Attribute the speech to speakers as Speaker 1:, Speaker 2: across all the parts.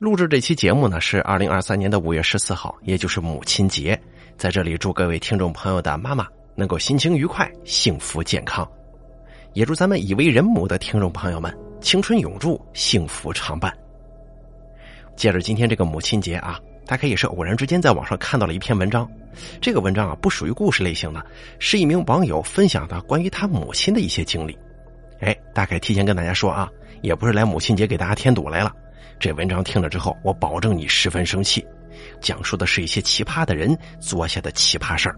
Speaker 1: 录制这期节目呢是二零二三年的五月十四号，也就是母亲节，在这里祝各位听众朋友的妈妈能够心情愉快、幸福健康，也祝咱们已为人母的听众朋友们青春永驻、幸福常伴。借着今天这个母亲节啊，大概也是偶然之间在网上看到了一篇文章，这个文章啊不属于故事类型的，是一名网友分享的关于他母亲的一些经历。哎，大概提前跟大家说啊，也不是来母亲节给大家添堵来了。这文章听了之后，我保证你十分生气。讲述的是一些奇葩的人做下的奇葩事儿。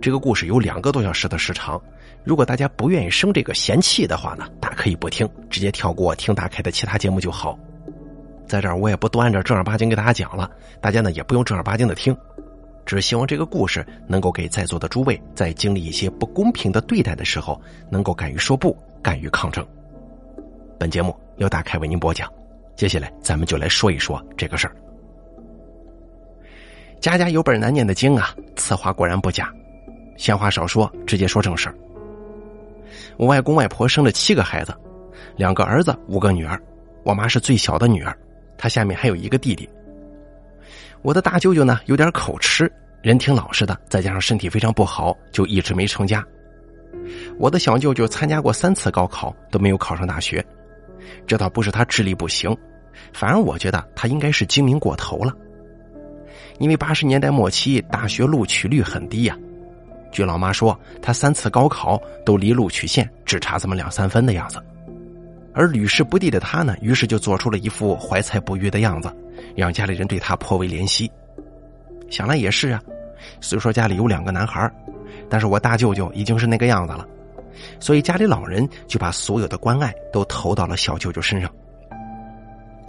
Speaker 1: 这个故事有两个多小时的时长，如果大家不愿意生这个嫌弃的话呢，大可以不听，直接跳过听大开的其他节目就好。在这儿我也不端按照正儿八经给大家讲了，大家呢也不用正儿八经的听，只希望这个故事能够给在座的诸位在经历一些不公平的对待的时候，能够敢于说不，敢于抗争。本节目由大开为您播讲。接下来，咱们就来说一说这个事儿。家家有本难念的经啊，此话果然不假。闲话少说，直接说正事儿。我外公外婆生了七个孩子，两个儿子，五个女儿。我妈是最小的女儿，她下面还有一个弟弟。我的大舅舅呢，有点口吃，人挺老实的，再加上身体非常不好，就一直没成家。我的小舅舅参加过三次高考，都没有考上大学。这倒不是他智力不行，反而我觉得他应该是精明过头了。因为八十年代末期大学录取率很低呀，据老妈说，他三次高考都离录取线只差这么两三分的样子。而屡试不第的他呢，于是就做出了一副怀才不遇的样子，让家里人对他颇为怜惜。想来也是啊，虽说家里有两个男孩，但是我大舅舅已经是那个样子了。所以家里老人就把所有的关爱都投到了小舅舅身上。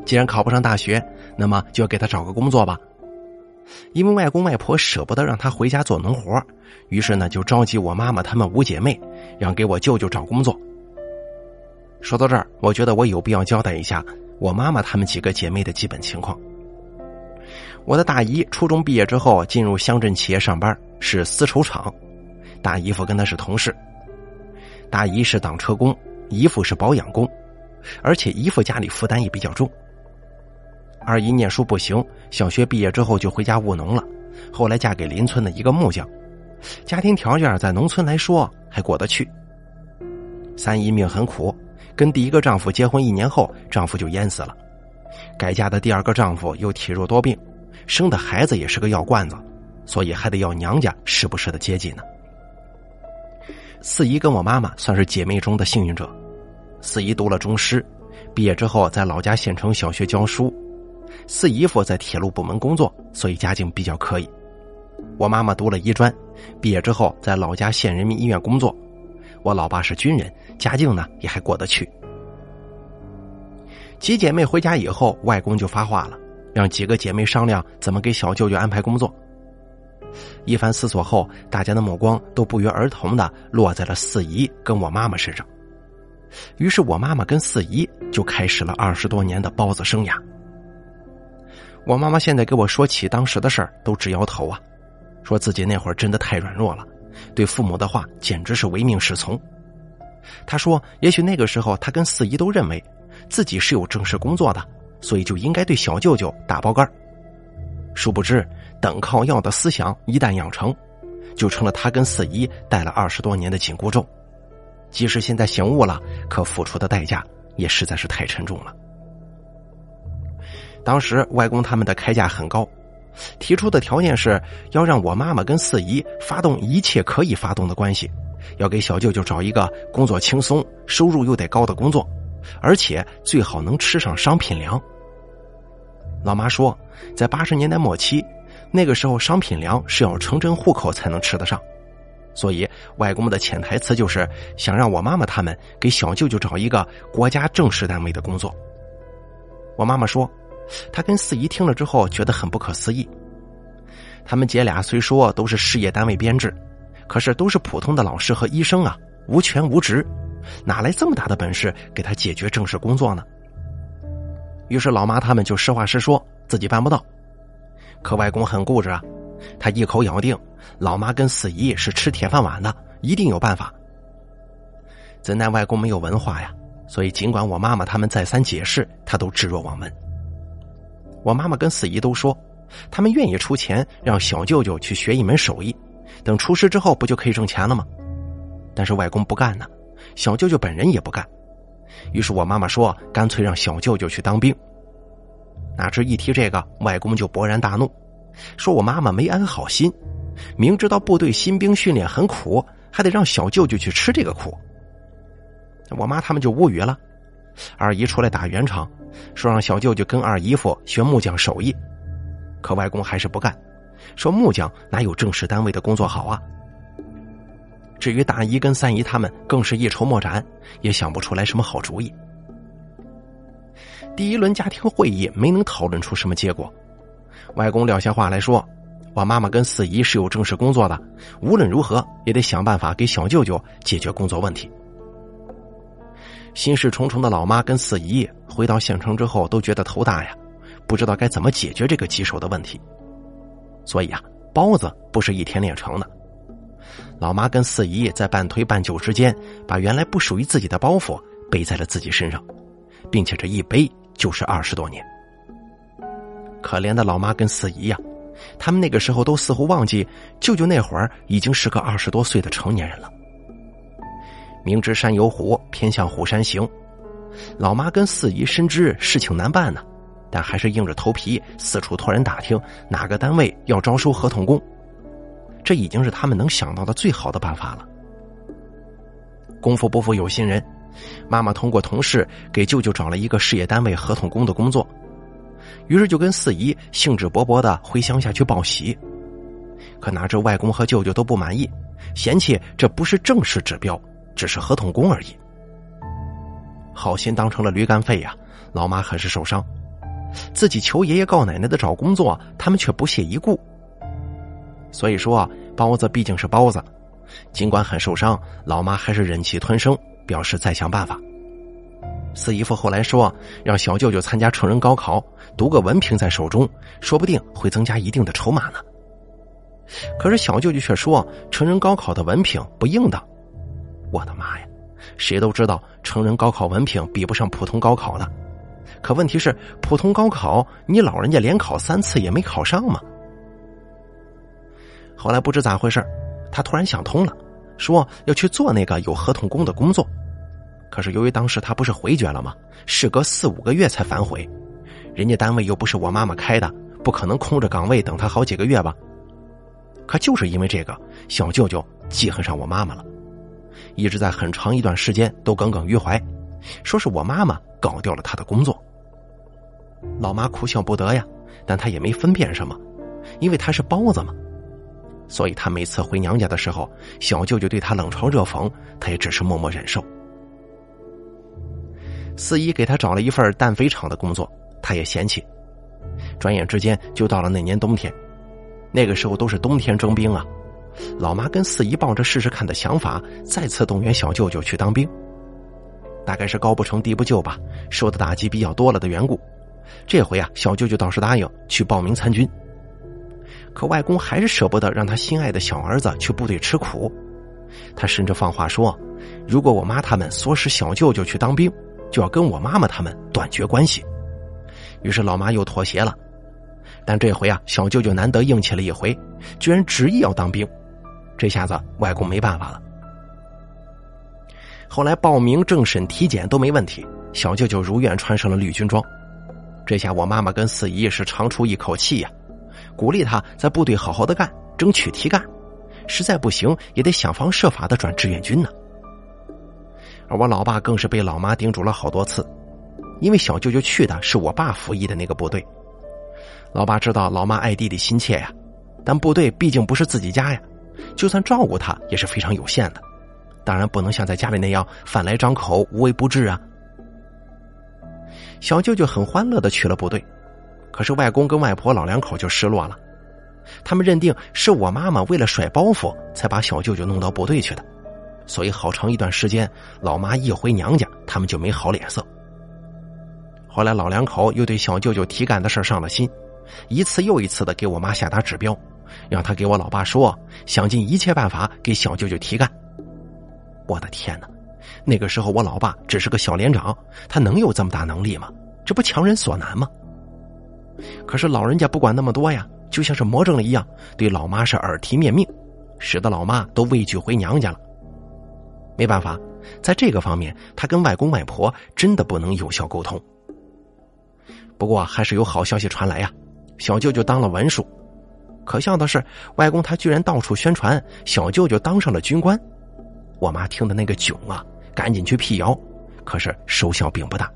Speaker 1: 既然考不上大学，那么就要给他找个工作吧。因为外公外婆舍不得让他回家做农活，于是呢就召集我妈妈他们五姐妹，让给我舅舅找工作。说到这儿，我觉得我有必要交代一下我妈妈他们几个姐妹的基本情况。我的大姨初中毕业之后进入乡镇企业上班，是丝绸厂，大姨夫跟她是同事。大姨是挡车工，姨父是保养工，而且姨父家里负担也比较重。二姨念书不行，小学毕业之后就回家务农了，后来嫁给邻村的一个木匠，家庭条件在农村来说还过得去。三姨命很苦，跟第一个丈夫结婚一年后，丈夫就淹死了，改嫁的第二个丈夫又体弱多病，生的孩子也是个药罐子，所以还得要娘家时不时的接济呢。四姨跟我妈妈算是姐妹中的幸运者。四姨读了中师，毕业之后在老家县城小学教书。四姨夫在铁路部门工作，所以家境比较可以。我妈妈读了医专，毕业之后在老家县人民医院工作。我老爸是军人，家境呢也还过得去。几姐妹回家以后，外公就发话了，让几个姐妹商量怎么给小舅舅安排工作。一番思索后，大家的目光都不约而同的落在了四姨跟我妈妈身上。于是我妈妈跟四姨就开始了二十多年的包子生涯。我妈妈现在给我说起当时的事儿，都直摇头啊，说自己那会儿真的太软弱了，对父母的话简直是唯命是从。她说，也许那个时候她跟四姨都认为自己是有正式工作的，所以就应该对小舅舅打包干儿殊不知。等靠要的思想一旦养成，就成了他跟四姨戴了二十多年的紧箍咒。即使现在醒悟了，可付出的代价也实在是太沉重了。当时外公他们的开价很高，提出的条件是要让我妈妈跟四姨发动一切可以发动的关系，要给小舅舅找一个工作轻松、收入又得高的工作，而且最好能吃上商品粮。老妈说，在八十年代末期。那个时候，商品粮是要城镇户口才能吃得上，所以外公的潜台词就是想让我妈妈他们给小舅舅找一个国家正式单位的工作。我妈妈说，她跟四姨听了之后觉得很不可思议。他们姐俩虽说都是事业单位编制，可是都是普通的老师和医生啊，无权无职，哪来这么大的本事给他解决正式工作呢？于是老妈他们就实话实说，自己办不到。可外公很固执啊，他一口咬定老妈跟四姨是吃铁饭碗的，一定有办法。怎奈外公没有文化呀，所以尽管我妈妈他们再三解释，他都置若罔闻。我妈妈跟四姨都说，他们愿意出钱让小舅舅去学一门手艺，等出师之后不就可以挣钱了吗？但是外公不干呢，小舅舅本人也不干。于是我妈妈说，干脆让小舅舅去当兵。哪知一提这个，外公就勃然大怒，说我妈妈没安好心，明知道部队新兵训练很苦，还得让小舅舅去吃这个苦。我妈他们就无语了。二姨出来打圆场，说让小舅舅跟二姨夫学木匠手艺，可外公还是不干，说木匠哪有正式单位的工作好啊。至于大姨跟三姨他们，更是一筹莫展，也想不出来什么好主意。第一轮家庭会议没能讨论出什么结果，外公撂下话来说：“我妈妈跟四姨是有正式工作的，无论如何也得想办法给小舅舅解决工作问题。”心事重重的老妈跟四姨回到县城之后，都觉得头大呀，不知道该怎么解决这个棘手的问题。所以啊，包子不是一天练成的。老妈跟四姨在半推半就之间，把原来不属于自己的包袱背在了自己身上，并且这一背就是二十多年。可怜的老妈跟四姨呀，他们那个时候都似乎忘记，舅舅那会儿已经是个二十多岁的成年人了。明知山有虎，偏向虎山行。老妈跟四姨深知事情难办呢，但还是硬着头皮四处托人打听哪个单位要招收合同工。这已经是他们能想到的最好的办法了。功夫不负有心人，妈妈通过同事给舅舅找了一个事业单位合同工的工作，于是就跟四姨兴致勃勃的回乡下去报喜。可哪知外公和舅舅都不满意，嫌弃这不是正式指标，只是合同工而已。好心当成了驴肝肺呀，老妈很是受伤。自己求爷爷告奶奶的找工作，他们却不屑一顾。所以说，包子毕竟是包子，尽管很受伤，老妈还是忍气吞声，表示再想办法。四姨夫后来说，让小舅舅参加成人高考，读个文凭在手中，说不定会增加一定的筹码呢。可是小舅舅却说，成人高考的文凭不硬的。我的妈呀，谁都知道成人高考文凭比不上普通高考的，可问题是，普通高考你老人家连考三次也没考上吗？后来不知咋回事他突然想通了，说要去做那个有合同工的工作。可是由于当时他不是回绝了吗？事隔四五个月才反悔，人家单位又不是我妈妈开的，不可能空着岗位等他好几个月吧？可就是因为这个，小舅舅记恨上我妈妈了，一直在很长一段时间都耿耿于怀，说是我妈妈搞掉了他的工作。老妈哭笑不得呀，但她也没分辨什么，因为他是包子嘛。所以，他每次回娘家的时候，小舅舅对他冷嘲热讽，他也只是默默忍受。四姨给他找了一份氮肥厂的工作，他也嫌弃。转眼之间就到了那年冬天，那个时候都是冬天征兵啊。老妈跟四姨抱着试试看的想法，再次动员小舅舅去当兵。大概是高不成低不就吧，受的打击比较多了的缘故，这回啊，小舅舅倒是答应去报名参军。可外公还是舍不得让他心爱的小儿子去部队吃苦，他甚至放话说：“如果我妈他们唆使小舅舅去当兵，就要跟我妈妈他们断绝关系。”于是老妈又妥协了，但这回啊，小舅舅难得硬气了一回，居然执意要当兵，这下子外公没办法了。后来报名、政审、体检都没问题，小舅舅如愿穿上了绿军装，这下我妈妈跟四姨是长出一口气呀。鼓励他在部队好好的干，争取提干，实在不行也得想方设法的转志愿军呢。而我老爸更是被老妈叮嘱了好多次，因为小舅舅去的是我爸服役的那个部队。老爸知道老妈爱弟弟心切呀，但部队毕竟不是自己家呀，就算照顾他也是非常有限的，当然不能像在家里那样饭来张口、无微不至啊。小舅舅很欢乐的去了部队。可是外公跟外婆老两口就失落了，他们认定是我妈妈为了甩包袱才把小舅舅弄到部队去的，所以好长一段时间，老妈一回娘家，他们就没好脸色。后来老两口又对小舅舅提干的事上了心，一次又一次的给我妈下达指标，让他给我老爸说，想尽一切办法给小舅舅提干。我的天哪，那个时候我老爸只是个小连长，他能有这么大能力吗？这不强人所难吗？可是老人家不管那么多呀，就像是魔怔了一样，对老妈是耳提面命，使得老妈都畏惧回娘家了。没办法，在这个方面，他跟外公外婆真的不能有效沟通。不过还是有好消息传来呀，小舅舅当了文书。可笑的是，外公他居然到处宣传小舅舅当上了军官。我妈听的那个囧啊，赶紧去辟谣，可是收效并不大。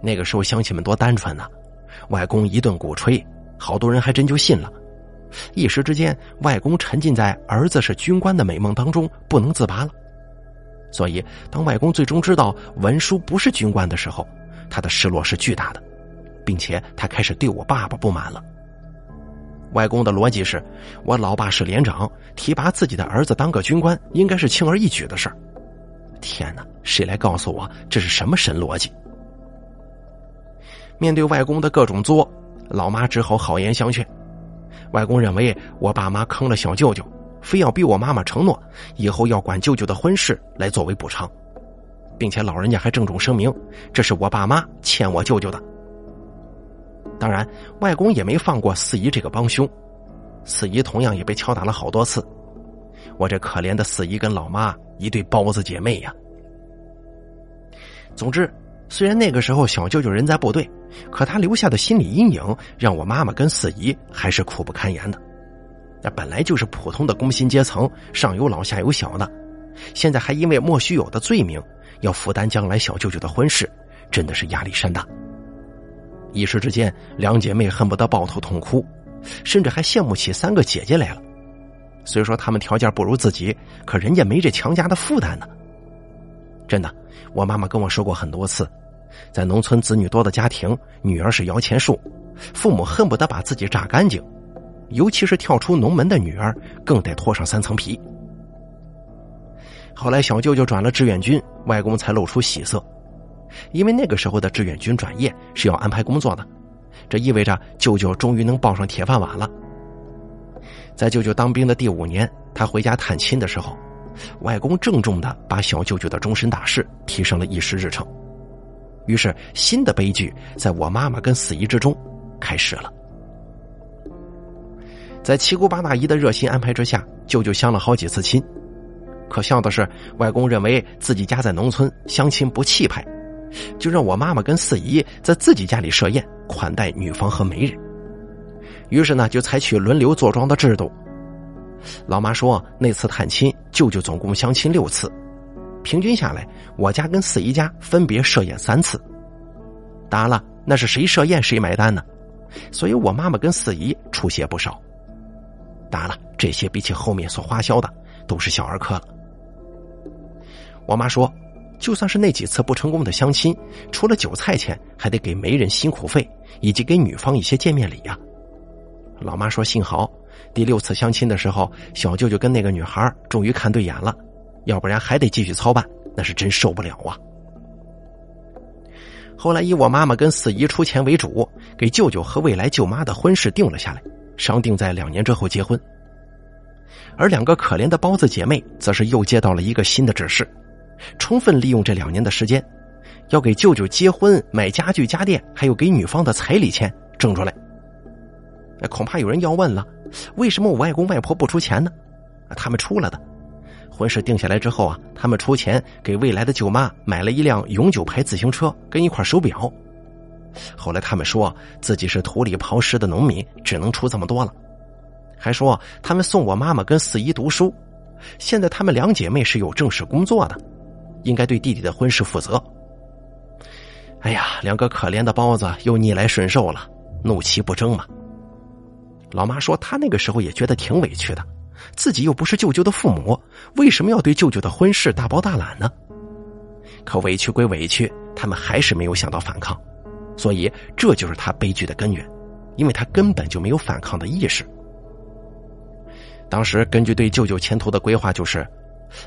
Speaker 1: 那个时候乡亲们多单纯呐，外公一顿鼓吹，好多人还真就信了。一时之间，外公沉浸在儿子是军官的美梦当中不能自拔了。所以，当外公最终知道文书不是军官的时候，他的失落是巨大的，并且他开始对我爸爸不满了。外公的逻辑是：我老爸是连长，提拔自己的儿子当个军官，应该是轻而易举的事儿。天哪，谁来告诉我这是什么神逻辑？面对外公的各种作，老妈只好好言相劝。外公认为我爸妈坑了小舅舅，非要逼我妈妈承诺以后要管舅舅的婚事来作为补偿，并且老人家还郑重声明，这是我爸妈欠我舅舅的。当然，外公也没放过四姨这个帮凶，四姨同样也被敲打了好多次。我这可怜的四姨跟老妈一对包子姐妹呀。总之，虽然那个时候小舅舅人在部队。可他留下的心理阴影，让我妈妈跟四姨还是苦不堪言的。那本来就是普通的工薪阶层，上有老下有小的，现在还因为莫须有的罪名，要负担将来小舅舅的婚事，真的是压力山大。一时之间，两姐妹恨不得抱头痛哭，甚至还羡慕起三个姐姐来了。虽说她们条件不如自己，可人家没这强加的负担呢。真的，我妈妈跟我说过很多次。在农村子女多的家庭，女儿是摇钱树，父母恨不得把自己榨干净，尤其是跳出农门的女儿，更得脱上三层皮。后来小舅舅转了志愿军，外公才露出喜色，因为那个时候的志愿军转业是要安排工作的，这意味着舅舅终于能抱上铁饭碗了。在舅舅当兵的第五年，他回家探亲的时候，外公郑重的把小舅舅的终身大事提上了议事日程。于是，新的悲剧在我妈妈跟四姨之中开始了。在七姑八大姨的热心安排之下，舅舅相了好几次亲。可笑的是，外公认为自己家在农村，相亲不气派，就让我妈妈跟四姨在自己家里设宴款待女方和媒人。于是呢，就采取轮流坐庄的制度。老妈说，那次探亲，舅舅总共相亲六次。平均下来，我家跟四姨家分别设宴三次。当然了，那是谁设宴谁买单呢？所以我妈妈跟四姨出血不少。当然了，这些比起后面所花销的，都是小儿科了。我妈说，就算是那几次不成功的相亲，除了酒菜钱，还得给媒人辛苦费，以及给女方一些见面礼呀。老妈说，幸好第六次相亲的时候，小舅舅跟那个女孩终于看对眼了。要不然还得继续操办，那是真受不了啊！后来以我妈妈跟四姨出钱为主，给舅舅和未来舅妈的婚事定了下来，商定在两年之后结婚。而两个可怜的包子姐妹，则是又接到了一个新的指示，充分利用这两年的时间，要给舅舅结婚、买家具家电，还有给女方的彩礼钱挣出来。恐怕有人要问了，为什么我外公外婆不出钱呢？他们出了的。婚事定下来之后啊，他们出钱给未来的舅妈买了一辆永久牌自行车跟一块手表。后来他们说自己是土里刨食的农民，只能出这么多了，还说他们送我妈妈跟四姨读书，现在他们两姐妹是有正式工作的，应该对弟弟的婚事负责。哎呀，两个可怜的包子又逆来顺受了，怒其不争嘛。老妈说她那个时候也觉得挺委屈的。自己又不是舅舅的父母，为什么要对舅舅的婚事大包大揽呢？可委屈归委屈，他们还是没有想到反抗，所以这就是他悲剧的根源，因为他根本就没有反抗的意识。当时根据对舅舅前途的规划，就是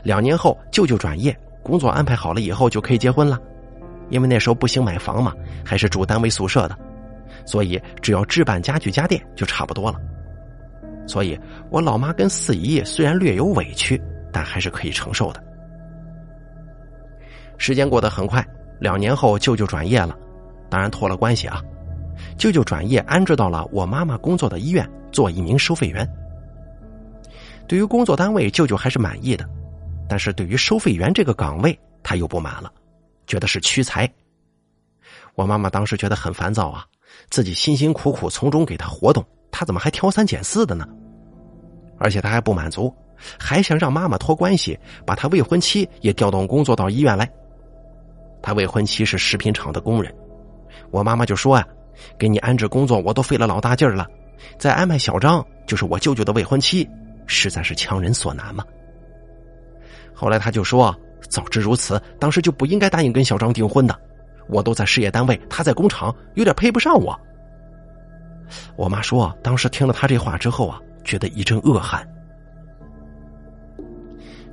Speaker 1: 两年后舅舅转业，工作安排好了以后就可以结婚了，因为那时候不兴买房嘛，还是住单位宿舍的，所以只要置办家具家电就差不多了。所以，我老妈跟四姨虽然略有委屈，但还是可以承受的。时间过得很快，两年后舅舅转业了，当然托了关系啊。舅舅转业安置到了我妈妈工作的医院做一名收费员。对于工作单位，舅舅还是满意的，但是对于收费员这个岗位，他又不满了，觉得是屈才。我妈妈当时觉得很烦躁啊，自己辛辛苦苦从中给他活动，他怎么还挑三拣四的呢？而且他还不满足，还想让妈妈托关系把他未婚妻也调动工作到医院来。他未婚妻是食品厂的工人，我妈妈就说呀：“给你安置工作，我都费了老大劲儿了，再安排小张，就是我舅舅的未婚妻。”实在是强人所难嘛。后来他就说：“早知如此，当时就不应该答应跟小张订婚的。我都在事业单位，他在工厂，有点配不上我。”我妈说，当时听了他这话之后啊，觉得一阵恶寒。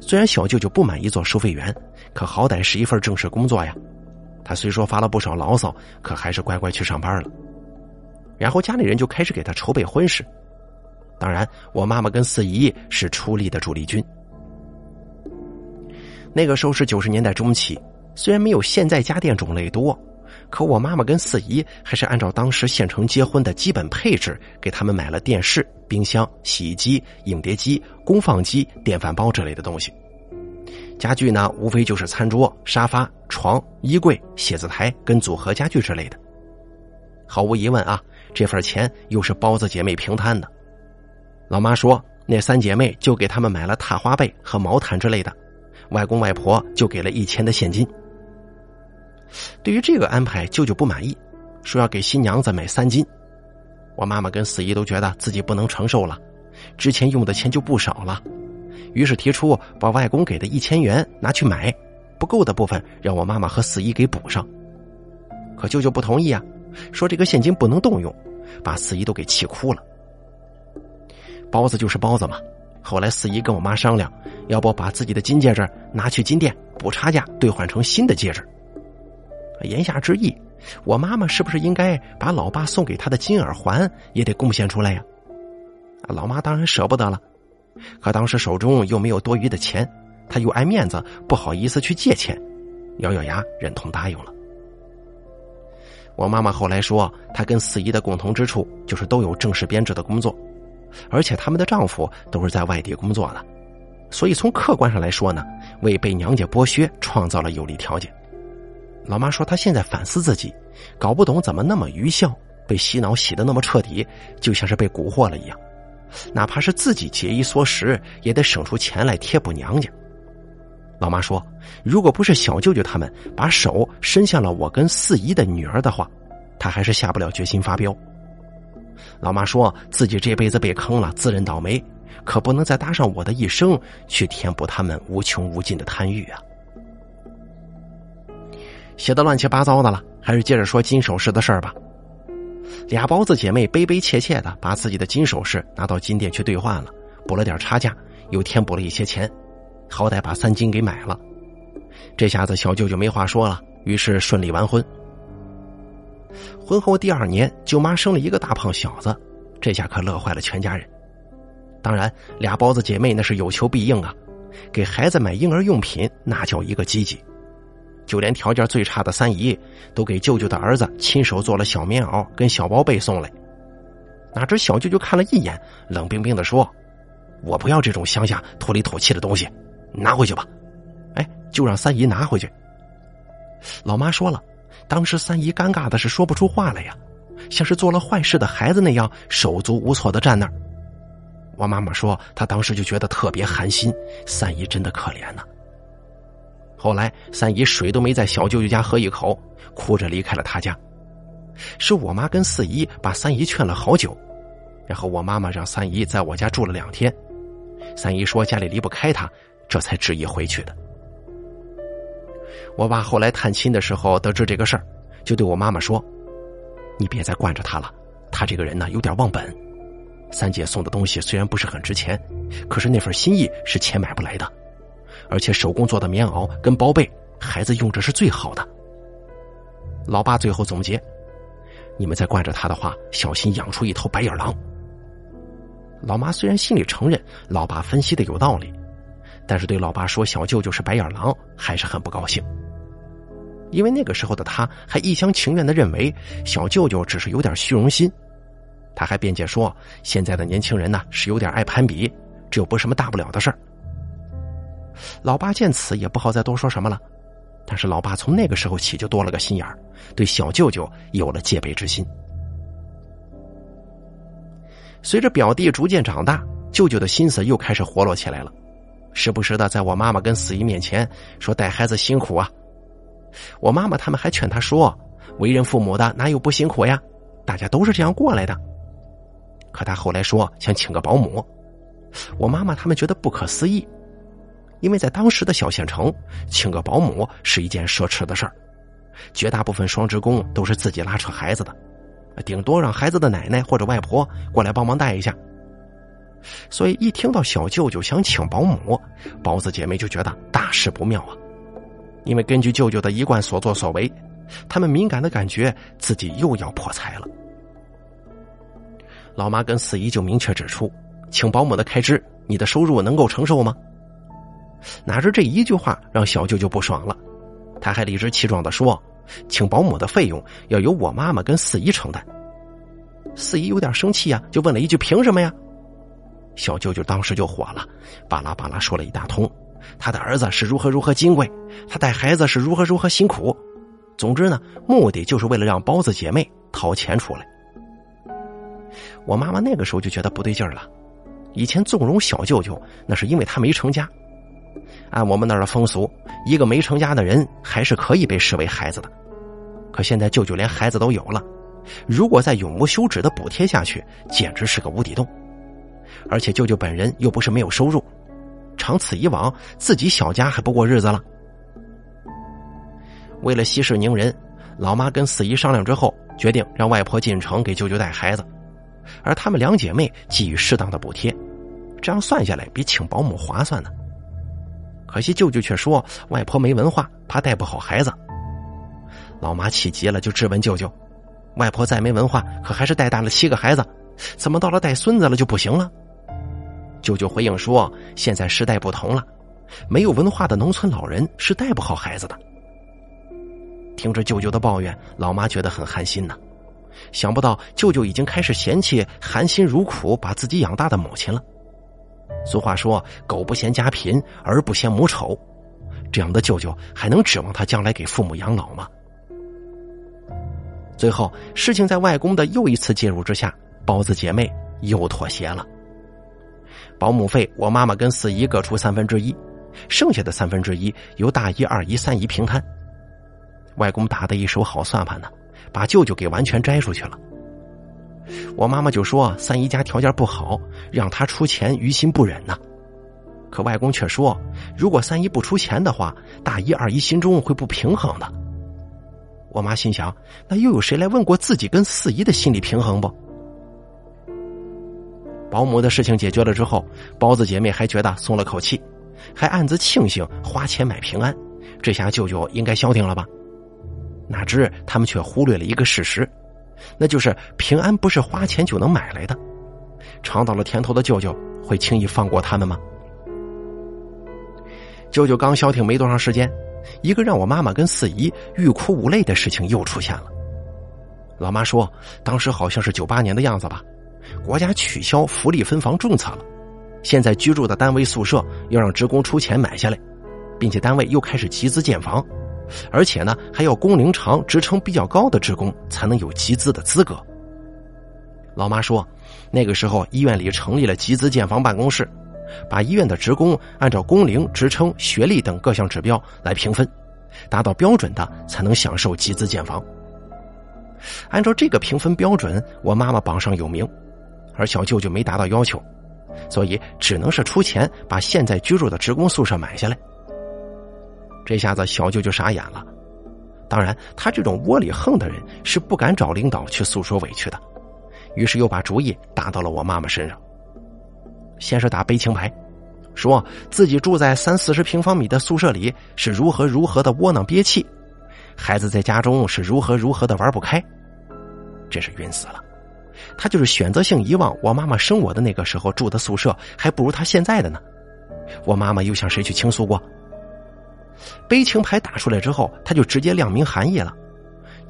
Speaker 1: 虽然小舅舅不满意做收费员，可好歹是一份正式工作呀。他虽说发了不少牢骚，可还是乖乖去上班了。然后家里人就开始给他筹备婚事。当然，我妈妈跟四姨是出力的主力军。那个时候是九十年代中期，虽然没有现在家电种类多，可我妈妈跟四姨还是按照当时县城结婚的基本配置，给他们买了电视、冰箱、洗衣机、影碟机、功放机、电饭煲之类的东西。家具呢，无非就是餐桌、沙发、床、衣柜、写字台跟组合家具之类的。毫无疑问啊，这份钱又是包子姐妹平摊的。老妈说：“那三姐妹就给他们买了踏花被和毛毯之类的，外公外婆就给了一千的现金。”对于这个安排，舅舅不满意，说要给新娘子买三金。我妈妈跟四姨都觉得自己不能承受了，之前用的钱就不少了，于是提出把外公给的一千元拿去买，不够的部分让我妈妈和四姨给补上。可舅舅不同意啊，说这个现金不能动用，把四姨都给气哭了。包子就是包子嘛。后来四姨跟我妈商量，要不把自己的金戒指拿去金店补差价兑换成新的戒指。言下之意，我妈妈是不是应该把老爸送给她的金耳环也得贡献出来呀？老妈当然舍不得了，可当时手中又没有多余的钱，她又爱面子，不好意思去借钱，咬咬牙忍痛答应了。我妈妈后来说，她跟四姨的共同之处就是都有正式编制的工作。而且他们的丈夫都是在外地工作的，所以从客观上来说呢，为被娘家剥削创造了有利条件。老妈说她现在反思自己，搞不懂怎么那么愚孝，被洗脑洗的那么彻底，就像是被蛊惑了一样。哪怕是自己节衣缩食，也得省出钱来贴补娘家。老妈说，如果不是小舅舅他们把手伸向了我跟四姨的女儿的话，她还是下不了决心发飙。老妈说自己这辈子被坑了，自认倒霉，可不能再搭上我的一生去填补他们无穷无尽的贪欲啊！写的乱七八糟的了，还是接着说金首饰的事儿吧。俩包子姐妹悲悲切切的把自己的金首饰拿到金店去兑换了，补了点差价，又添补了一些钱，好歹把三金给买了。这下子小舅舅没话说了，于是顺利完婚。婚后第二年，舅妈生了一个大胖小子，这下可乐坏了全家人。当然，俩包子姐妹那是有求必应啊，给孩子买婴儿用品那叫一个积极，就连条件最差的三姨都给舅舅的儿子亲手做了小棉袄跟小包被送来。哪知小舅舅看了一眼，冷冰冰的说：“我不要这种乡下土里土气的东西，拿回去吧。”哎，就让三姨拿回去。老妈说了。当时三姨尴尬的是说不出话来呀，像是做了坏事的孩子那样手足无措的站那儿。我妈妈说，她当时就觉得特别寒心，三姨真的可怜呐。后来三姨水都没在小舅舅家喝一口，哭着离开了他家。是我妈跟四姨把三姨劝了好久，然后我妈妈让三姨在我家住了两天。三姨说家里离不开她，这才执意回去的。我爸后来探亲的时候得知这个事儿，就对我妈妈说：“你别再惯着他了，他这个人呢有点忘本。三姐送的东西虽然不是很值钱，可是那份心意是钱买不来的，而且手工做的棉袄跟包被，孩子用着是最好的。”老爸最后总结：“你们再惯着他的话，小心养出一头白眼狼。”老妈虽然心里承认老爸分析的有道理，但是对老爸说小舅舅是白眼狼还是很不高兴。因为那个时候的他还一厢情愿的认为小舅舅只是有点虚荣心。他还辩解说，现在的年轻人呢是有点爱攀比，这又不是什么大不了的事儿。老爸见此也不好再多说什么了，但是老爸从那个时候起就多了个心眼儿，对小舅舅有了戒备之心。随着表弟逐渐长大，舅舅的心思又开始活络起来了，时不时的在我妈妈跟四姨面前说带孩子辛苦啊。我妈妈他们还劝他说，为人父母的哪有不辛苦呀？大家都是这样过来的。可他后来说想请个保姆，我妈妈他们觉得不可思议，因为在当时的小县城，请个保姆是一件奢侈的事儿，绝大部分双职工都是自己拉扯孩子的，顶多让孩子的奶奶或者外婆过来帮忙带一下。所以一听到小舅舅想请保姆，包子姐妹就觉得大事不妙啊，因为根据舅舅的一贯所作所为，他们敏感的感觉自己又要破财了。老妈跟四姨就明确指出，请保姆的开支，你的收入能够承受吗？哪知这一句话让小舅舅不爽了，他还理直气壮的说，请保姆的费用要由我妈妈跟四姨承担。四姨有点生气呀，就问了一句：“凭什么呀？”小舅舅当时就火了，巴拉巴拉说了一大通，他的儿子是如何如何金贵，他带孩子是如何如何辛苦，总之呢，目的就是为了让包子姐妹掏钱出来。我妈妈那个时候就觉得不对劲儿了，以前纵容小舅舅，那是因为他没成家。按我们那儿的风俗，一个没成家的人还是可以被视为孩子的。可现在舅舅连孩子都有了，如果再永无休止的补贴下去，简直是个无底洞。而且舅舅本人又不是没有收入，长此以往，自己小家还不过日子了。为了息事宁人，老妈跟四姨商量之后，决定让外婆进城给舅舅带孩子。而她们两姐妹给予适当的补贴，这样算下来比请保姆划算呢。可惜舅舅却说外婆没文化，怕带不好孩子。老妈气急了，就质问舅舅：“外婆再没文化，可还是带大了七个孩子，怎么到了带孙子了就不行了？”舅舅回应说：“现在时代不同了，没有文化的农村老人是带不好孩子的。”听着舅舅的抱怨，老妈觉得很寒心呢。想不到舅舅已经开始嫌弃含辛茹苦把自己养大的母亲了。俗话说“狗不嫌家贫，儿不嫌母丑”，这样的舅舅还能指望他将来给父母养老吗？最后，事情在外公的又一次介入之下，包子姐妹又妥协了。保姆费，我妈妈跟四姨各出三分之一，剩下的三分之一由大姨、二姨、三姨平摊。外公打的一手好算盘呢。把舅舅给完全摘出去了，我妈妈就说三姨家条件不好，让她出钱于心不忍呢。可外公却说，如果三姨不出钱的话，大姨二姨心中会不平衡的。我妈心想，那又有谁来问过自己跟四姨的心理平衡不？保姆的事情解决了之后，包子姐妹还觉得松了口气，还暗自庆幸花钱买平安，这下舅舅应该消停了吧。哪知他们却忽略了一个事实，那就是平安不是花钱就能买来的。尝到了甜头的舅舅会轻易放过他们吗？舅舅刚消停没多长时间，一个让我妈妈跟四姨欲哭无泪的事情又出现了。老妈说，当时好像是九八年的样子吧，国家取消福利分房政策了，现在居住的单位宿舍要让职工出钱买下来，并且单位又开始集资建房。而且呢，还要工龄长、职称比较高的职工才能有集资的资格。老妈说，那个时候医院里成立了集资建房办公室，把医院的职工按照工龄、职称、学历等各项指标来评分，达到标准的才能享受集资建房。按照这个评分标准，我妈妈榜上有名，而小舅舅没达到要求，所以只能是出钱把现在居住的职工宿舍买下来。这下子小舅舅傻眼了，当然，他这种窝里横的人是不敢找领导去诉说委屈的，于是又把主意打到了我妈妈身上。先是打悲情牌，说自己住在三四十平方米的宿舍里是如何如何的窝囊憋气，孩子在家中是如何如何的玩不开，真是晕死了。他就是选择性遗忘我妈妈生我的那个时候住的宿舍还不如他现在的呢。我妈妈又向谁去倾诉过？悲情牌打出来之后，他就直接亮明含义了，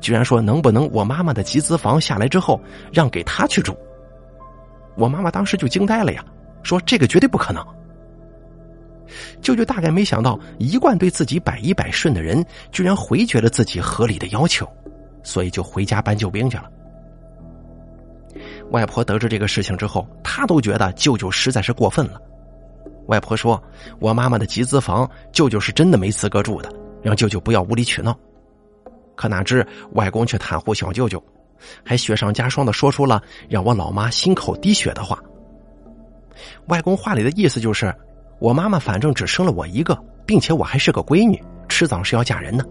Speaker 1: 居然说能不能我妈妈的集资房下来之后让给他去住。我妈妈当时就惊呆了呀，说这个绝对不可能。舅舅大概没想到，一贯对自己百依百顺的人，居然回绝了自己合理的要求，所以就回家搬救兵去了。外婆得知这个事情之后，她都觉得舅舅实在是过分了。外婆说：“我妈妈的集资房，舅舅是真的没资格住的，让舅舅不要无理取闹。”可哪知外公却袒护小舅舅，还雪上加霜的说出了让我老妈心口滴血的话。外公话里的意思就是。我妈妈反正只生了我一个，并且我还是个闺女，迟早是要嫁人的，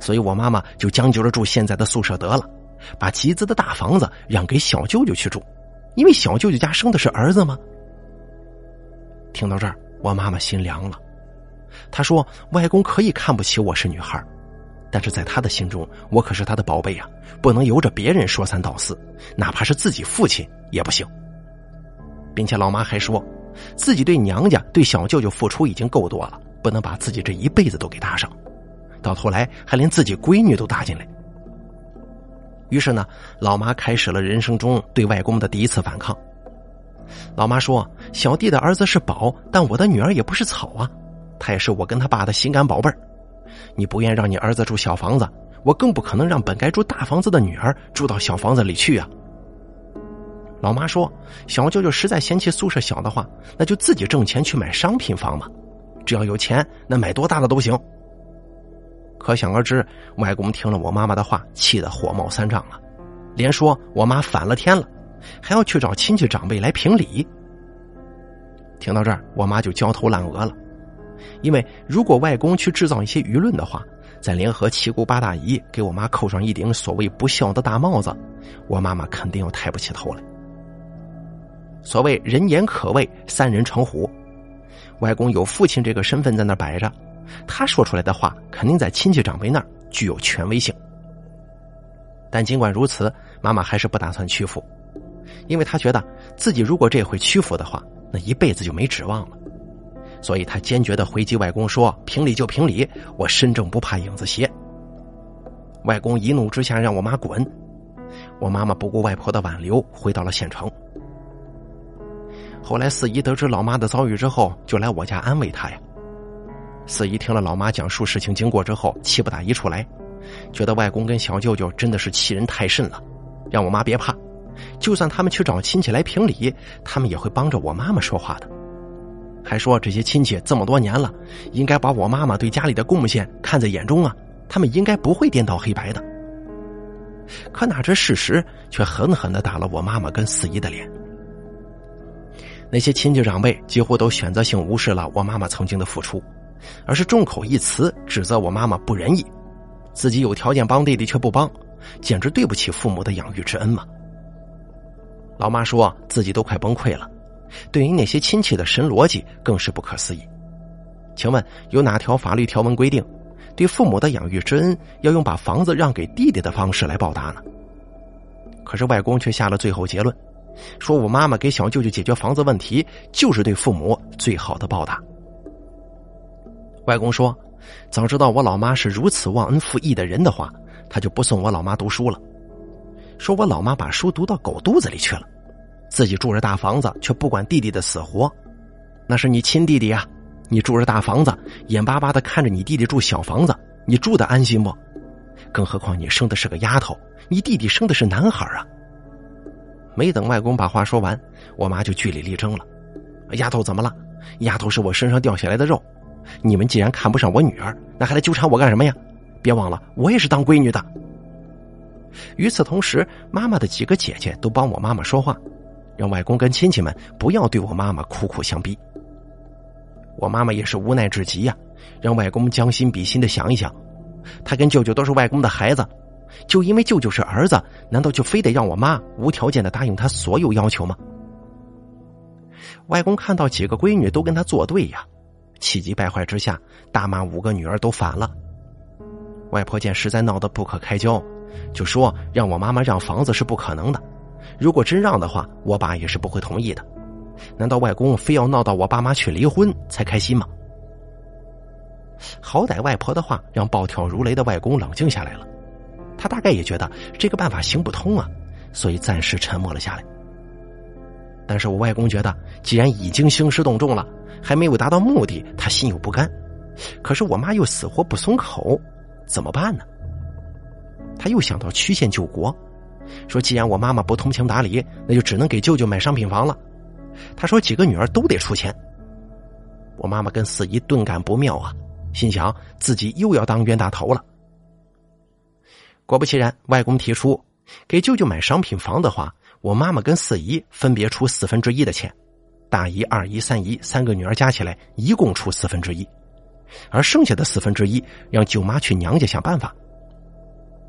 Speaker 1: 所以我妈妈就将就着住现在的宿舍得了，把集资的大房子让给小舅舅去住，因为小舅舅家生的是儿子吗？听到这儿，我妈妈心凉了。她说：“外公可以看不起我是女孩，但是在他的心中，我可是他的宝贝啊，不能由着别人说三道四，哪怕是自己父亲也不行。”并且老妈还说。自己对娘家、对小舅舅付出已经够多了，不能把自己这一辈子都给搭上，到头来还连自己闺女都搭进来。于是呢，老妈开始了人生中对外公的第一次反抗。老妈说：“小弟的儿子是宝，但我的女儿也不是草啊，她也是我跟他爸的心肝宝贝儿。你不愿让你儿子住小房子，我更不可能让本该住大房子的女儿住到小房子里去啊。”老妈说：“小舅舅实在嫌弃宿舍小的话，那就自己挣钱去买商品房嘛。只要有钱，那买多大的都行。”可想而知，外公听了我妈妈的话，气得火冒三丈了，连说我妈反了天了，还要去找亲戚长辈来评理。听到这儿，我妈就焦头烂额了，因为如果外公去制造一些舆论的话，再联合七姑八大姨给我妈扣上一顶所谓不孝的大帽子，我妈妈肯定要抬不起头来。所谓人言可畏，三人成虎。外公有父亲这个身份在那摆着，他说出来的话肯定在亲戚长辈那儿具有权威性。但尽管如此，妈妈还是不打算屈服，因为他觉得自己如果这回屈服的话，那一辈子就没指望了。所以他坚决的回击外公说：“评理就评理，我身正不怕影子斜。”外公一怒之下让我妈滚，我妈妈不顾外婆的挽留，回到了县城。后来四姨得知老妈的遭遇之后，就来我家安慰她呀。四姨听了老妈讲述事情经过之后，气不打一处来，觉得外公跟小舅舅真的是欺人太甚了，让我妈别怕，就算他们去找亲戚来评理，他们也会帮着我妈妈说话的。还说这些亲戚这么多年了，应该把我妈妈对家里的贡献看在眼中啊，他们应该不会颠倒黑白的。可哪知事实却狠狠的打了我妈妈跟四姨的脸。那些亲戚长辈几乎都选择性无视了我妈妈曾经的付出，而是众口一词指责我妈妈不仁义，自己有条件帮弟弟却不帮，简直对不起父母的养育之恩嘛。老妈说自己都快崩溃了，对于那些亲戚的神逻辑更是不可思议。请问有哪条法律条文规定，对父母的养育之恩要用把房子让给弟弟的方式来报答呢？可是外公却下了最后结论。说我妈妈给小舅舅解决房子问题，就是对父母最好的报答。外公说，早知道我老妈是如此忘恩负义的人的话，他就不送我老妈读书了。说我老妈把书读到狗肚子里去了，自己住着大房子，却不管弟弟的死活，那是你亲弟弟呀！你住着大房子，眼巴巴的看着你弟弟住小房子，你住的安心不？更何况你生的是个丫头，你弟弟生的是男孩啊！没等外公把话说完，我妈就据理力争了：“丫头怎么了？丫头是我身上掉下来的肉，你们既然看不上我女儿，那还来纠缠我干什么呀？别忘了，我也是当闺女的。”与此同时，妈妈的几个姐姐都帮我妈妈说话，让外公跟亲戚们不要对我妈妈苦苦相逼。我妈妈也是无奈至极呀，让外公将心比心的想一想，他跟舅舅都是外公的孩子。就因为舅舅是儿子，难道就非得让我妈无条件的答应他所有要求吗？外公看到几个闺女都跟他作对呀，气急败坏之下大骂五个女儿都反了。外婆见实在闹得不可开交，就说让我妈妈让房子是不可能的，如果真让的话，我爸也是不会同意的。难道外公非要闹到我爸妈去离婚才开心吗？好歹外婆的话让暴跳如雷的外公冷静下来了，他大概也觉得这个办法行不通啊，所以暂时沉默了下来。但是我外公觉得，既然已经兴师动众了，还没有达到目的，他心有不甘。可是我妈又死活不松口，怎么办呢？他又想到曲线救国，说既然我妈妈不通情达理，那就只能给舅舅买商品房了。他说几个女儿都得出钱。我妈妈跟四姨顿感不妙啊，心想自己又要当冤大头了。果不其然，外公提出给舅舅买商品房的话，我妈妈跟四姨分别出四分之一的钱，大姨、二姨、三姨三个女儿加起来一共出四分之一。而剩下的四分之一，让舅妈去娘家想办法。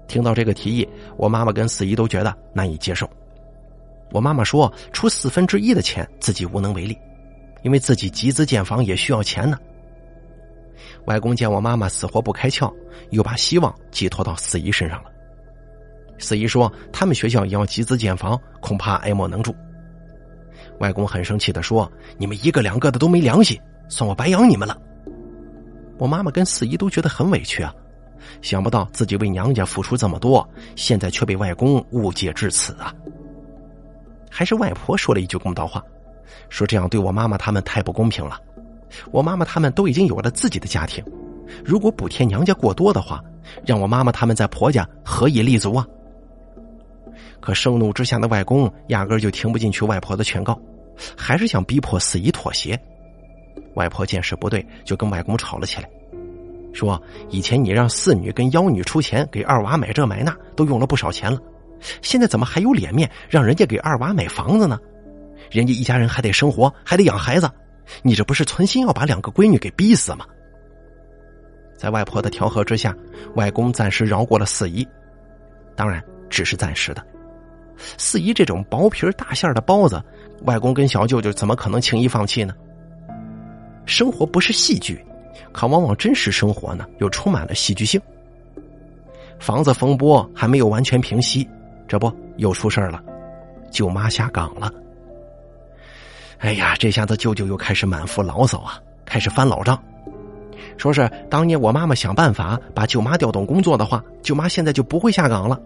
Speaker 1: 听到这个提议，我妈妈跟四姨都觉得难以接受。我妈妈说，出四分之一的钱自己无能为力，因为自己集资建房也需要钱呢。外公见我妈妈死活不开窍，又把希望寄托到四姨身上了。四姨说，他们学校也要集资建房，恐怕爱莫能助。外公很生气的说：“你们一个两个的都没良心，算我白养你们了。”我妈妈跟四姨都觉得很委屈啊，想不到自己为娘家付出这么多，现在却被外公误解至此啊！还是外婆说了一句公道话，说这样对我妈妈他们太不公平了。我妈妈他们都已经有了自己的家庭，如果补贴娘家过多的话，让我妈妈他们在婆家何以立足啊？可盛怒之下的外公压根就听不进去外婆的劝告，还是想逼迫四姨妥协。外婆见势不对，就跟外公吵了起来，说：“以前你让四女跟幺女出钱给二娃买这买那，都用了不少钱了，现在怎么还有脸面让人家给二娃买房子呢？人家一家人还得生活，还得养孩子，你这不是存心要把两个闺女给逼死吗？”在外婆的调和之下，外公暂时饶过了四姨，当然只是暂时的。四姨这种薄皮大馅的包子，外公跟小舅舅怎么可能轻易放弃呢？生活不是戏剧，可往往真实生活呢又充满了戏剧性。房子风波还没有完全平息，这不又出事了，舅妈下岗了。哎呀，这下子舅舅又开始满腹牢骚啊，开始翻老账，说是当年我妈妈想办法把舅妈调动工作的话，舅妈现在就不会下岗了。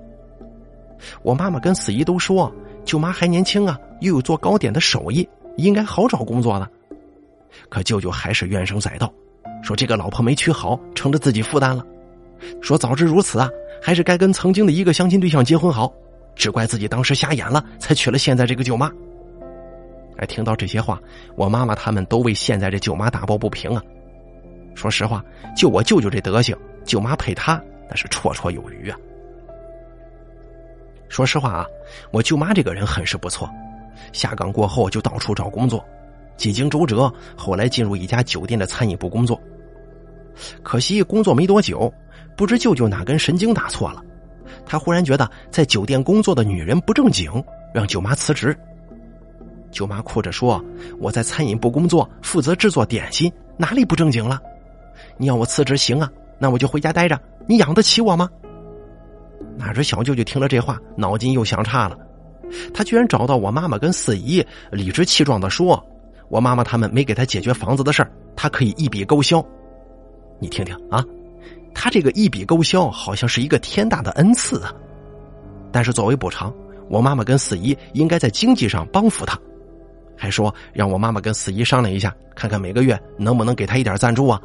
Speaker 1: 我妈妈跟四姨都说，舅妈还年轻啊，又有做糕点的手艺，应该好找工作了。可舅舅还是怨声载道，说这个老婆没娶好，成了自己负担了。说早知如此啊，还是该跟曾经的一个相亲对象结婚好。只怪自己当时瞎眼了，才娶了现在这个舅妈。哎，听到这些话，我妈妈他们都为现在这舅妈打抱不平啊。说实话，就我舅舅这德行，舅妈配他那是绰绰有余啊。说实话啊，我舅妈这个人很是不错，下岗过后就到处找工作。几经周折，后来进入一家酒店的餐饮部工作。可惜工作没多久，不知舅舅哪根神经打错了，他忽然觉得在酒店工作的女人不正经，让舅妈辞职。舅妈哭着说：“我在餐饮部工作，负责制作点心，哪里不正经了？你要我辞职行啊？那我就回家待着，你养得起我吗？”哪知小舅舅听了这话，脑筋又想岔了，他居然找到我妈妈跟四姨，理直气壮的说。我妈妈他们没给他解决房子的事儿，他可以一笔勾销。你听听啊，他这个一笔勾销好像是一个天大的恩赐啊。但是作为补偿，我妈妈跟四姨应该在经济上帮扶他，还说让我妈妈跟四姨商量一下，看看每个月能不能给他一点赞助啊。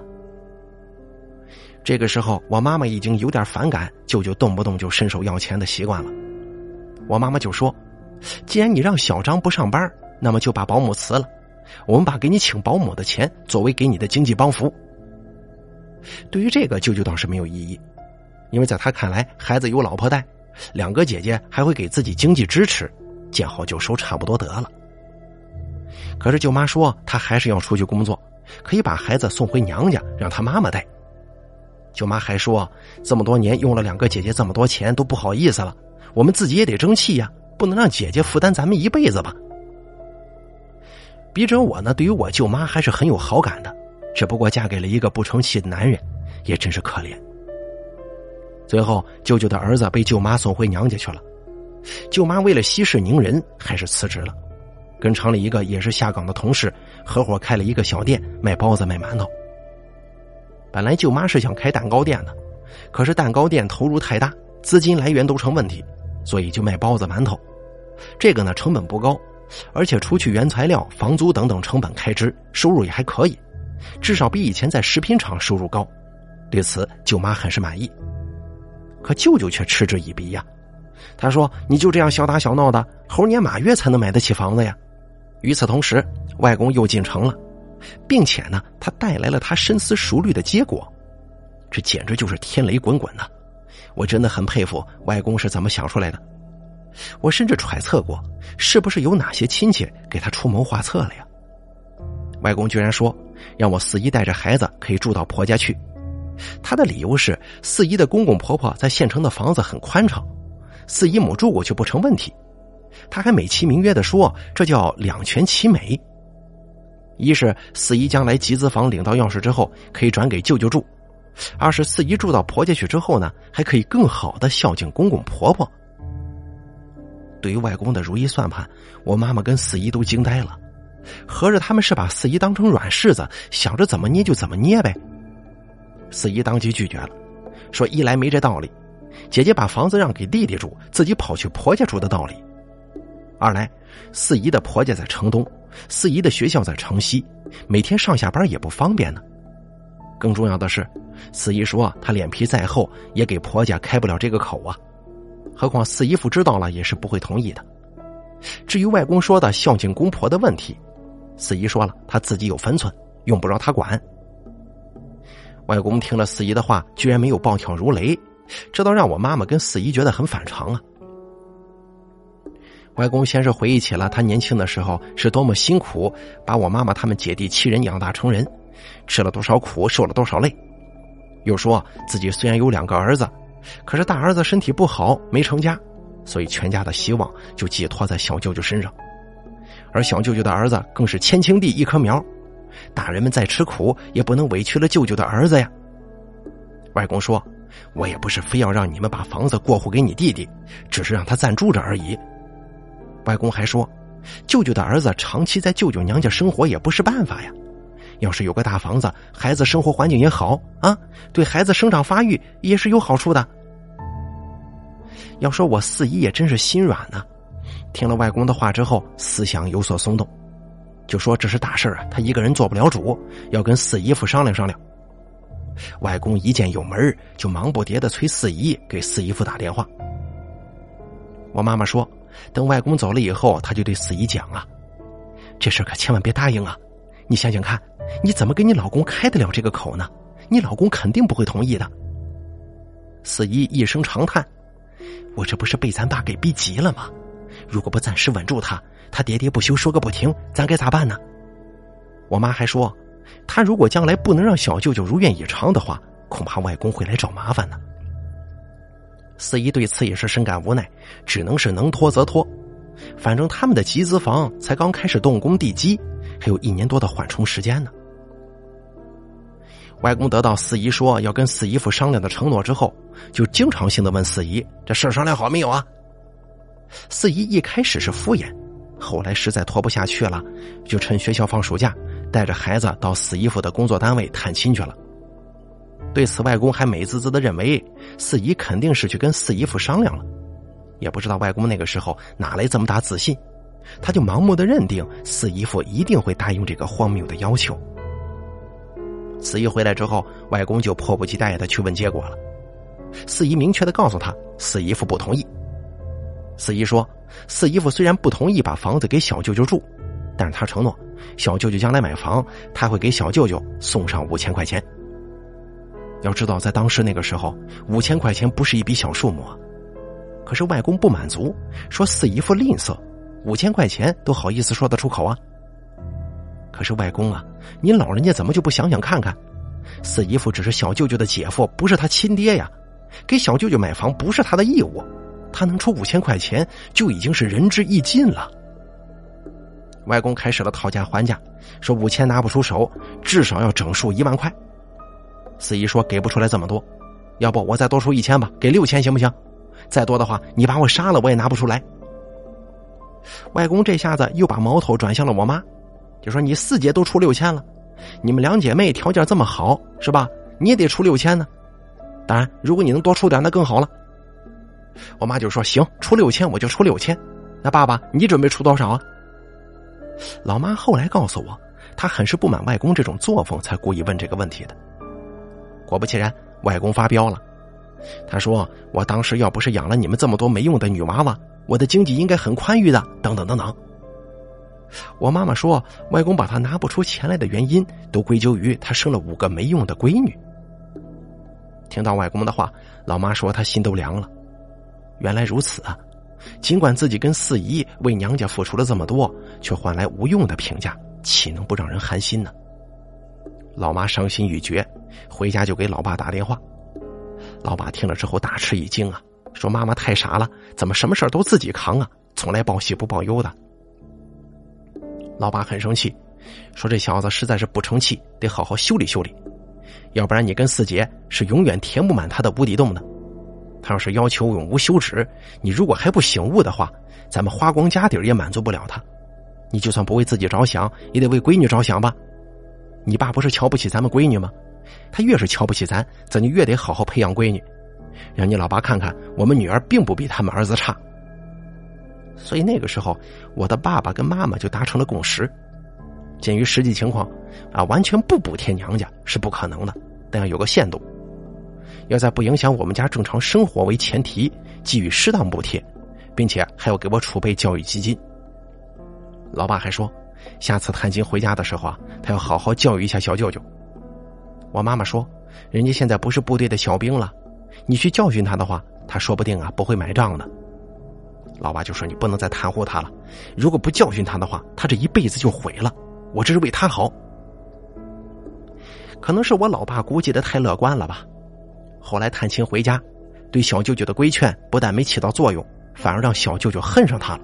Speaker 1: 这个时候，我妈妈已经有点反感舅舅动不动就伸手要钱的习惯了。我妈妈就说：“既然你让小张不上班，那么就把保姆辞了。”我们把给你请保姆的钱作为给你的经济帮扶。对于这个，舅舅倒是没有异议，因为在他看来，孩子有老婆带，两个姐姐还会给自己经济支持，见好就收，差不多得了。可是舅妈说，她还是要出去工作，可以把孩子送回娘家，让她妈妈带。舅妈还说，这么多年用了两个姐姐这么多钱，都不好意思了，我们自己也得争气呀，不能让姐姐负担咱们一辈子吧。笔者我呢，对于我舅妈还是很有好感的，只不过嫁给了一个不成器的男人，也真是可怜。最后，舅舅的儿子被舅妈送回娘家去了，舅妈为了息事宁人，还是辞职了，跟厂里一个也是下岗的同事合伙开了一个小店，卖包子卖馒头。本来舅妈是想开蛋糕店的，可是蛋糕店投入太大，资金来源都成问题，所以就卖包子、馒头。这个呢成本不高，而且除去原材料、房租等等成本开支，收入也还可以，至少比以前在食品厂收入高。对此，舅妈很是满意。可舅舅却嗤之以鼻呀，他说：“你就这样小打小闹的，猴年马月才能买得起房子呀。”与此同时，外公又进城了，并且呢，他带来了他深思熟虑的结果，这简直就是天雷滚滚呐！我真的很佩服外公是怎么想出来的。我甚至揣测过，是不是有哪些亲戚给他出谋划策了呀？外公居然说让我四姨带着孩子可以住到婆家去，他的理由是四姨的公公婆婆在县城的房子很宽敞，四姨母住过去不成问题。他还美其名曰的说这叫两全其美。一是四姨将来集资房领到钥匙之后可以转给舅舅住，二是四姨住到婆家去之后呢，还可以更好的孝敬公公婆婆。对于外公的如意算盘，我妈妈跟四姨都惊呆了，合着他们是把四姨当成软柿子，想着怎么捏就怎么捏呗。四姨当即拒绝了，说一来没这道理，姐姐把房子让给弟弟住，自己跑去婆家住的道理；二来四姨的婆家在城东，四姨的学校在城西，每天上下班也不方便呢。更重要的是，四姨说她脸皮再厚，也给婆家开不了这个口啊。何况四姨夫知道了也是不会同意的。至于外公说的孝敬公婆的问题，四姨说了他自己有分寸，用不着他管。外公听了四姨的话，居然没有暴跳如雷，这倒让我妈妈跟四姨觉得很反常啊。外公先是回忆起了他年轻的时候是多么辛苦，把我妈妈他们姐弟七人养大成人，吃了多少苦，受了多少累，又说自己虽然有两个儿子。可是大儿子身体不好，没成家，所以全家的希望就寄托在小舅舅身上，而小舅舅的儿子更是千顷地一棵苗，大人们再吃苦也不能委屈了舅舅的儿子呀。外公说：“我也不是非要让你们把房子过户给你弟弟，只是让他暂住着而已。”外公还说：“舅舅的儿子长期在舅舅娘家生活也不是办法呀。”要是有个大房子，孩子生活环境也好啊，对孩子生长发育也是有好处的。要说我四姨也真是心软呢，听了外公的话之后，思想有所松动，就说这是大事啊，他一个人做不了主，要跟四姨夫商量商量。外公一见有门就忙不迭的催四姨给四姨夫打电话。我妈妈说，等外公走了以后，他就对四姨讲啊，这事可千万别答应啊，你想想看。你怎么跟你老公开得了这个口呢？你老公肯定不会同意的。四姨一声长叹：“我这不是被咱爸给逼急了吗？如果不暂时稳住他，他喋喋不休说个不停，咱该咋办呢？”我妈还说：“他如果将来不能让小舅舅如愿以偿的话，恐怕外公会来找麻烦呢。”四姨对此也是深感无奈，只能是能拖则拖。反正他们的集资房才刚开始动工地基。还有一年多的缓冲时间呢。外公得到四姨说要跟四姨夫商量的承诺之后，就经常性的问四姨：“这事商量好没有啊？”四姨一开始是敷衍，后来实在拖不下去了，就趁学校放暑假，带着孩子到四姨夫的工作单位探亲去了。对此，外公还美滋滋的认为四姨肯定是去跟四姨夫商量了，也不知道外公那个时候哪来这么大自信。他就盲目的认定四姨夫一定会答应这个荒谬的要求。四姨回来之后，外公就迫不及待的去问结果了。四姨明确的告诉他，四姨夫不同意。四姨说，四姨夫虽然不同意把房子给小舅舅住，但是他承诺，小舅舅将来买房，他会给小舅舅送上五千块钱。要知道，在当时那个时候，五千块钱不是一笔小数目。可是外公不满足，说四姨夫吝啬。五千块钱都好意思说得出口啊？可是外公啊，您老人家怎么就不想想看看？四姨夫只是小舅舅的姐夫，不是他亲爹呀。给小舅舅买房不是他的义务，他能出五千块钱就已经是仁至义尽了。外公开始了讨价还价，说五千拿不出手，至少要整数一万块。四姨说给不出来这么多，要不我再多出一千吧，给六千行不行？再多的话，你把我杀了我也拿不出来。外公这下子又把矛头转向了我妈，就说：“你四姐都出六千了，你们两姐妹条件这么好，是吧？你也得出六千呢。当然，如果你能多出点，那更好了。我妈就说：“行，出六千我就出六千。那爸爸，你准备出多少啊？”老妈后来告诉我，她很是不满外公这种作风，才故意问这个问题的。果不其然，外公发飙了。他说：“我当时要不是养了你们这么多没用的女娃娃，我的经济应该很宽裕的。”等等等等。我妈妈说，外公把她拿不出钱来的原因，都归咎于她生了五个没用的闺女。听到外公的话，老妈说她心都凉了。原来如此啊！尽管自己跟四姨为娘家付出了这么多，却换来无用的评价，岂能不让人寒心呢？老妈伤心欲绝，回家就给老爸打电话。老爸听了之后大吃一惊啊，说：“妈妈太傻了，怎么什么事都自己扛啊？从来报喜不报忧的。”老爸很生气，说：“这小子实在是不成器，得好好修理修理，要不然你跟四姐是永远填不满他的无底洞的。”他要是要求永无休止，你如果还不醒悟的话，咱们花光家底也满足不了他。你就算不为自己着想，也得为闺女着想吧。你爸不是瞧不起咱们闺女吗？他越是瞧不起咱，咱就越得好好培养闺女，让你老爸看看我们女儿并不比他们儿子差。所以那个时候，我的爸爸跟妈妈就达成了共识：鉴于实际情况，啊，完全不补贴娘家是不可能的，但要有个限度。要在不影响我们家正常生活为前提，给予适当补贴，并且还要给我储备教育基金。老爸还说，下次探亲回家的时候啊，他要好好教育一下小舅舅。我妈妈说，人家现在不是部队的小兵了，你去教训他的话，他说不定啊不会买账的。老爸就说，你不能再袒护他了，如果不教训他的话，他这一辈子就毁了。我这是为他好。可能是我老爸估计的太乐观了吧。后来探亲回家，对小舅舅的规劝不但没起到作用，反而让小舅舅恨上他了。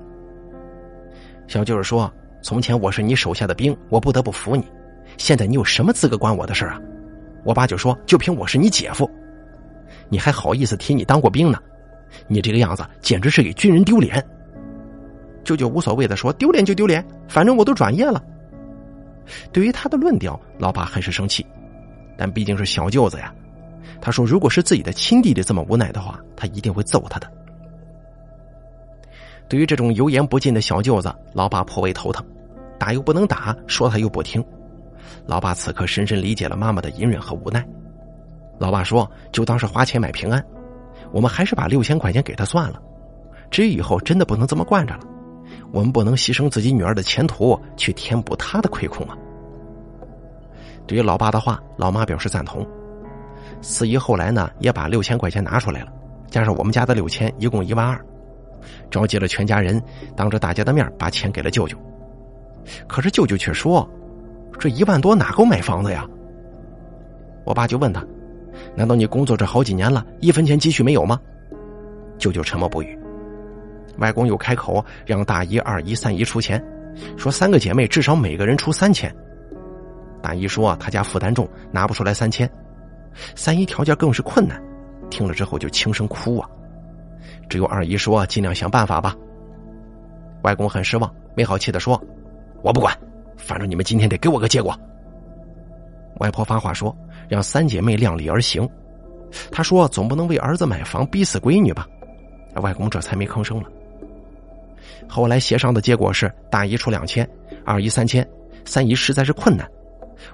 Speaker 1: 小舅舅说：“从前我是你手下的兵，我不得不服你。现在你有什么资格管我的事啊？”我爸就说：“就凭我是你姐夫，你还好意思提你当过兵呢？你这个样子简直是给军人丢脸。”舅舅无所谓的说：“丢脸就丢脸，反正我都转业了。”对于他的论调，老爸很是生气，但毕竟是小舅子呀。他说：“如果是自己的亲弟弟这么无奈的话，他一定会揍他的。”对于这种油盐不进的小舅子，老爸颇为头疼，打又不能打，说他又不听。老爸此刻深深理解了妈妈的隐忍和无奈。老爸说：“就当是花钱买平安，我们还是把六千块钱给他算了。至于以后，真的不能这么惯着了。我们不能牺牲自己女儿的前途去填补他的亏空啊。”对于老爸的话，老妈表示赞同。四姨后来呢，也把六千块钱拿出来了，加上我们家的六千，一共一万二，召集了全家人，当着大家的面把钱给了舅舅。可是舅舅却说：“这一万多哪够买房子呀？”我爸就问他：“难道你工作这好几年了，一分钱积蓄没有吗？”舅舅沉默不语。外公又开口让大姨、二姨、三姨出钱，说三个姐妹至少每个人出三千。大姨说她家负担重，拿不出来三千。三姨条件更是困难，听了之后就轻声哭啊。只有二姨说：“尽量想办法吧。”外公很失望，没好气的说：“我不管，反正你们今天得给我个结果。”外婆发话说：“让三姐妹量力而行。”她说：“总不能为儿子买房逼死闺女吧？”外公这才没吭声了。后来协商的结果是：大姨出两千，二姨三千，三姨实在是困难，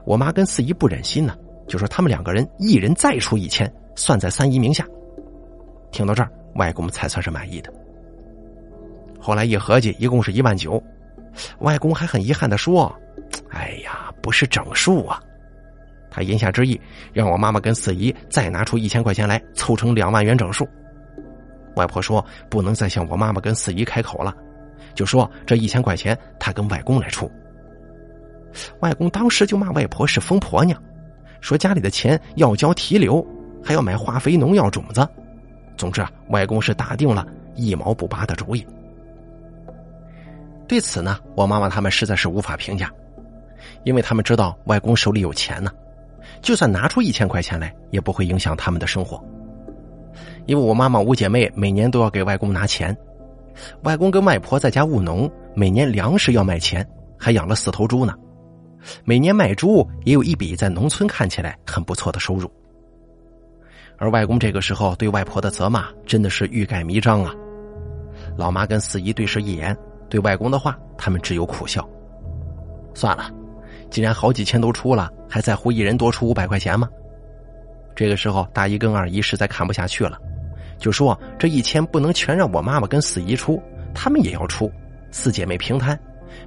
Speaker 1: 我妈跟四姨不忍心呢。就说他们两个人一人再出一千，算在三姨名下。听到这儿，外公才算是满意的。后来一合计，一共是一万九。外公还很遗憾的说：“哎呀，不是整数啊！”他言下之意，让我妈妈跟四姨再拿出一千块钱来，凑成两万元整数。外婆说：“不能再向我妈妈跟四姨开口了，就说这一千块钱她跟外公来出。”外公当时就骂外婆是疯婆娘。说家里的钱要交提留，还要买化肥、农药、种子。总之啊，外公是打定了一毛不拔的主意。对此呢，我妈妈他们实在是无法评价，因为他们知道外公手里有钱呢，就算拿出一千块钱来，也不会影响他们的生活。因为我妈妈五姐妹每年都要给外公拿钱，外公跟外婆在家务农，每年粮食要卖钱，还养了四头猪呢。每年卖猪也有一笔在农村看起来很不错的收入，而外公这个时候对外婆的责骂真的是欲盖弥彰啊！老妈跟四姨对视一眼，对外公的话，他们只有苦笑。算了，既然好几千都出了，还在乎一人多出五百块钱吗？这个时候，大姨跟二姨实在看不下去了，就说这一千不能全让我妈妈跟四姨出，他们也要出，四姐妹平摊，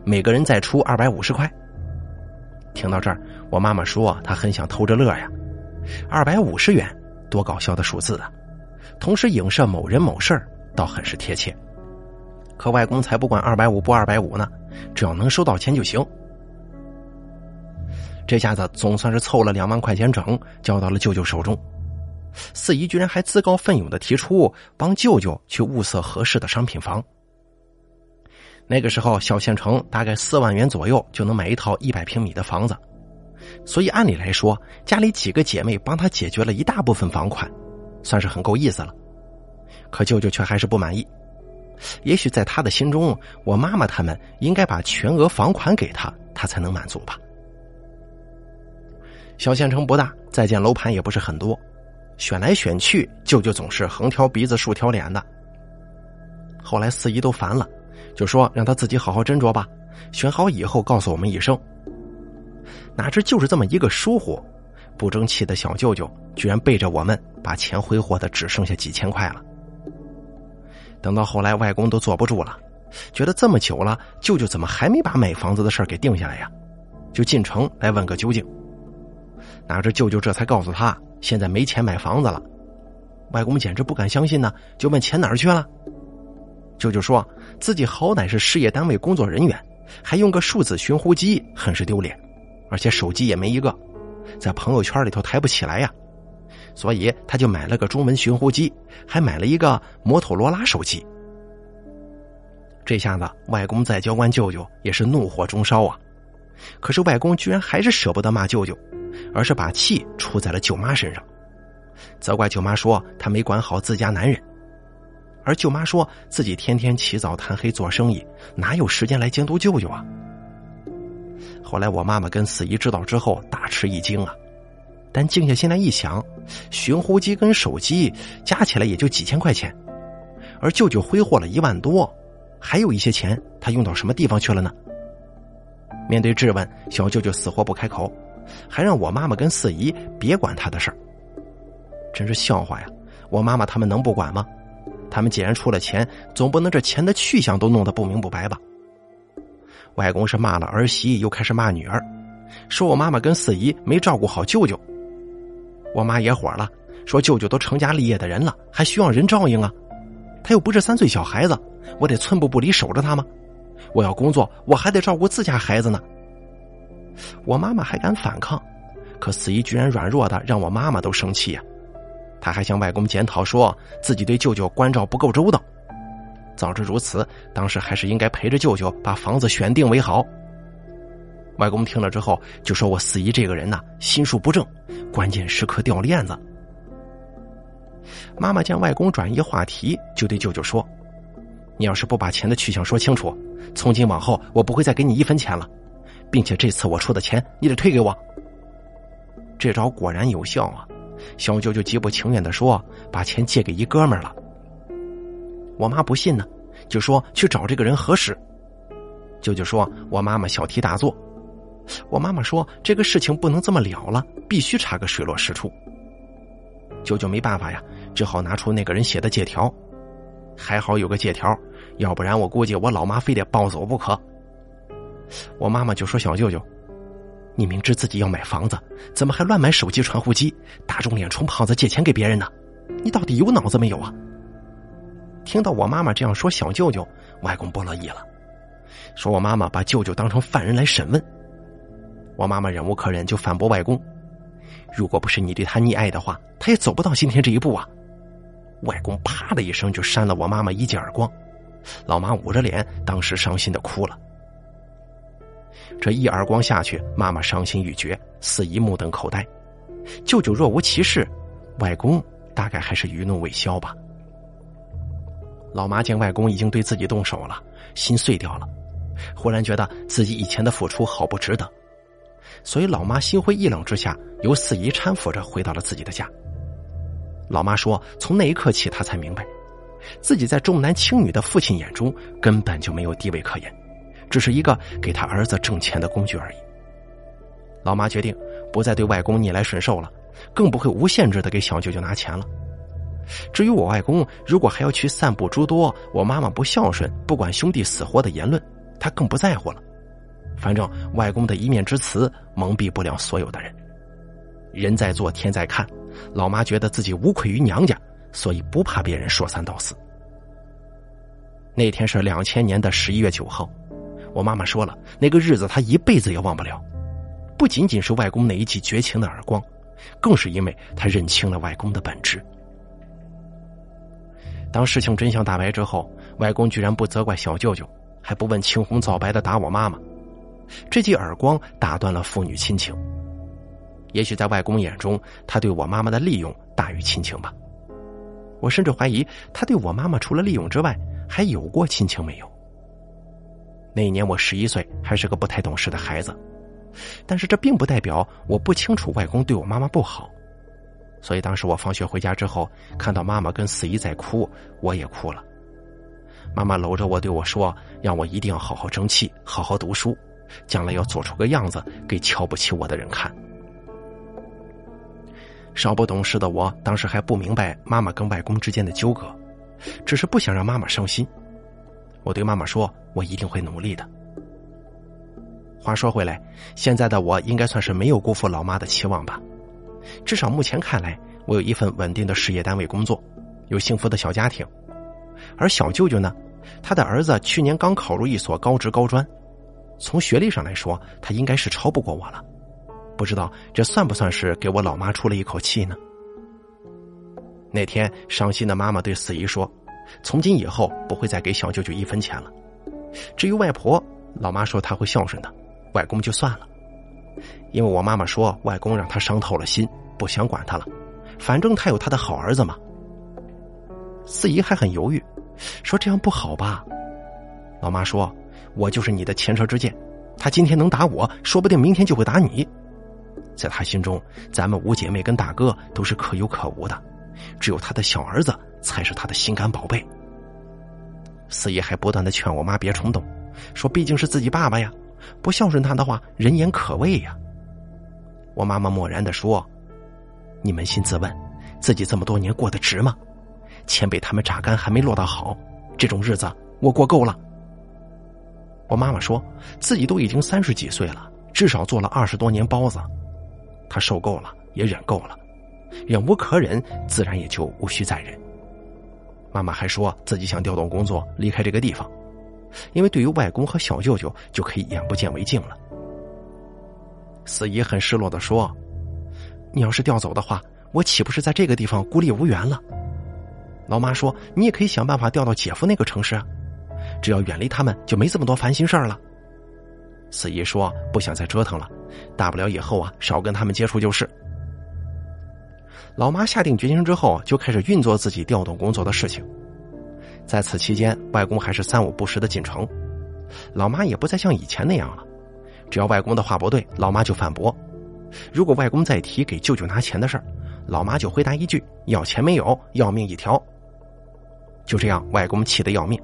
Speaker 1: 每个人再出二百五十块。听到这儿，我妈妈说她很想偷着乐呀，二百五十元。多搞笑的数字啊！同时影射某人某事儿，倒很是贴切。可外公才不管二百五不二百五呢，只要能收到钱就行。这下子总算是凑了两万块钱整，交到了舅舅手中。四姨居然还自告奋勇的提出帮舅舅去物色合适的商品房。那个时候，小县城大概四万元左右就能买一套一百平米的房子。所以按理来说，家里几个姐妹帮他解决了一大部分房款，算是很够意思了。可舅舅却还是不满意。也许在他的心中，我妈妈他们应该把全额房款给他，他才能满足吧。小县城不大，再建楼盘也不是很多，选来选去，舅舅总是横挑鼻子竖挑脸的。后来四姨都烦了，就说让他自己好好斟酌吧，选好以后告诉我们一声。哪知就是这么一个疏忽，不争气的小舅舅居然背着我们把钱挥霍的只剩下几千块了。等到后来，外公都坐不住了，觉得这么久了，舅舅怎么还没把买房子的事给定下来呀？就进城来问个究竟。哪知舅舅这才告诉他，现在没钱买房子了。外公简直不敢相信呢，就问钱哪儿去了。舅舅说自己好歹是事业单位工作人员，还用个数字寻呼机，很是丢脸。而且手机也没一个，在朋友圈里头抬不起来呀，所以他就买了个中文寻呼机，还买了一个摩托罗拉手机。这下子，外公再教官舅舅也是怒火中烧啊！可是外公居然还是舍不得骂舅舅，而是把气出在了舅妈身上，责怪舅妈说他没管好自家男人，而舅妈说自己天天起早贪黑做生意，哪有时间来监督舅舅啊？后来我妈妈跟四姨知道之后大吃一惊啊，但静下心来一想，寻呼机跟手机加起来也就几千块钱，而舅舅挥霍了一万多，还有一些钱他用到什么地方去了呢？面对质问，小舅舅死活不开口，还让我妈妈跟四姨别管他的事儿。真是笑话呀！我妈妈他们能不管吗？他们既然出了钱，总不能这钱的去向都弄得不明不白吧？外公是骂了儿媳，又开始骂女儿，说我妈妈跟四姨没照顾好舅舅。我妈也火了，说舅舅都成家立业的人了，还需要人照应啊？他又不是三岁小孩子，我得寸步不离守着他吗？我要工作，我还得照顾自家孩子呢。我妈妈还敢反抗，可四姨居然软弱的让我妈妈都生气呀。她还向外公检讨，说自己对舅舅关照不够周到。早知如此，当时还是应该陪着舅舅把房子选定为好。外公听了之后就说：“我四姨这个人呐，心术不正，关键时刻掉链子。”妈妈见外公转移话题，就对舅舅说：“你要是不把钱的去向说清楚，从今往后我不会再给你一分钱了，并且这次我出的钱你得退给我。”这招果然有效啊！小舅舅极不情愿的说：“把钱借给一哥们了。”我妈不信呢，就说去找这个人核实。舅舅说我妈妈小题大做，我妈妈说这个事情不能这么了了，必须查个水落石出。舅舅没办法呀，只好拿出那个人写的借条，还好有个借条，要不然我估计我老妈非得抱走不可。我妈妈就说小舅舅，你明知自己要买房子，怎么还乱买手机传呼机，打肿脸充胖子借钱给别人呢？你到底有脑子没有啊？听到我妈妈这样说小舅舅，外公不乐意了，说我妈妈把舅舅当成犯人来审问。我妈妈忍无可忍，就反驳外公：“如果不是你对他溺爱的话，他也走不到今天这一步啊！”外公啪的一声就扇了我妈妈一记耳光，老妈捂着脸，当时伤心的哭了。这一耳光下去，妈妈伤心欲绝，四姨目瞪口呆，舅舅若无其事，外公大概还是余怒未消吧。老妈见外公已经对自己动手了，心碎掉了，忽然觉得自己以前的付出好不值得，所以老妈心灰意冷之下，由四姨搀扶着回到了自己的家。老妈说，从那一刻起，她才明白，自己在重男轻女的父亲眼中根本就没有地位可言，只是一个给他儿子挣钱的工具而已。老妈决定不再对外公逆来顺受了，更不会无限制的给小舅舅拿钱了。至于我外公，如果还要去散布诸多我妈妈不孝顺、不管兄弟死活的言论，他更不在乎了。反正外公的一面之词蒙蔽不了所有的人。人在做，天在看。老妈觉得自己无愧于娘家，所以不怕别人说三道四。那天是两千年的十一月九号，我妈妈说了，那个日子她一辈子也忘不了。不仅仅是外公那一记绝情的耳光，更是因为她认清了外公的本质。当事情真相大白之后，外公居然不责怪小舅舅，还不问青红皂白的打我妈妈。这记耳光打断了父女亲情。也许在外公眼中，他对我妈妈的利用大于亲情吧。我甚至怀疑，他对我妈妈除了利用之外，还有过亲情没有？那一年我十一岁，还是个不太懂事的孩子。但是这并不代表我不清楚外公对我妈妈不好。所以当时我放学回家之后，看到妈妈跟四姨在哭，我也哭了。妈妈搂着我对我说：“让我一定要好好争气，好好读书，将来要做出个样子给瞧不起我的人看。”稍不懂事的我，当时还不明白妈妈跟外公之间的纠葛，只是不想让妈妈伤心。我对妈妈说：“我一定会努力的。”话说回来，现在的我应该算是没有辜负老妈的期望吧。至少目前看来，我有一份稳定的事业单位工作，有幸福的小家庭。而小舅舅呢，他的儿子去年刚考入一所高职高专，从学历上来说，他应该是超不过我了。不知道这算不算是给我老妈出了一口气呢？那天伤心的妈妈对四姨说：“从今以后不会再给小舅舅一分钱了。至于外婆，老妈说她会孝顺的，外公就算了。因为我妈妈说外公让她伤透了心，不想管他了，反正他有他的好儿子嘛。”四姨还很犹豫，说：“这样不好吧？”老妈说：“我就是你的前车之鉴，他今天能打我，说不定明天就会打你。”在他心中，咱们五姐妹跟大哥都是可有可无的，只有他的小儿子才是他的心肝宝贝。四爷还不断的劝我妈别冲动，说毕竟是自己爸爸呀，不孝顺他的话，人言可畏呀。我妈妈漠然的说：“你扪心自问，自己这么多年过得值吗？钱被他们榨干还没落到好，这种日子我过够了。”我妈妈说自己都已经三十几岁了，至少做了二十多年包子。她受够了，也忍够了，忍无可忍，自然也就无需再忍。妈妈还说自己想调动工作，离开这个地方，因为对于外公和小舅舅就可以眼不见为净了。四姨很失落的说：“你要是调走的话，我岂不是在这个地方孤立无援了？”老妈说：“你也可以想办法调到姐夫那个城市啊，只要远离他们，就没这么多烦心事儿了。”四姨说：“不想再折腾了，大不了以后啊少跟他们接触就是。”老妈下定决心之后，就开始运作自己调动工作的事情。在此期间，外公还是三五不时的进城，老妈也不再像以前那样了。只要外公的话不对，老妈就反驳；如果外公再提给舅舅拿钱的事儿，老妈就回答一句：“要钱没有，要命一条。”就这样，外公气得要命，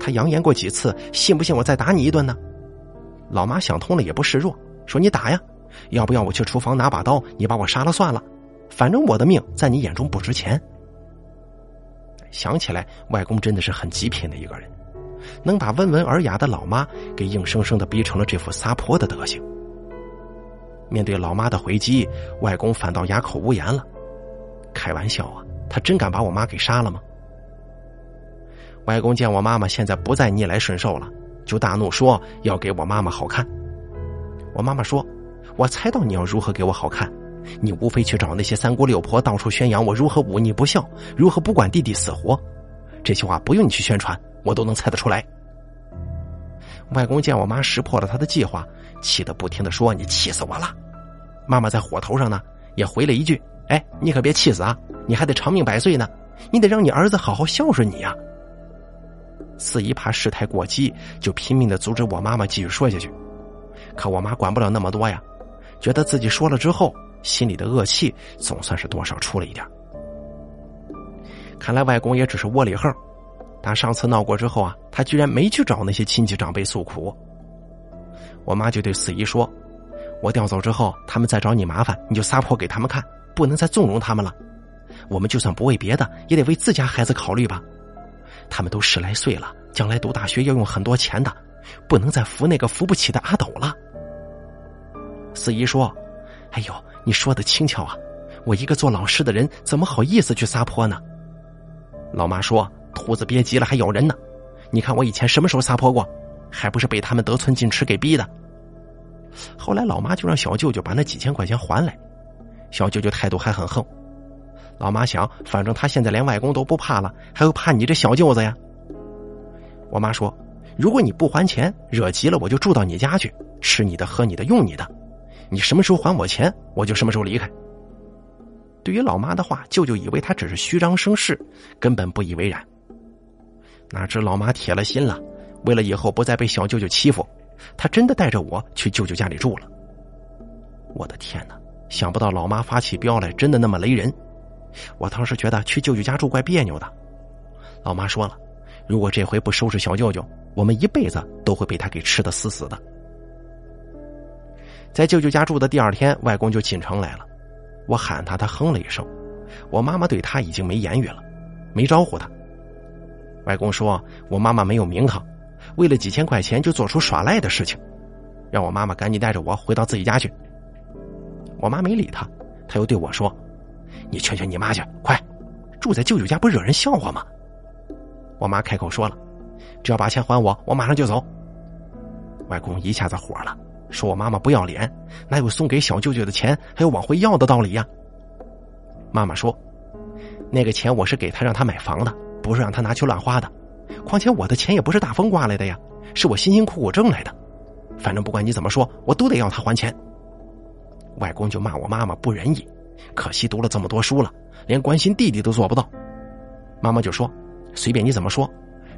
Speaker 1: 他扬言过几次：“信不信我再打你一顿呢？”老妈想通了也不示弱，说：“你打呀，要不要我去厨房拿把刀，你把我杀了算了，反正我的命在你眼中不值钱。”想起来，外公真的是很极品的一个人，能把温文尔雅的老妈给硬生生的逼成了这副撒泼的德行。面对老妈的回击，外公反倒哑口无言了。开玩笑啊，他真敢把我妈给杀了吗？外公见我妈妈现在不再逆来顺受了。就大怒说要给我妈妈好看，我妈妈说：“我猜到你要如何给我好看，你无非去找那些三姑六婆到处宣扬我如何忤逆不孝，如何不管弟弟死活。这些话不用你去宣传，我都能猜得出来。”外公见我妈识破了他的计划，气得不停的说：“你气死我了！”妈妈在火头上呢，也回了一句：“哎，你可别气死啊，你还得长命百岁呢，你得让你儿子好好孝顺你呀。”四姨怕事态过激，就拼命的阻止我妈妈继续说下去。可我妈管不了那么多呀，觉得自己说了之后，心里的恶气总算是多少出了一点。看来外公也只是窝里横。打上次闹过之后啊，他居然没去找那些亲戚长辈诉苦。我妈就对四姨说：“我调走之后，他们再找你麻烦，你就撒泼给他们看，不能再纵容他们了。我们就算不为别的，也得为自家孩子考虑吧。他们都十来岁了，将来读大学要用很多钱的，不能再扶那个扶不起的阿斗了。”四姨说：“哎呦，你说的轻巧啊！我一个做老师的人，怎么好意思去撒泼呢？”老妈说。兔子憋急了还咬人呢，你看我以前什么时候撒泼过？还不是被他们得寸进尺给逼的。后来老妈就让小舅舅把那几千块钱还来，小舅舅态度还很横。老妈想，反正他现在连外公都不怕了，还会怕你这小舅子呀？我妈说，如果你不还钱，惹急了我就住到你家去，吃你的，喝你的，用你的，你什么时候还我钱，我就什么时候离开。对于老妈的话，舅舅以为他只是虚张声势，根本不以为然。哪知老妈铁了心了，为了以后不再被小舅舅欺负，她真的带着我去舅舅家里住了。我的天哪！想不到老妈发起飙来真的那么雷人。我当时觉得去舅舅家住怪别扭的。老妈说了，如果这回不收拾小舅舅，我们一辈子都会被他给吃的死死的。在舅舅家住的第二天，外公就进城来了。我喊他，他哼了一声。我妈妈对他已经没言语了，没招呼他。外公说：“我妈妈没有名堂，为了几千块钱就做出耍赖的事情，让我妈妈赶紧带着我回到自己家去。”我妈没理他，他又对我说：“你劝劝你妈去，快！住在舅舅家不惹人笑话吗？”我妈开口说了：“只要把钱还我，我马上就走。”外公一下子火了，说我妈妈不要脸，哪有送给小舅舅的钱还有往回要的道理呀？妈妈说：“那个钱我是给他让他买房的。”不是让他拿去乱花的，况且我的钱也不是大风刮来的呀，是我辛辛苦苦挣来的。反正不管你怎么说，我都得要他还钱。外公就骂我妈妈不仁义，可惜读了这么多书了，连关心弟弟都做不到。妈妈就说：“随便你怎么说，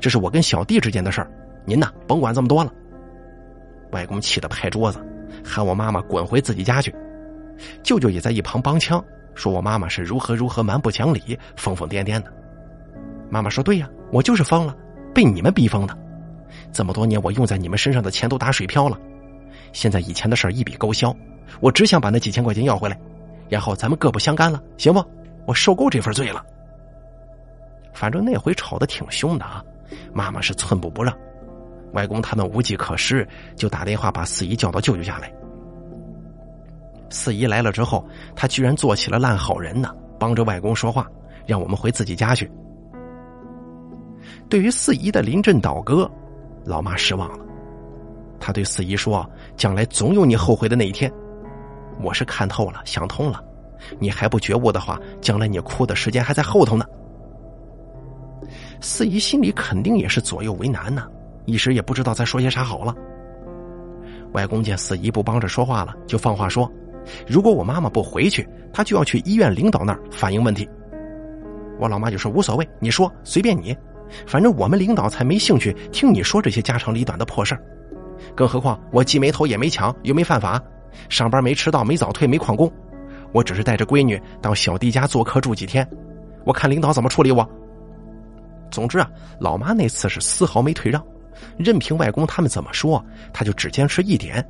Speaker 1: 这是我跟小弟之间的事儿，您呐甭管这么多了。”外公气得拍桌子，喊我妈妈滚回自己家去。舅舅也在一旁帮腔，说我妈妈是如何如何蛮不讲理、疯疯癫癫的。妈妈说：“对呀，我就是疯了，被你们逼疯的。这么多年，我用在你们身上的钱都打水漂了。现在以前的事一笔勾销，我只想把那几千块钱要回来，然后咱们各不相干了，行不？我受够这份罪了。反正那回吵得挺凶的啊，妈妈是寸步不让，外公他们无计可施，就打电话把四姨叫到舅舅家来。四姨来了之后，他居然做起了烂好人呢，帮着外公说话，让我们回自己家去。”对于四姨的临阵倒戈，老妈失望了。她对四姨说：“将来总有你后悔的那一天。我是看透了，想通了。你还不觉悟的话，将来你哭的时间还在后头呢。”四姨心里肯定也是左右为难呢，一时也不知道再说些啥好了。外公见四姨不帮着说话了，就放话说：“如果我妈妈不回去，他就要去医院领导那儿反映问题。”我老妈就说：“无所谓，你说，随便你。”反正我们领导才没兴趣听你说这些家长里短的破事儿，更何况我既没偷也没抢，又没犯法，上班没迟到，没早退，没旷工，我只是带着闺女到小弟家做客住几天，我看领导怎么处理我。总之啊，老妈那次是丝毫没退让，任凭外公他们怎么说，他就只坚持一点，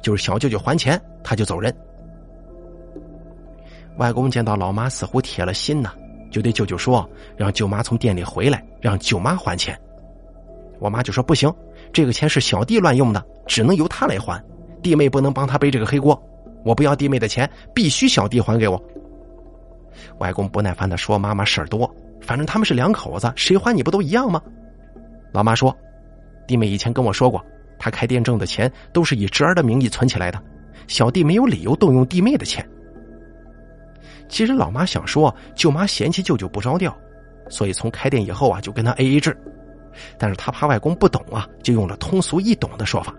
Speaker 1: 就是小舅舅还钱，他就走人。外公见到老妈似乎铁了心呢。就对舅舅说，让舅妈从店里回来，让舅妈还钱。我妈就说不行，这个钱是小弟乱用的，只能由他来还，弟妹不能帮他背这个黑锅。我不要弟妹的钱，必须小弟还给我。外公不耐烦的说：“妈妈事儿多，反正他们是两口子，谁还你不都一样吗？”老妈说：“弟妹以前跟我说过，他开店挣的钱都是以侄儿的名义存起来的，小弟没有理由动用弟妹的钱。”其实老妈想说，舅妈嫌弃舅舅不着调，所以从开店以后啊，就跟他 A A 制。但是他怕外公不懂啊，就用了通俗易懂的说法。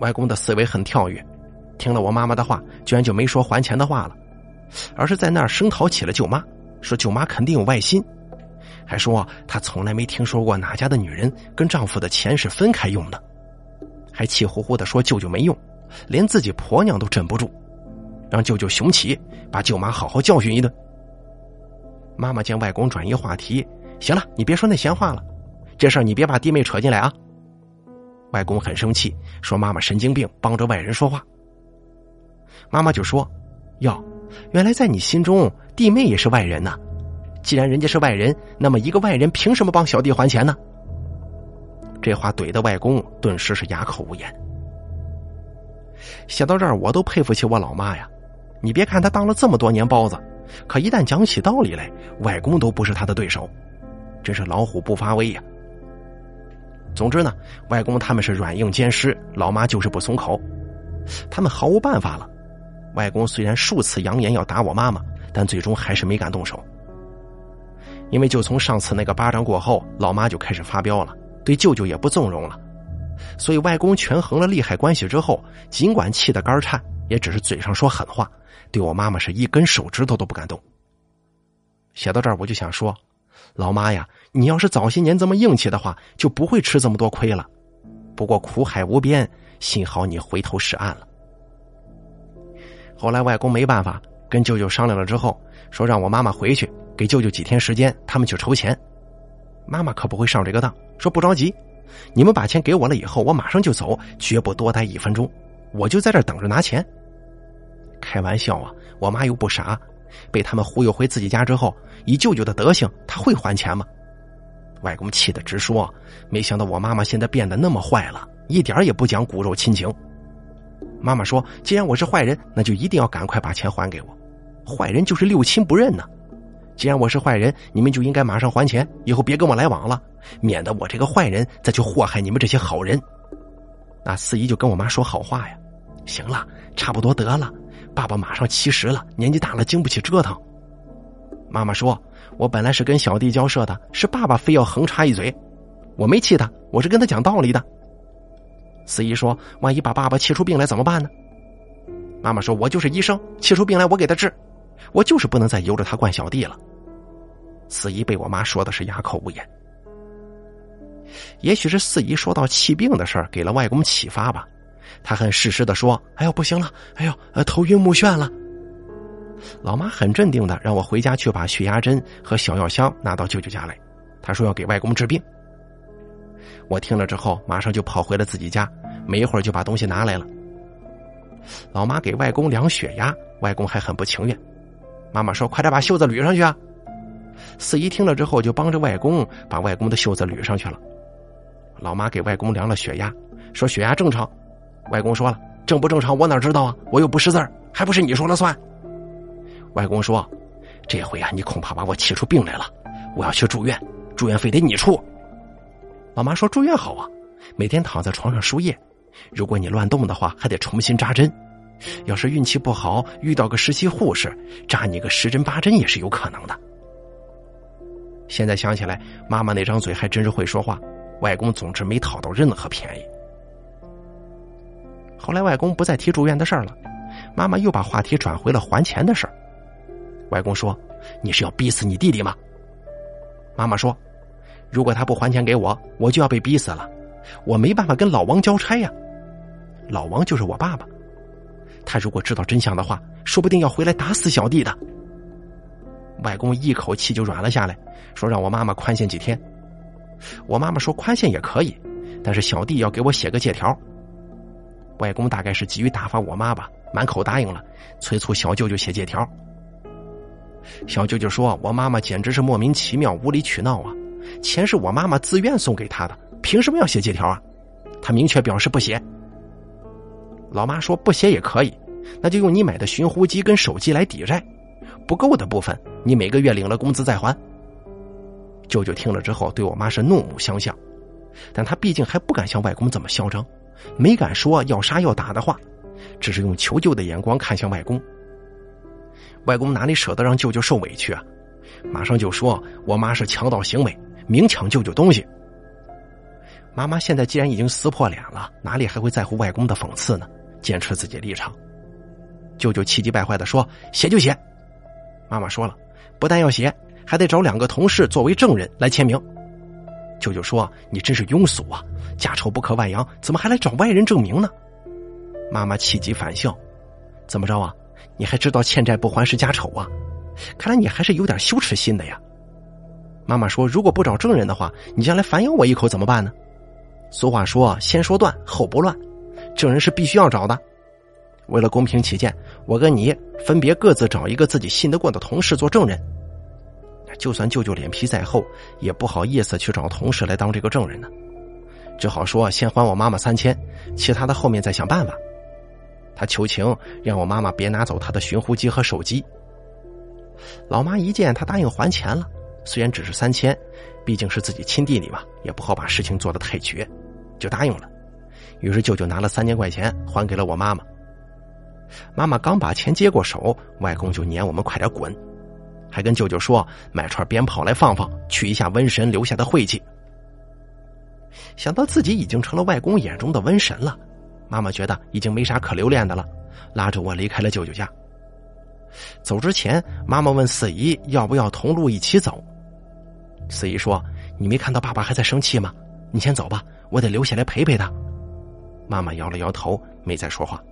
Speaker 1: 外公的思维很跳跃，听了我妈妈的话，居然就没说还钱的话了，而是在那儿声讨起了舅妈，说舅妈肯定有外心，还说他从来没听说过哪家的女人跟丈夫的钱是分开用的，还气呼呼的说舅舅没用，连自己婆娘都镇不住。让舅舅雄起，把舅妈好好教训一顿。妈妈见外公转移话题，行了，你别说那闲话了，这事儿你别把弟妹扯进来啊。外公很生气，说妈妈神经病，帮着外人说话。妈妈就说：“哟，原来在你心中，弟妹也是外人呐。既然人家是外人，那么一个外人凭什么帮小弟还钱呢？”这话怼的外公顿时是哑口无言。写到这儿，我都佩服起我老妈呀！你别看她当了这么多年包子，可一旦讲起道理来，外公都不是她的对手，真是老虎不发威呀。总之呢，外公他们是软硬兼施，老妈就是不松口，他们毫无办法了。外公虽然数次扬言要打我妈妈，但最终还是没敢动手。因为就从上次那个巴掌过后，老妈就开始发飙了，对舅舅也不纵容了。所以外公权衡了利害关系之后，尽管气得肝颤，也只是嘴上说狠话，对我妈妈是一根手指头都不敢动。写到这儿，我就想说，老妈呀。你要是早些年这么硬气的话，就不会吃这么多亏了。不过苦海无边，幸好你回头是岸了。后来外公没办法，跟舅舅商量了之后，说让我妈妈回去，给舅舅几天时间，他们去筹钱。妈妈可不会上这个当，说不着急，你们把钱给我了以后，我马上就走，绝不多待一分钟，我就在这等着拿钱。开玩笑啊，我妈又不傻，被他们忽悠回自己家之后，以舅舅的德行，他会还钱吗？外公气得直说：“没想到我妈妈现在变得那么坏了，一点也不讲骨肉亲情。”妈妈说：“既然我是坏人，那就一定要赶快把钱还给我。坏人就是六亲不认呢。既然我是坏人，你们就应该马上还钱，以后别跟我来往了，免得我这个坏人再去祸害你们这些好人。”那四姨就跟我妈说好话呀：“行了，差不多得了。爸爸马上七十了，年纪大了，经不起折腾。”妈妈说。我本来是跟小弟交涉的，是爸爸非要横插一嘴，我没气他，我是跟他讲道理的。四姨说：“万一把爸爸气出病来怎么办呢？”妈妈说：“我就是医生，气出病来我给他治，我就是不能再由着他惯小弟了。”四姨被我妈说的是哑口无言。也许是四姨说到气病的事儿给了外公启发吧，他很适时的说：“哎呦，不行了，哎呦，呃，头晕目眩了。”老妈很镇定的让我回家去把血压针和小药箱拿到舅舅家来，她说要给外公治病。我听了之后，马上就跑回了自己家，没一会儿就把东西拿来了。老妈给外公量血压，外公还很不情愿。妈妈说：“快点把袖子捋上去啊！”四姨听了之后，就帮着外公把外公的袖子捋上去了。老妈给外公量了血压，说血压正常。外公说了：“正不正常我哪知道啊？我又不识字还不是你说了算。”外公说：“这回啊，你恐怕把我气出病来了。我要去住院，住院费得你出。”老妈说：“住院好啊，每天躺在床上输液。如果你乱动的话，还得重新扎针。要是运气不好，遇到个实习护士，扎你个十针八针也是有可能的。”现在想起来，妈妈那张嘴还真是会说话。外公总之没讨到任何便宜。后来外公不再提住院的事儿了，妈妈又把话题转回了还钱的事儿。外公说：“你是要逼死你弟弟吗？”妈妈说：“如果他不还钱给我，我就要被逼死了。我没办法跟老王交差呀。老王就是我爸爸，他如果知道真相的话，说不定要回来打死小弟的。”外公一口气就软了下来，说：“让我妈妈宽限几天。”我妈妈说：“宽限也可以，但是小弟要给我写个借条。”外公大概是急于打发我妈吧，满口答应了，催促小舅舅写借条。小舅舅说：“我妈妈简直是莫名其妙、无理取闹啊！钱是我妈妈自愿送给他的，凭什么要写借条啊？”他明确表示不写。老妈说：“不写也可以，那就用你买的寻呼机跟手机来抵债，不够的部分你每个月领了工资再还。”舅舅听了之后，对我妈是怒目相向，但他毕竟还不敢像外公这么嚣张，没敢说要杀要打的话，只是用求救的眼光看向外公。外公哪里舍得让舅舅受委屈啊？马上就说：“我妈是强盗行为，明抢舅舅东西。”妈妈现在既然已经撕破脸了，哪里还会在乎外公的讽刺呢？坚持自己立场。舅舅气急败坏的说：“写就写。”妈妈说了：“不但要写，还得找两个同事作为证人来签名。”舅舅说：“你真是庸俗啊！家丑不可外扬，怎么还来找外人证明呢？”妈妈气急反笑：“怎么着啊？”你还知道欠债不还是家丑啊？看来你还是有点羞耻心的呀。妈妈说：“如果不找证人的话，你将来反咬我一口怎么办呢？”俗话说：“先说断，后不乱。”证人是必须要找的。为了公平起见，我跟你分别各自找一个自己信得过的同事做证人。就算舅舅脸皮再厚，也不好意思去找同事来当这个证人呢。只好说：“先还我妈妈三千，其他的后面再想办法。”他求情，让我妈妈别拿走他的寻呼机和手机。老妈一见他答应还钱了。虽然只是三千，毕竟是自己亲弟弟嘛，也不好把事情做得太绝，就答应了。于是舅舅拿了三千块钱还给了我妈妈。妈妈刚把钱接过手，外公就撵我们快点滚，还跟舅舅说买串鞭炮来放放，去一下瘟神留下的晦气。想到自己已经成了外公眼中的瘟神了，妈妈觉得已经没啥可留恋的了，拉着我离开了舅舅家。走之前，妈妈问四姨要不要同路一起走。四姨说：“你没看到爸爸还在生气吗？你先走吧，我得留下来陪陪他。”妈妈摇了摇头，没再说话。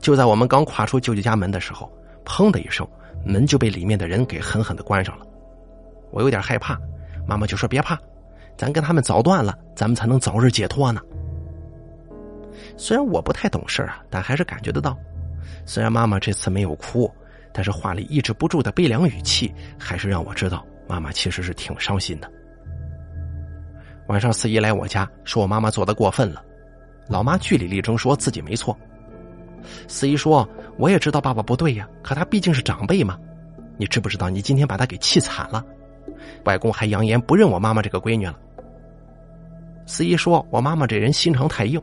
Speaker 1: 就在我们刚跨出舅舅家门的时候，砰的一声，门就被里面的人给狠狠的关上了。我有点害怕，妈妈就说：“别怕，咱跟他们早断了，咱们才能早日解脱呢。”虽然我不太懂事啊，但还是感觉得到，虽然妈妈这次没有哭。但是话里抑制不住的悲凉语气，还是让我知道妈妈其实是挺伤心的。晚上四姨来我家，说我妈妈做的过分了。老妈据理力争，说自己没错。四姨说：“我也知道爸爸不对呀，可他毕竟是长辈嘛。你知不知道，你今天把他给气惨了？外公还扬言不认我妈妈这个闺女了。”四姨说：“我妈妈这人心肠太硬。”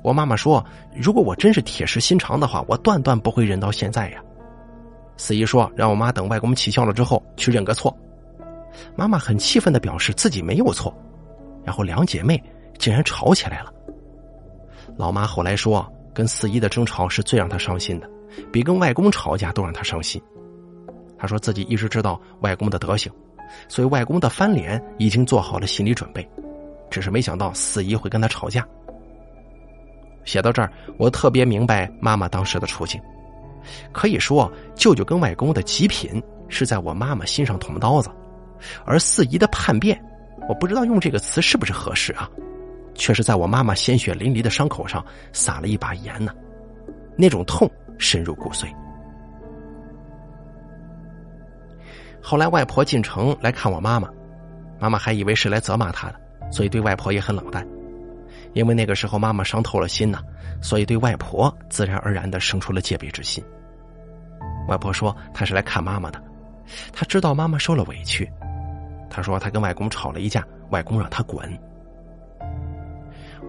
Speaker 1: 我妈妈说：“如果我真是铁石心肠的话，我断断不会忍到现在呀。”四姨说：“让我妈等外公起效了之后去认个错。”妈妈很气愤的表示自己没有错，然后两姐妹竟然吵起来了。老妈后来说，跟四姨的争吵是最让她伤心的，比跟外公吵架都让她伤心。她说自己一直知道外公的德行，所以外公的翻脸已经做好了心理准备，只是没想到四姨会跟他吵架。写到这儿，我特别明白妈妈当时的处境。可以说，舅舅跟外公的极品是在我妈妈心上捅刀子，而四姨的叛变，我不知道用这个词是不是合适啊，却是在我妈妈鲜血淋漓的伤口上撒了一把盐呢，那种痛深入骨髓。后来外婆进城来看我妈妈，妈妈还以为是来责骂她的，所以对外婆也很冷淡，因为那个时候妈妈伤透了心呢。所以，对外婆自然而然的生出了戒备之心。外婆说：“她是来看妈妈的，她知道妈妈受了委屈。她说她跟外公吵了一架，外公让她滚。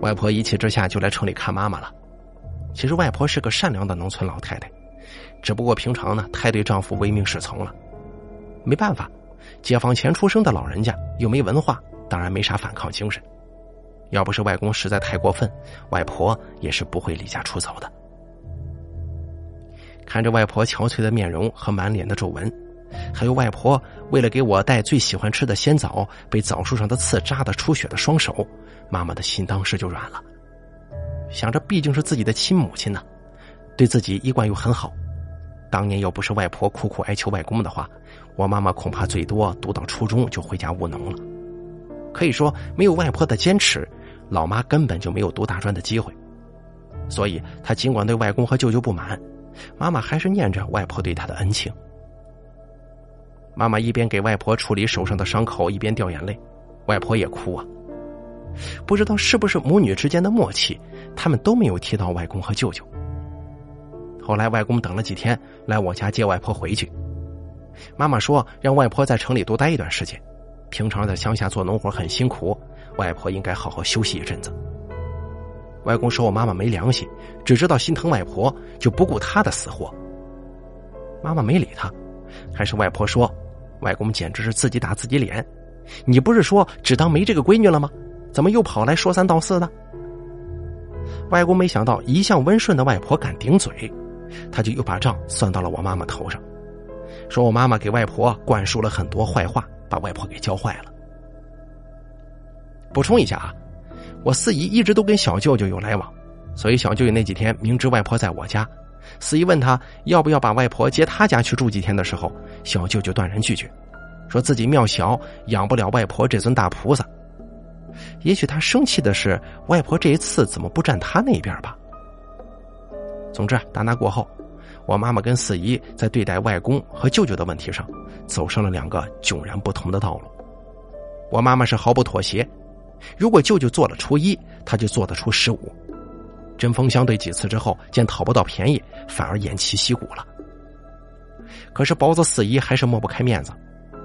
Speaker 1: 外婆一气之下就来城里看妈妈了。其实，外婆是个善良的农村老太太，只不过平常呢太对丈夫唯命是从了。没办法，解放前出生的老人家又没文化，当然没啥反抗精神。”要不是外公实在太过分，外婆也是不会离家出走的。看着外婆憔悴的面容和满脸的皱纹，还有外婆为了给我带最喜欢吃的鲜枣被枣树上的刺扎的出血的双手，妈妈的心当时就软了。想着毕竟是自己的亲母亲呢，对自己一贯又很好，当年要不是外婆苦苦哀求外公的话，我妈妈恐怕最多读到初中就回家务农了。可以说，没有外婆的坚持。老妈根本就没有读大专的机会，所以她尽管对外公和舅舅不满，妈妈还是念着外婆对她的恩情。妈妈一边给外婆处理手上的伤口，一边掉眼泪，外婆也哭啊。不知道是不是母女之间的默契，他们都没有提到外公和舅舅。后来外公等了几天，来我家接外婆回去。妈妈说让外婆在城里多待一段时间，平常在乡下做农活很辛苦。外婆应该好好休息一阵子。外公说我妈妈没良心，只知道心疼外婆，就不顾她的死活。妈妈没理他，还是外婆说，外公简直是自己打自己脸。你不是说只当没这个闺女了吗？怎么又跑来说三道四的？外公没想到一向温顺的外婆敢顶嘴，他就又把账算到了我妈妈头上，说我妈妈给外婆灌输了很多坏话，把外婆给教坏了。补充一下啊，我四姨一直都跟小舅舅有来往，所以小舅舅那几天明知外婆在我家，四姨问他要不要把外婆接他家去住几天的时候，小舅舅断然拒绝，说自己庙小，养不了外婆这尊大菩萨。也许他生气的是外婆这一次怎么不站他那边吧。总之，打那过后，我妈妈跟四姨在对待外公和舅舅的问题上，走上了两个迥然不同的道路。我妈妈是毫不妥协，如果舅舅做了初一，他就做得出十五。针锋相对几次之后，见讨不到便宜，反而偃旗息鼓了。可是包子四姨还是抹不开面子，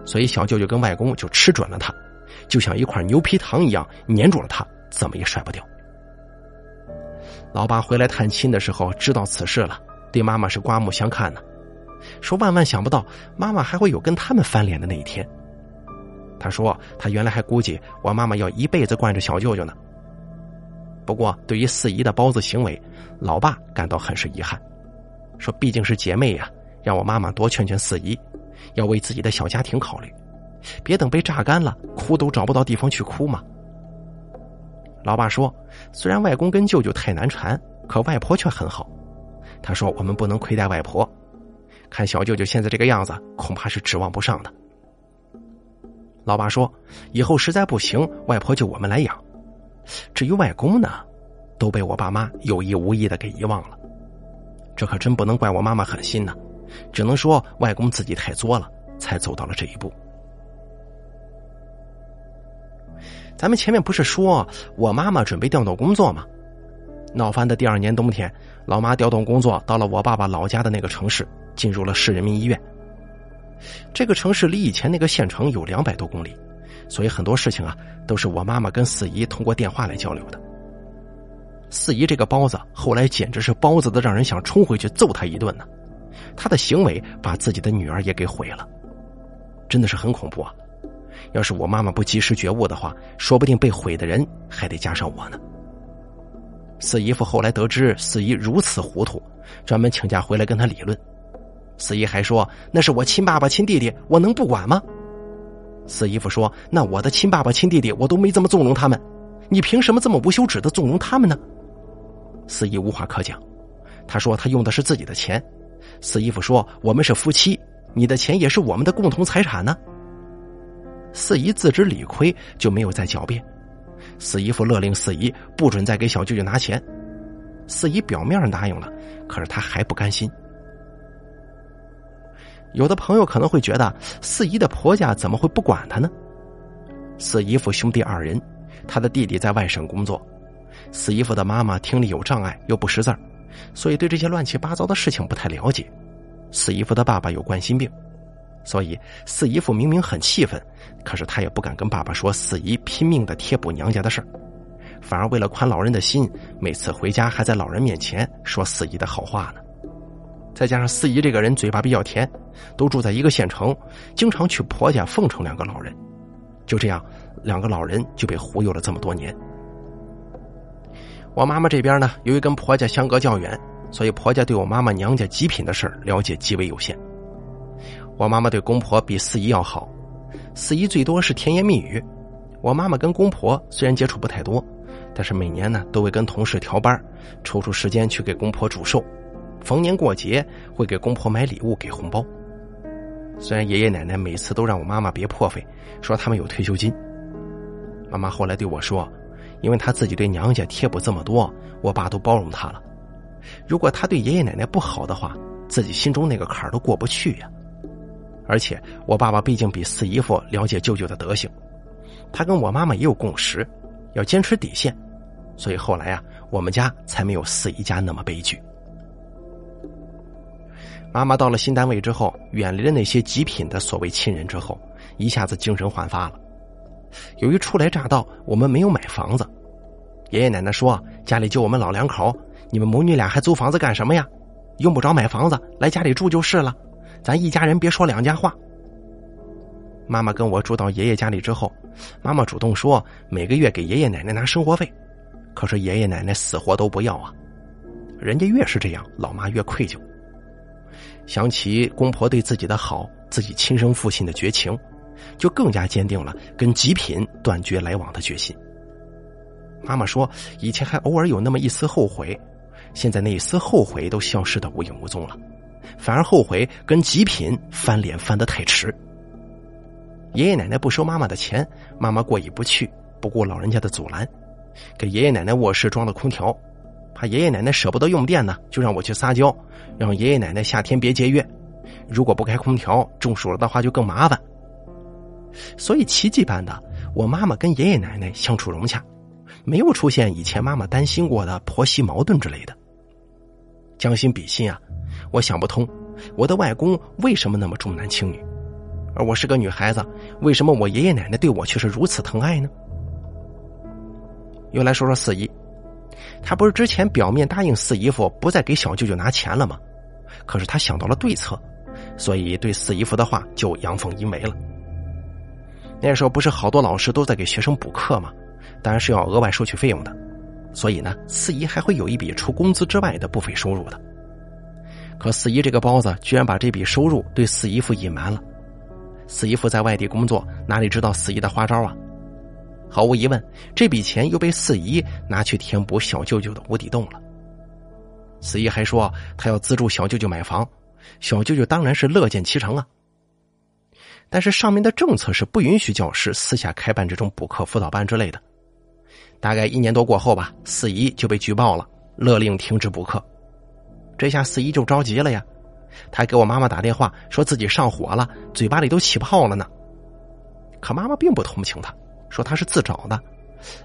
Speaker 1: 所以小舅舅跟外公就吃准了他。就像一块牛皮糖一样粘住了他，怎么也甩不掉。老爸回来探亲的时候知道此事了，对妈妈是刮目相看呢，说万万想不到妈妈还会有跟他们翻脸的那一天。他说他原来还估计我妈妈要一辈子惯着小舅舅呢。不过对于四姨的包子行为，老爸感到很是遗憾，说毕竟是姐妹呀，让我妈妈多劝劝四姨，要为自己的小家庭考虑。别等被榨干了，哭都找不到地方去哭嘛。老爸说：“虽然外公跟舅舅太难缠，可外婆却很好。他说我们不能亏待外婆。看小舅舅现在这个样子，恐怕是指望不上的。”老爸说：“以后实在不行，外婆就我们来养。至于外公呢，都被我爸妈有意无意的给遗忘了。这可真不能怪我妈妈狠心呢，只能说外公自己太作了，才走到了这一步。”咱们前面不是说我妈妈准备调动工作吗？闹翻的第二年冬天，老妈调动工作到了我爸爸老家的那个城市，进入了市人民医院。这个城市离以前那个县城有两百多公里，所以很多事情啊都是我妈妈跟四姨通过电话来交流的。四姨这个包子后来简直是包子的，让人想冲回去揍他一顿呢。他的行为把自己的女儿也给毁了，真的是很恐怖啊。要是我妈妈不及时觉悟的话，说不定被毁的人还得加上我呢。四姨夫后来得知四姨如此糊涂，专门请假回来跟他理论。四姨还说那是我亲爸爸亲弟弟，我能不管吗？四姨夫说那我的亲爸爸亲弟弟我都没这么纵容他们，你凭什么这么无休止的纵容他们呢？四姨无话可讲，他说他用的是自己的钱。四姨夫说我们是夫妻，你的钱也是我们的共同财产呢。四姨自知理亏，就没有再狡辩。四姨夫勒令四姨不准再给小舅舅拿钱。四姨表面上答应了，可是她还不甘心。有的朋友可能会觉得，四姨的婆家怎么会不管她呢？四姨夫兄弟二人，他的弟弟在外省工作，四姨夫的妈妈听力有障碍又不识字儿，所以对这些乱七八糟的事情不太了解。四姨夫的爸爸有冠心病。所以四姨夫明明很气愤，可是他也不敢跟爸爸说四姨拼命的贴补娘家的事儿，反而为了宽老人的心，每次回家还在老人面前说四姨的好话呢。再加上四姨这个人嘴巴比较甜，都住在一个县城，经常去婆家奉承两个老人，就这样，两个老人就被忽悠了这么多年。我妈妈这边呢，由于跟婆家相隔较远，所以婆家对我妈妈娘家极品的事儿了解极为有限。我妈妈对公婆比四姨要好，四姨最多是甜言蜜语。我妈妈跟公婆虽然接触不太多，但是每年呢都会跟同事调班，抽出时间去给公婆祝寿。逢年过节会给公婆买礼物给红包。虽然爷爷奶奶每次都让我妈妈别破费，说他们有退休金。妈妈后来对我说，因为她自己对娘家贴补这么多，我爸都包容她了。如果她对爷爷奶奶不好的话，自己心中那个坎儿都过不去呀。而且我爸爸毕竟比四姨夫了解舅舅的德行，他跟我妈妈也有共识，要坚持底线，所以后来啊，我们家才没有四姨家那么悲剧。妈妈到了新单位之后，远离了那些极品的所谓亲人之后，一下子精神焕发了。由于初来乍到，我们没有买房子，爷爷奶奶说家里就我们老两口，你们母女俩还租房子干什么呀？用不着买房子，来家里住就是了。咱一家人别说两家话。妈妈跟我住到爷爷家里之后，妈妈主动说每个月给爷爷奶奶拿生活费，可是爷爷奶奶死活都不要啊。人家越是这样，老妈越愧疚。想起公婆对自己的好，自己亲生父亲的绝情，就更加坚定了跟极品断绝来往的决心。妈妈说以前还偶尔有那么一丝后悔，现在那一丝后悔都消失的无影无踪了，反而后悔跟极品翻脸翻得太迟。爷爷奶奶不收妈妈的钱，妈妈过意不去，不顾老人家的阻拦，给爷爷奶奶卧室装了空调，怕爷爷奶奶舍不得用电呢，就让我去撒娇，让爷爷奶奶夏天别节约，如果不开空调中暑了的话就更麻烦。所以奇迹般的，我妈妈跟爷爷奶奶相处融洽。没有出现以前妈妈担心过的婆媳矛盾之类的。将心比心啊，我想不通，我的外公为什么那么重男轻女，而我是个女孩子，为什么我爷爷奶奶对我却是如此疼爱呢？又来说说四姨，他不是之前表面答应四姨夫不再给小舅舅拿钱了吗？可是他想到了对策，所以对四姨夫的话就阳奉阴违了。那时候不是好多老师都在给学生补课吗？当然是要额外收取费用的，所以呢，四姨还会有一笔除工资之外的不菲收入的。可四姨这个包子居然把这笔收入对四姨夫隐瞒了。四姨夫在外地工作，哪里知道四姨的花招啊？毫无疑问，这笔钱又被四姨拿去填补小舅舅的无底洞了。四姨还说她要资助小舅舅买房，小舅舅当然是乐见其成啊。但是上面的政策是不允许教师私下开办这种补课辅导班之类的。大概一年多过后吧，四姨就被举报了，勒令停止补课。这下四姨就着急了呀，她给我妈妈打电话，说自己上火了，嘴巴里都起泡了呢。可妈妈并不同情她，说她是自找的。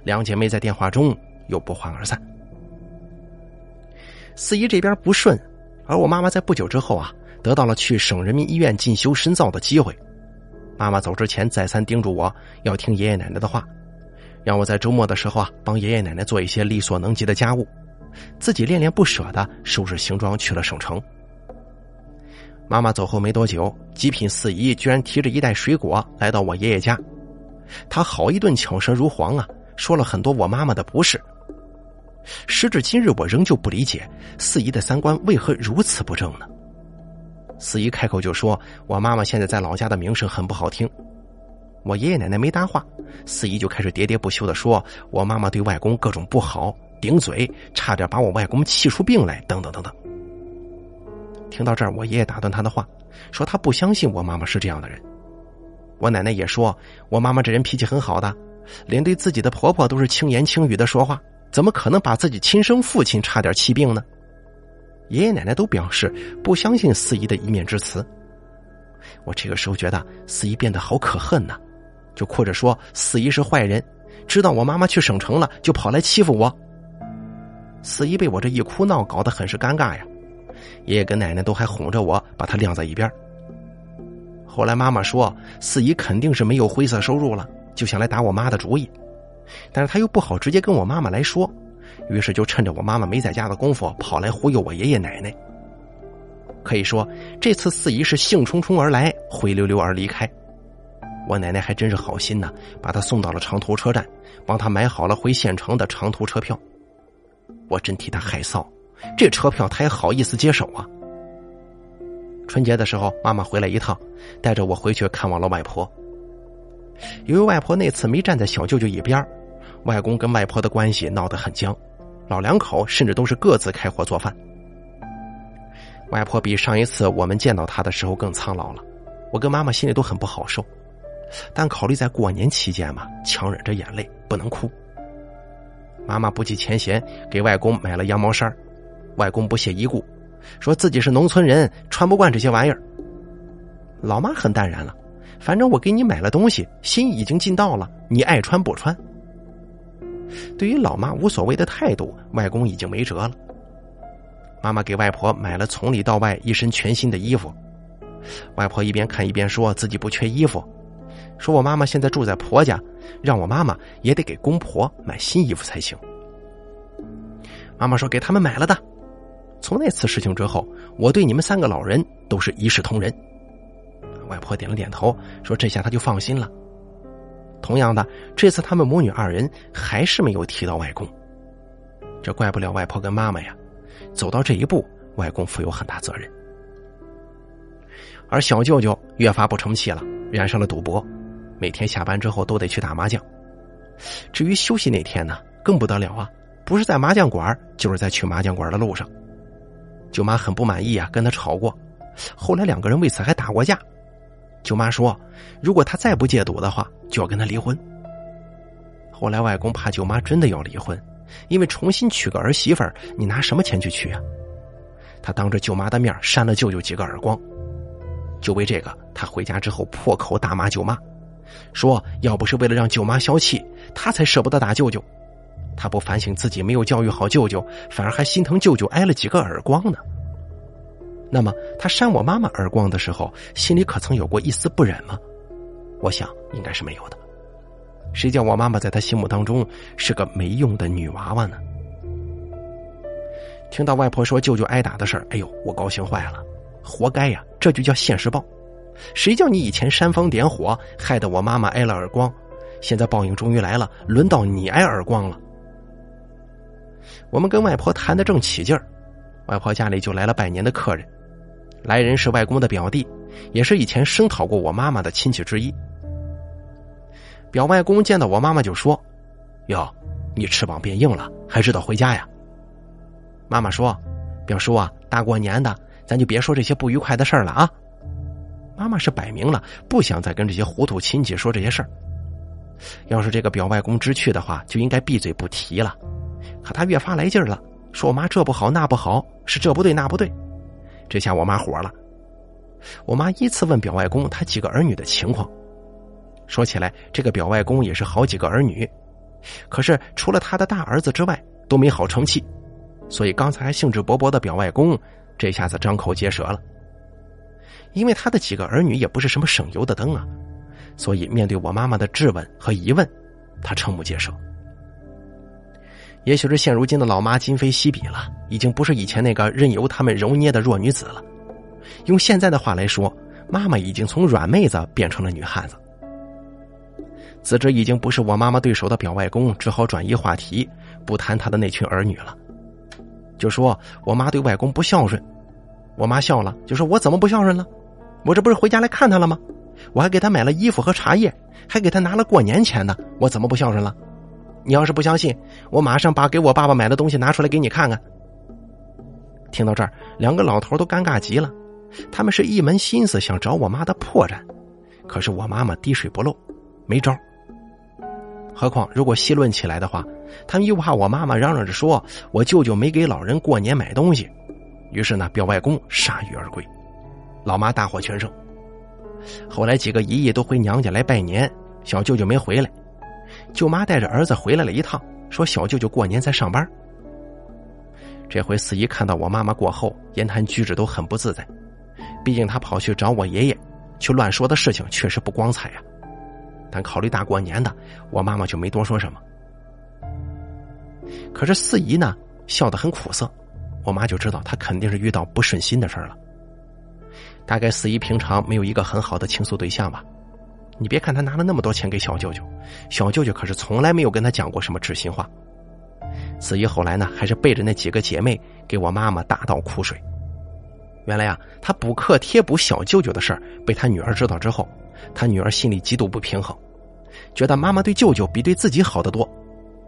Speaker 1: 两姐妹在电话中又不欢而散。四姨这边不顺，而我妈妈在不久之后啊，得到了去省人民医院进修深造的机会。妈妈走之前再三叮嘱我要听爷爷奶奶的话。让我在周末的时候啊，帮爷爷奶奶做一些力所能及的家务，自己恋恋不舍的收拾行装去了省城。妈妈走后没多久，极品四姨居然提着一袋水果来到我爷爷家，她好一顿巧舌如簧啊，说了很多我妈妈的不是。时至今日，我仍旧不理解四姨的三观为何如此不正呢？四姨开口就说：“我妈妈现在在老家的名声很不好听。”我爷爷奶奶没搭话，四姨就开始喋喋不休的说：“我妈妈对外公各种不好，顶嘴，差点把我外公气出病来，等等等等。”听到这儿，我爷爷打断他的话，说他不相信我妈妈是这样的人。我奶奶也说，我妈妈这人脾气很好的，连对自己的婆婆都是轻言轻语的说话，怎么可能把自己亲生父亲差点气病呢？爷爷奶奶都表示不相信四姨的一面之词。我这个时候觉得四姨变得好可恨呐。就哭着说四姨是坏人，知道我妈妈去省城了，就跑来欺负我。四姨被我这一哭闹搞得很是尴尬呀，爷爷跟奶奶都还哄着我，把她晾在一边。后来妈妈说四姨肯定是没有灰色收入了，就想来打我妈的主意，但是她又不好直接跟我妈妈来说，于是就趁着我妈妈没在家的功夫，跑来忽悠我爷爷奶奶。可以说这次四姨是兴冲冲而来，灰溜溜而离开。我奶奶还真是好心呐，把她送到了长途车站，帮他买好了回县城的长途车票。我真替他害臊，这车票他也好意思接手啊！春节的时候，妈妈回来一趟，带着我回去看望了外婆。由于外婆那次没站在小舅舅一边，外公跟外婆的关系闹得很僵，老两口甚至都是各自开火做饭。外婆比上一次我们见到她的时候更苍老了，我跟妈妈心里都很不好受。但考虑在过年期间嘛，强忍着眼泪不能哭。妈妈不计前嫌给外公买了羊毛衫外公不屑一顾，说自己是农村人，穿不惯这些玩意儿。老妈很淡然了，反正我给你买了东西，心已经尽到了，你爱穿不穿。对于老妈无所谓的态度，外公已经没辙了。妈妈给外婆买了从里到外一身全新的衣服，外婆一边看一边说自己不缺衣服。说我妈妈现在住在婆家，让我妈妈也得给公婆买新衣服才行。妈妈说给他们买了的。从那次事情之后，我对你们三个老人都是一视同仁。外婆点了点头，说这下她就放心了。同样的，这次他们母女二人还是没有提到外公，这怪不了外婆跟妈妈呀。走到这一步，外公负有很大责任。而小舅舅越发不成器了，染上了赌博。每天下班之后都得去打麻将，至于休息那天呢，更不得了啊！不是在麻将馆，就是在去麻将馆的路上。舅妈很不满意啊，跟他吵过，后来两个人为此还打过架。舅妈说，如果他再不戒赌的话，就要跟他离婚。后来外公怕舅妈真的要离婚，因为重新娶个儿媳妇儿，你拿什么钱去娶啊？他当着舅妈的面扇了舅舅几个耳光。就为这个，他回家之后破口大骂舅妈，说要不是为了让舅妈消气，他才舍不得打舅舅。他不反省自己没有教育好舅舅，反而还心疼舅舅挨了几个耳光呢。那么他扇我妈妈耳光的时候，心里可曾有过一丝不忍吗？我想应该是没有的。谁叫我妈妈在他心目当中是个没用的女娃娃呢？听到外婆说舅舅挨打的事儿，哎呦，我高兴坏了，活该呀！这就叫现世报。谁叫你以前煽风点火，害得我妈妈挨了耳光？现在报应终于来了，轮到你挨耳光了。我们跟外婆谈的正起劲儿，外婆家里就来了拜年的客人。来人是外公的表弟，也是以前声讨过我妈妈的亲戚之一。表外公见到我妈妈就说：“哟，你翅膀变硬了，还知道回家呀？”妈妈说：“表叔啊，大过年的，咱就别说这些不愉快的事儿了啊。”妈妈是摆明了不想再跟这些糊涂亲戚说这些事儿。要是这个表外公知趣的话，就应该闭嘴不提了。可他越发来劲儿了，说我妈这不好那不好，是这不对那不对。这下我妈火了，我妈依次问表外公他几个儿女的情况。说起来，这个表外公也是好几个儿女，可是除了他的大儿子之外，都没好成器。所以刚才还兴致勃勃的表外公，这下子张口结舌了。因为他的几个儿女也不是什么省油的灯啊，所以面对我妈妈的质问和疑问，他瞠目结舌。也许是现如今的老妈今非昔比了，已经不是以前那个任由他们揉捏的弱女子了。用现在的话来说，妈妈已经从软妹子变成了女汉子。自知已经不是我妈妈对手的表外公，只好转移话题，不谈他的那群儿女了，就说我妈对外公不孝顺。我妈笑了，就说我怎么不孝顺了？我这不是回家来看他了吗？我还给他买了衣服和茶叶，还给他拿了过年钱呢，我怎么不孝顺了？你要是不相信，我马上把给我爸爸买的东西拿出来给你看看。听到这儿，两个老头都尴尬极了，他们是一门心思想找我妈的破绽，可是我妈妈滴水不漏，没招。何况如果细论起来的话，他们又怕我妈妈嚷嚷着说我舅舅没给老人过年买东西，于是呢，表外公铩羽而归，老妈大获全胜。后来几个姨姨都回娘家来拜年，小舅舅没回来。舅妈带着儿子回来了一趟，说小舅舅过年在上班。这回四姨看到我妈妈过后，言谈举止都很不自在。毕竟她跑去找我爷爷，去乱说的事情确实不光彩呀。但考虑大过年的，我妈妈就没多说什么。可是四姨呢，笑得很苦涩，我妈就知道她肯定是遇到不顺心的事了。大概四姨平常没有一个很好的倾诉对象吧。你别看他拿了那么多钱给小舅舅，小舅舅可是从来没有跟他讲过什么知心话。子怡后来呢，还是背着那几个姐妹给我妈妈大倒苦水。原来啊，他补课贴补小舅舅的事儿被他女儿知道之后，他女儿心里极度不平衡，觉得妈妈对舅舅比对自己好得多。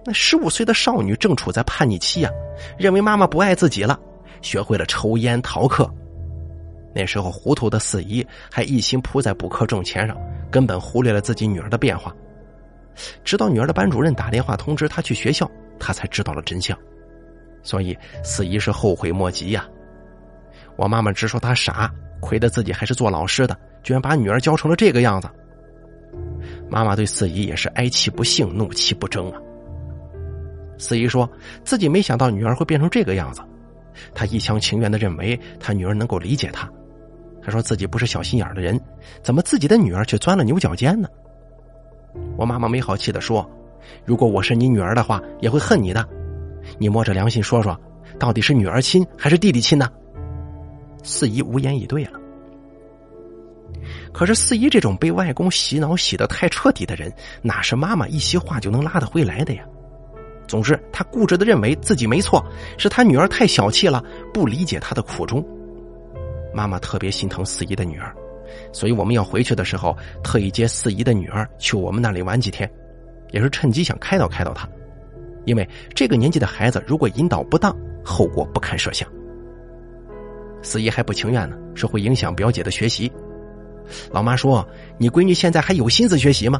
Speaker 1: 那十五岁的少女正处在叛逆期呀，认为妈妈不爱自己了，学会了抽烟逃课。那时候糊涂的四姨还一心扑在补课挣钱上。根本忽略了自己女儿的变化，直到女儿的班主任打电话通知她去学校，她才知道了真相。所以四姨是后悔莫及呀。我妈妈直说她傻，亏得自己还是做老师的，居然把女儿教成了这个样子。妈妈对四姨也是哀其不幸，怒其不争啊。四姨说自己没想到女儿会变成这个样子，她一厢情愿的认为她女儿能够理解她。他说自己不是小心眼的人，怎么自己的女儿却钻了牛角尖呢？我妈妈没好气的说：“如果我是你女儿的话，也会恨你的。你摸着良心说说，到底是女儿亲还是弟弟亲呢？”四姨无言以对了。可是四姨这种被外公洗脑洗的太彻底的人，哪是妈妈一席话就能拉得回来的呀？总之，他固执的认为自己没错，是他女儿太小气了，不理解他的苦衷。妈妈特别心疼四姨的女儿，所以我们要回去的时候，特意接四姨的女儿去我们那里玩几天，也是趁机想开导开导她。因为这个年纪的孩子如果引导不当，后果不堪设想。四姨还不情愿呢，说会影响表姐的学习。老妈说：“你闺女现在还有心思学习吗？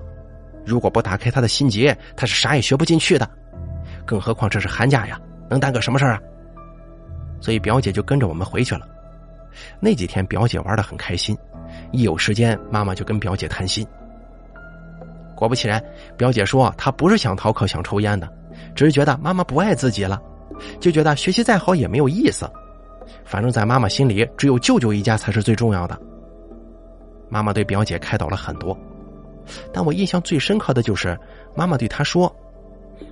Speaker 1: 如果不打开她的心结，她是啥也学不进去的。更何况这是寒假呀，能耽搁什么事儿啊？”所以表姐就跟着我们回去了。那几天表姐玩的很开心，一有时间妈妈就跟表姐谈心。果不其然，表姐说她不是想逃课、想抽烟的，只是觉得妈妈不爱自己了，就觉得学习再好也没有意思。反正，在妈妈心里，只有舅舅一家才是最重要的。妈妈对表姐开导了很多，但我印象最深刻的就是妈妈对她说：“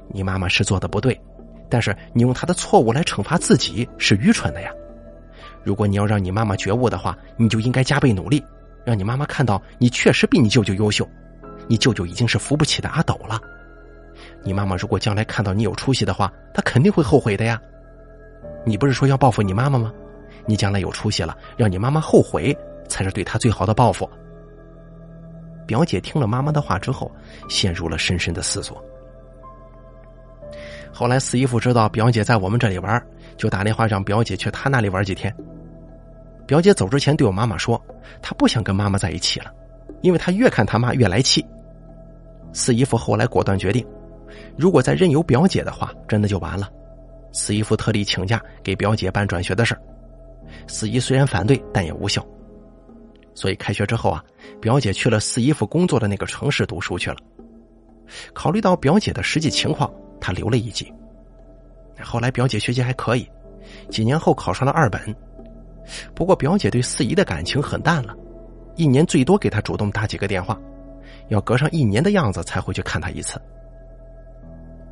Speaker 1: 你妈妈是做的不对，但是你用她的错误来惩罚自己是愚蠢的呀。如果你要让你妈妈觉悟的话，你就应该加倍努力，让你妈妈看到你确实比你舅舅优秀，你舅舅已经是扶不起的阿斗了。你妈妈如果将来看到你有出息的话，她肯定会后悔的呀。你不是说要报复你妈妈吗？”你将来有出息了，让你妈妈后悔，才是对她最好的报复。表姐听了妈妈的话之后，陷入了深深的思索。后来四姨夫知道表姐在我们这里玩，就打电话让表姐去他那里玩几天。表姐走之前对我妈妈说，她不想跟妈妈在一起了，因为她越看她妈越来气。四姨夫后来果断决定，如果再任由表姐的话，真的就完了。四姨夫特地请假给表姐办转学的事儿。四姨虽然反对，但也无效。所以开学之后啊，表姐去了四姨夫工作的那个城市读书去了。考虑到表姐的实际情况，她留了一级。后来表姐学习还可以，几年后考上了二本。不过表姐对四姨的感情很淡了，一年最多给她主动打几个电话，要隔上一年的样子才会去看她一次。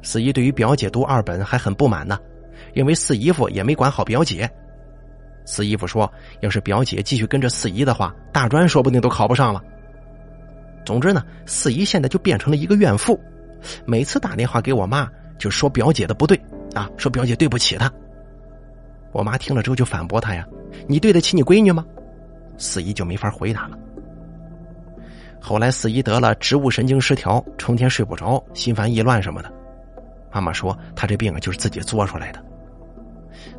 Speaker 1: 四姨对于表姐读二本还很不满呢，认为四姨夫也没管好表姐。四姨夫说：“要是表姐继续跟着四姨的话，大专说不定都考不上了。”总之呢，四姨现在就变成了一个怨妇，每次打电话给我妈就说表姐的不对啊，说表姐对不起她。我妈听了之后就反驳她呀：“你对得起你闺女吗？”四姨就没法回答了。后来四姨得了植物神经失调，成天睡不着，心烦意乱什么的。妈妈说她这病啊就是自己作出来的。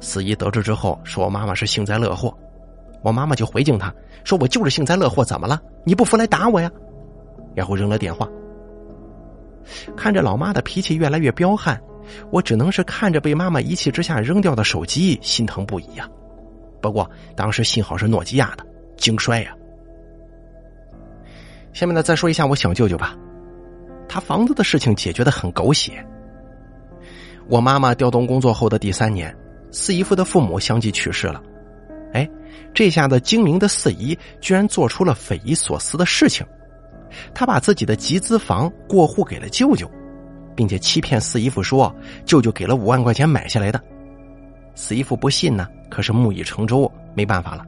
Speaker 1: 四姨得知之后，说我妈妈是幸灾乐祸，我妈妈就回敬她，说我就是幸灾乐祸，怎么了？你不服来打我呀！然后扔了电话。看着老妈的脾气越来越彪悍，我只能是看着被妈妈一气之下扔掉的手机，心疼不已呀。不过当时幸好是诺基亚的，经摔呀。下面呢，再说一下我小舅舅吧，他房子的事情解决的很狗血。我妈妈调动工作后的第三年。四姨夫的父母相继去世了，哎，这下子精明的四姨居然做出了匪夷所思的事情，他把自己的集资房过户给了舅舅，并且欺骗四姨夫说舅舅给了五万块钱买下来的。四姨夫不信呢，可是木已成舟，没办法了。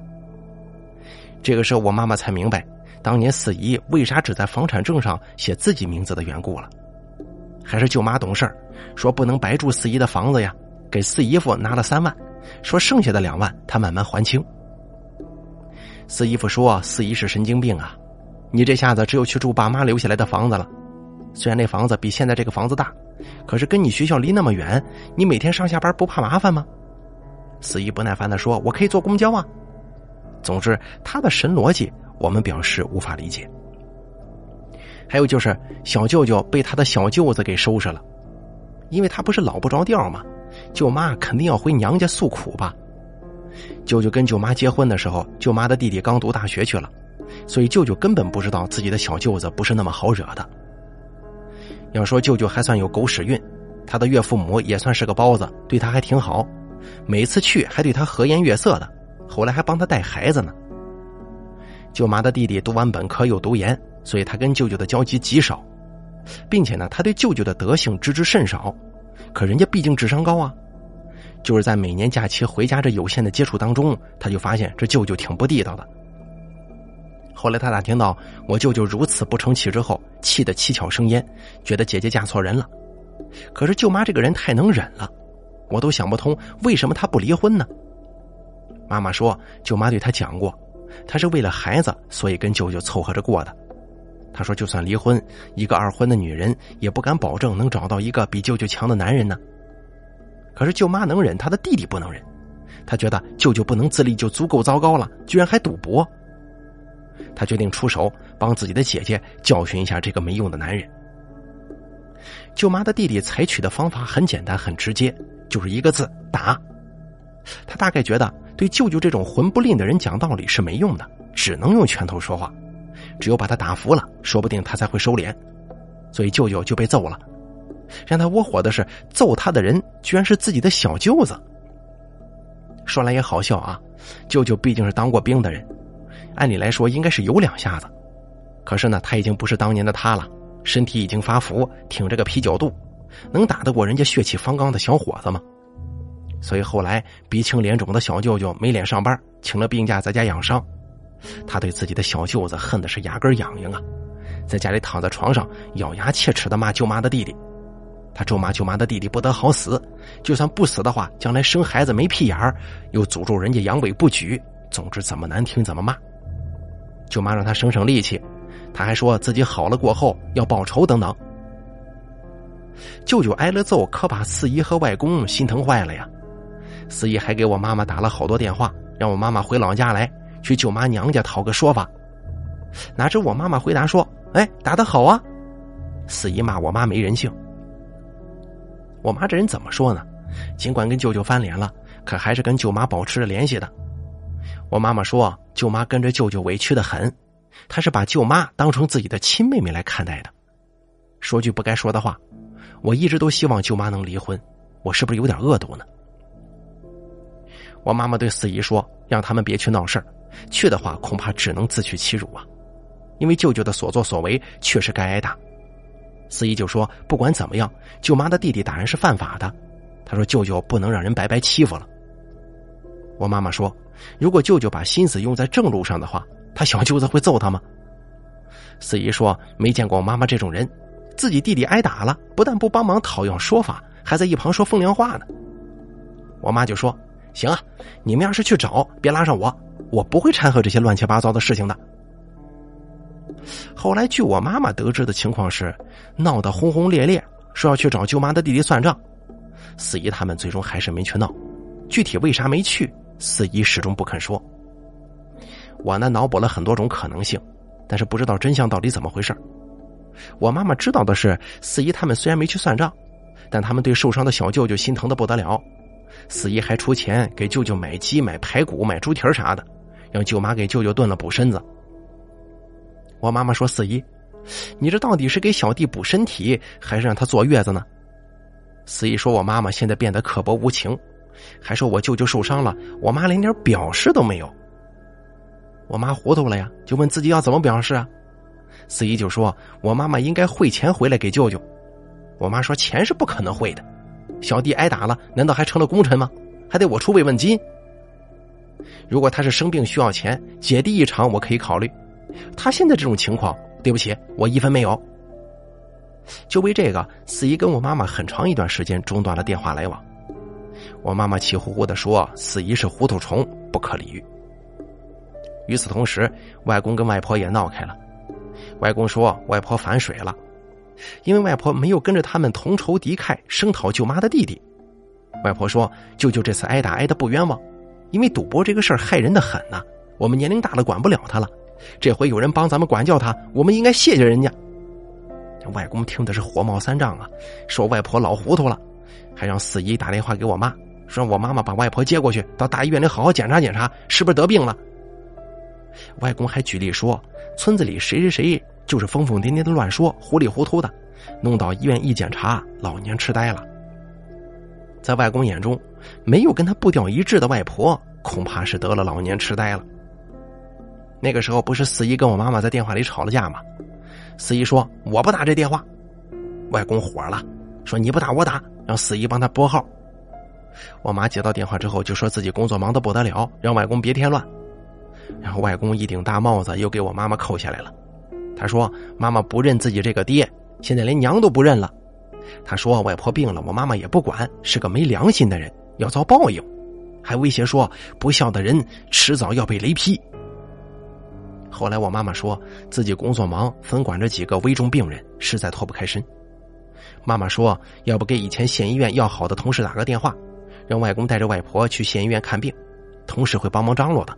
Speaker 1: 这个时候我妈妈才明白，当年四姨为啥只在房产证上写自己名字的缘故了，还是舅妈懂事儿说不能白住四姨的房子呀。给四姨夫拿了三万，说剩下的两万他慢慢还清。四姨夫说：“四姨是神经病啊，你这下子只有去住爸妈留下来的房子了。虽然那房子比现在这个房子大，可是跟你学校离那么远，你每天上下班不怕麻烦吗？”四姨不耐烦的说：“我可以坐公交啊。”总之，他的神逻辑我们表示无法理解。还有就是小舅舅被他的小舅子给收拾了，因为他不是老不着调吗？舅妈肯定要回娘家诉苦吧？舅舅跟舅妈结婚的时候，舅妈的弟弟刚读大学去了，所以舅舅根本不知道自己的小舅子不是那么好惹的。要说舅舅还算有狗屎运，他的岳父母也算是个包子，对他还挺好，每次去还对他和颜悦色的，后来还帮他带孩子呢。舅妈的弟弟读完本科又读研，所以他跟舅舅的交集极少，并且呢，他对舅舅的德行知之甚少。可人家毕竟智商高啊，就是在每年假期回家这有限的接触当中，他就发现这舅舅挺不地道的。后来他打听到我舅舅如此不成器之后，气得七窍生烟，觉得姐姐嫁错人了。可是舅妈这个人太能忍了，我都想不通为什么她不离婚呢？妈妈说，舅妈对她讲过，她是为了孩子，所以跟舅舅凑合着过的。她说：“就算离婚，一个二婚的女人也不敢保证能找到一个比舅舅强的男人呢。”可是舅妈能忍，她的弟弟不能忍。他觉得舅舅不能自立就足够糟糕了，居然还赌博。他决定出手帮自己的姐姐教训一下这个没用的男人。舅妈的弟弟采取的方法很简单，很直接，就是一个字：打。他大概觉得对舅舅这种混不吝的人讲道理是没用的，只能用拳头说话。只有把他打服了，说不定他才会收敛。所以舅舅就被揍了。让他窝火的是，揍他的人居然是自己的小舅子。说来也好笑啊，舅舅毕竟是当过兵的人，按理来说应该是有两下子。可是呢，他已经不是当年的他了，身体已经发福，挺着个啤酒肚，能打得过人家血气方刚的小伙子吗？所以后来鼻青脸肿的小舅舅没脸上班，请了病假在家养伤。他对自己的小舅子恨的是牙根痒痒啊，在家里躺在床上咬牙切齿的骂舅妈的弟弟。他咒骂舅妈的弟弟不得好死，就算不死的话，将来生孩子没屁眼儿，又诅咒人家阳痿不举。总之怎么难听怎么骂。舅妈让他省省力气，他还说自己好了过后要报仇等等。舅舅挨了揍，可把四姨和外公心疼坏了呀。四姨还给我妈妈打了好多电话，让我妈妈回老家来，去舅妈娘家讨个说法。哪知我妈妈回答说：“哎，打得好啊。”四姨骂我妈没人性。我妈这人怎么说呢？尽管跟舅舅翻脸了，可还是跟舅妈保持着联系的。我妈妈说，舅妈跟着舅舅委屈的很，她是把舅妈当成自己的亲妹妹来看待的。说句不该说的话，我一直都希望舅妈能离婚，我是不是有点恶毒呢？我妈妈对四姨说，让他们别去闹事去的话恐怕只能自取其辱啊，因为舅舅的所作所为确实该挨打。四姨就说：“不管怎么样，舅妈的弟弟打人是犯法的。”他说：“舅舅不能让人白白欺负了。”我妈妈说：“如果舅舅把心思用在正路上的话，他小舅子会揍他吗？”四姨说：“没见过我妈妈这种人，自己弟弟挨打了，不但不帮忙讨要说法，还在一旁说风凉话呢。”我妈就说：“行啊，你们要是去找，别拉上我，我不会掺和这些乱七八糟的事情的。”后来，据我妈妈得知的情况是，闹得轰轰烈烈，说要去找舅妈的弟弟算账。四姨他们最终还是没去闹，具体为啥没去，四姨始终不肯说。我呢，脑补了很多种可能性，但是不知道真相到底怎么回事。我妈妈知道的是，四姨他们虽然没去算账，但他们对受伤的小舅舅心疼的不得了。四姨还出钱给舅舅买鸡、买排骨、买猪蹄儿啥的，让舅妈给舅舅炖了补身子。我妈妈说：“四姨，你这到底是给小弟补身体，还是让他坐月子呢？”四姨说：“我妈妈现在变得刻薄无情，还说我舅舅受伤了，我妈连点表示都没有。”我妈糊涂了呀，就问自己要怎么表示啊？四姨就说：“我妈妈应该汇钱回来给舅舅。”我妈说：“钱是不可能汇的，小弟挨打了，难道还成了功臣吗？还得我出慰问金？如果他是生病需要钱，姐弟一场，我可以考虑。”他现在这种情况，对不起，我一分没有。就为这个，四姨跟我妈妈很长一段时间中断了电话来往。我妈妈气呼呼的说：“四姨是糊涂虫，不可理喻。”与此同时，外公跟外婆也闹开了。外公说：“外婆反水了，因为外婆没有跟着他们同仇敌忾，声讨舅妈的弟弟。”外婆说：“舅舅这次挨打挨的不冤枉，因为赌博这个事儿害人的很呐。我们年龄大了，管不了他了。”这回有人帮咱们管教他，我们应该谢谢人家。外公听的是火冒三丈啊，说外婆老糊涂了，还让四姨打电话给我妈，说我妈妈把外婆接过去，到大医院里好好检查检查，是不是得病了。外公还举例说，村子里谁谁谁就是疯疯癫癫的乱说，糊里糊涂的，弄到医院一检查，老年痴呆了。在外公眼中，没有跟他步调一致的外婆，恐怕是得了老年痴呆了。那个时候不是四姨跟我妈妈在电话里吵了架吗？四姨说我不打这电话，外公火了，说你不打我打，让四姨帮他拨号。我妈接到电话之后就说自己工作忙得不得了，让外公别添乱。然后外公一顶大帽子又给我妈妈扣下来了。他说妈妈不认自己这个爹，现在连娘都不认了。他说外婆病了，我妈妈也不管，是个没良心的人，要遭报应，还威胁说不孝的人迟早要被雷劈。后来我妈妈说自己工作忙，分管着几个危重病人，实在脱不开身。妈妈说要不给以前县医院要好的同事打个电话，让外公带着外婆去县医院看病，同事会帮忙张罗的。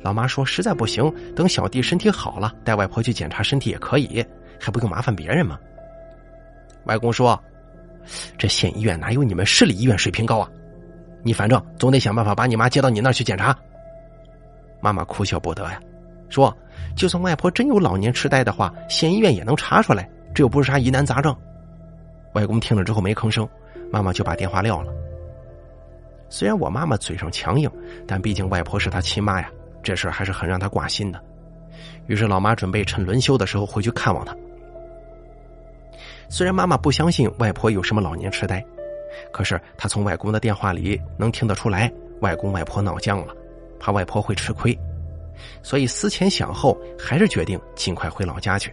Speaker 1: 老妈说实在不行，等小弟身体好了，带外婆去检查身体也可以，还不用麻烦别人吗？外公说：“这县医院哪有你们市里医院水平高啊？你反正总得想办法把你妈接到你那儿去检查。”妈妈哭笑不得呀。说：“就算外婆真有老年痴呆的话，县医院也能查出来，这又不是啥疑难杂症。”外公听了之后没吭声，妈妈就把电话撂了。虽然我妈妈嘴上强硬，但毕竟外婆是她亲妈呀，这事还是很让她挂心的。于是老妈准备趁轮休的时候回去看望她。虽然妈妈不相信外婆有什么老年痴呆，可是她从外公的电话里能听得出来，外公外婆闹僵了，怕外婆会吃亏。所以思前想后，还是决定尽快回老家去。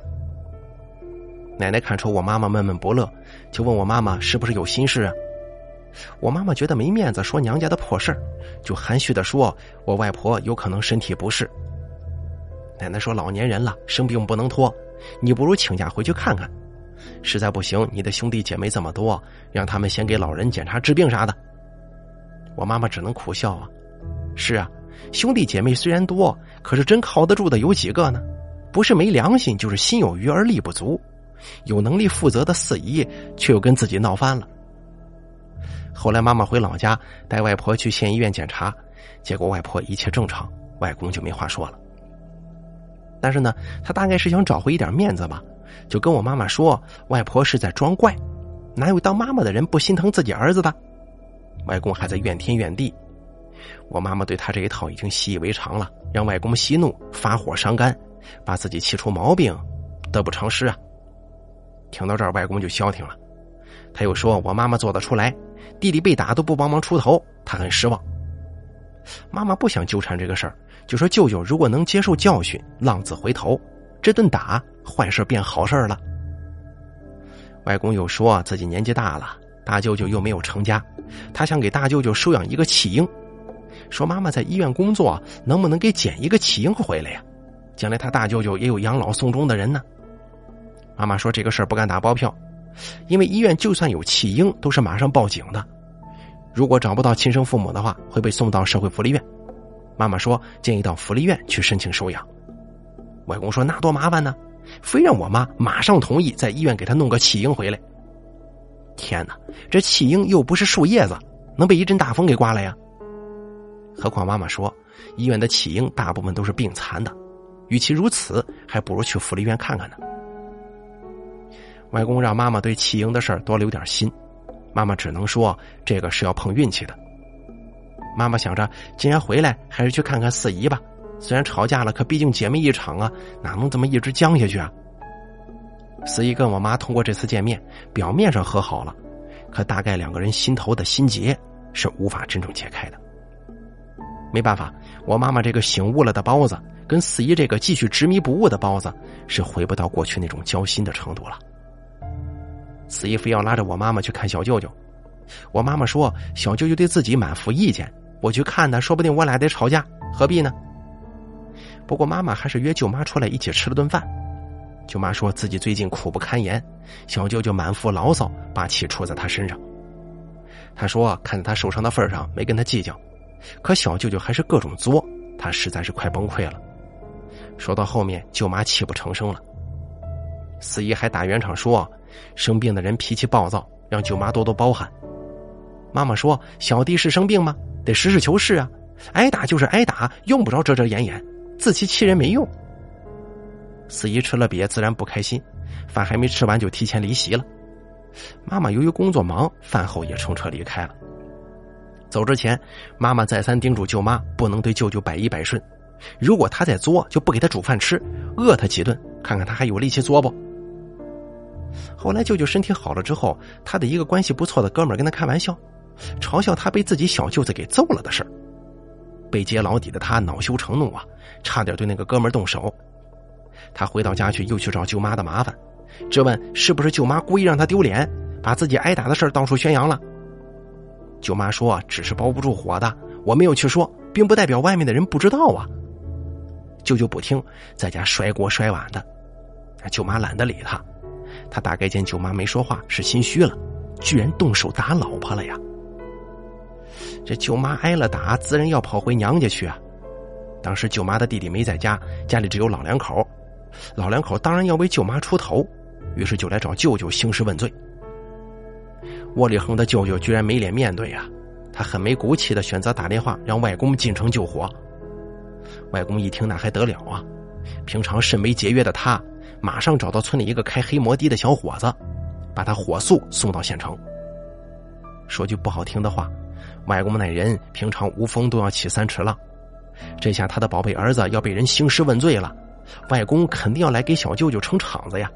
Speaker 1: 奶奶看出我妈妈闷闷不乐，就问我妈妈是不是有心事啊？我妈妈觉得没面子说娘家的破事儿，就含蓄的说：“我外婆有可能身体不适。”奶奶说：“老年人了，生病不能拖，你不如请假回去看看。实在不行，你的兄弟姐妹这么多，让他们先给老人检查治病啥的。”我妈妈只能苦笑啊：“是啊，兄弟姐妹虽然多。”可是真靠得住的有几个呢？不是没良心，就是心有余而力不足。有能力负责的四姨，却又跟自己闹翻了。后来妈妈回老家带外婆去县医院检查，结果外婆一切正常，外公就没话说了。但是呢，他大概是想找回一点面子吧，就跟我妈妈说，外婆是在装怪，哪有当妈妈的人不心疼自己儿子的？外公还在怨天怨地。我妈妈对他这一套已经习以为常了，让外公息怒、发火、伤肝，把自己气出毛病，得不偿失啊！听到这儿，外公就消停了。他又说：“我妈妈做得出来，弟弟被打都不帮忙出头，他很失望。”妈妈不想纠缠这个事儿，就说：“舅舅如果能接受教训，浪子回头，这顿打坏事变好事了。”外公又说自己年纪大了，大舅舅又没有成家，他想给大舅舅收养一个弃婴。说妈妈在医院工作，能不能给捡一个弃婴回来呀？将来他大舅舅也有养老送终的人呢。妈妈说这个事儿不敢打包票，因为医院就算有弃婴，都是马上报警的。如果找不到亲生父母的话，会被送到社会福利院。妈妈说建议到福利院去申请收养。外公说那多麻烦呢，非让我妈马上同意在医院给他弄个弃婴回来。天哪，这弃婴又不是树叶子，能被一阵大风给刮了呀？何况妈妈说，医院的弃婴大部分都是病残的，与其如此，还不如去福利院看看呢。外公让妈妈对弃婴的事儿多留点心，妈妈只能说这个是要碰运气的。妈妈想着，既然回来，还是去看看四姨吧。虽然吵架了，可毕竟姐妹一场啊，哪能这么一直僵下去啊？四姨跟我妈通过这次见面，表面上和好了，可大概两个人心头的心结是无法真正解开的。没办法，我妈妈这个醒悟了的包子，跟四姨这个继续执迷不悟的包子，是回不到过去那种交心的程度了。四姨非要拉着我妈妈去看小舅舅，我妈妈说小舅舅对自己满腹意见，我去看他，说不定我俩得吵架，何必呢？不过妈妈还是约舅妈出来一起吃了顿饭。舅妈说自己最近苦不堪言，小舅舅满腹牢骚，把气出在他身上。他说看在他受伤的份上，没跟他计较。可小舅舅还是各种作，他实在是快崩溃了。说到后面，舅妈泣不成声了。四姨还打圆场说，生病的人脾气暴躁，让舅妈多多包涵。妈妈说，小弟是生病吗？得实事求是啊，挨打就是挨打，用不着遮遮掩掩，自欺欺人没用。四姨吃了瘪，自然不开心，饭还没吃完就提前离席了。妈妈由于工作忙，饭后也乘车离开了。走之前，妈妈再三叮嘱舅妈不能对舅舅百依百顺，如果他在作，就不给他煮饭吃，饿他几顿，看看他还有力气作不。后来舅舅身体好了之后，他的一个关系不错的哥们跟他开玩笑，嘲笑他被自己小舅子给揍了的事被揭老底的他恼羞成怒啊，差点对那个哥们动手。他回到家去，又去找舅妈的麻烦，质问是不是舅妈故意让他丢脸，把自己挨打的事到处宣扬了。舅妈说：“只是包不住火的，我没有去说，并不代表外面的人不知道啊。”舅舅不听，在家摔锅摔碗的。舅妈懒得理他，他大概见舅妈没说话是心虚了，居然动手打老婆了呀！这舅妈挨了打，自然要跑回娘家去啊。当时舅妈的弟弟没在家，家里只有老两口，老两口当然要为舅妈出头，于是就来找舅舅兴师问罪。窝里横的舅舅居然没脸面对呀，他很没骨气的选择打电话让外公进城救火。外公一听那还得了啊，平常甚为节约的他，马上找到村里一个开黑摩的的小伙子，把他火速送到县城。说句不好听的话。外公那人平常无风都要起三尺浪，这下他的宝贝儿子要被人兴师问罪了，外公肯定要来给小舅舅撑场子呀。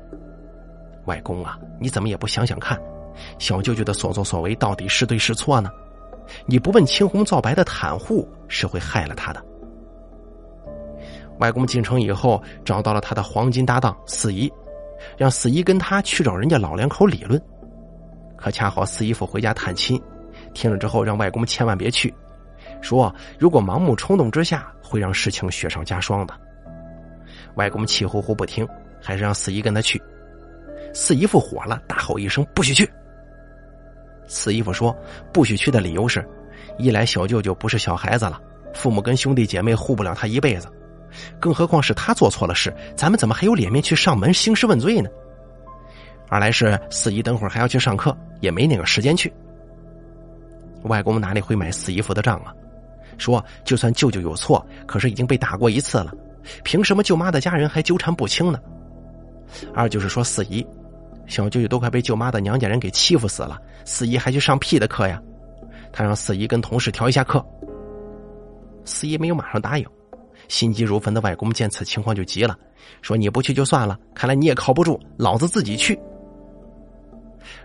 Speaker 1: 外公啊，你怎么也不想想看，小舅舅的所作所为到底是对是错呢？你不问青红皂白的袒护，是会害了他的。外公进城以后，找到了他的黄金搭档四姨，让四姨跟他去找人家老两口理论，可恰好四姨夫回家探亲。听了之后，让外公千万别去，说如果盲目冲动之下，会让事情雪上加霜的。外公气呼呼不听，还是让四姨跟他去。四姨夫火了，大吼一声：“不许去！”四姨夫说：“不许去的理由是，一来小舅舅不是小孩子了，父母跟兄弟姐妹护不了他一辈子，更何况是他做错了事，咱们怎么还有脸面去上门兴师问罪呢？二来是四姨等会儿还要去上课，也没那个时间去。”外公哪里会买四姨夫的账啊？说就算舅舅有错，可是已经被打过一次了，凭什么舅妈的家人还纠缠不清呢？二就是说四姨，小舅舅都快被舅妈的娘家人给欺负死了，四姨还去上屁的课呀？他让四姨跟同事调一下课。四姨没有马上答应，心急如焚的外公见此情况就急了，说你不去就算了，看来你也靠不住，老子自己去。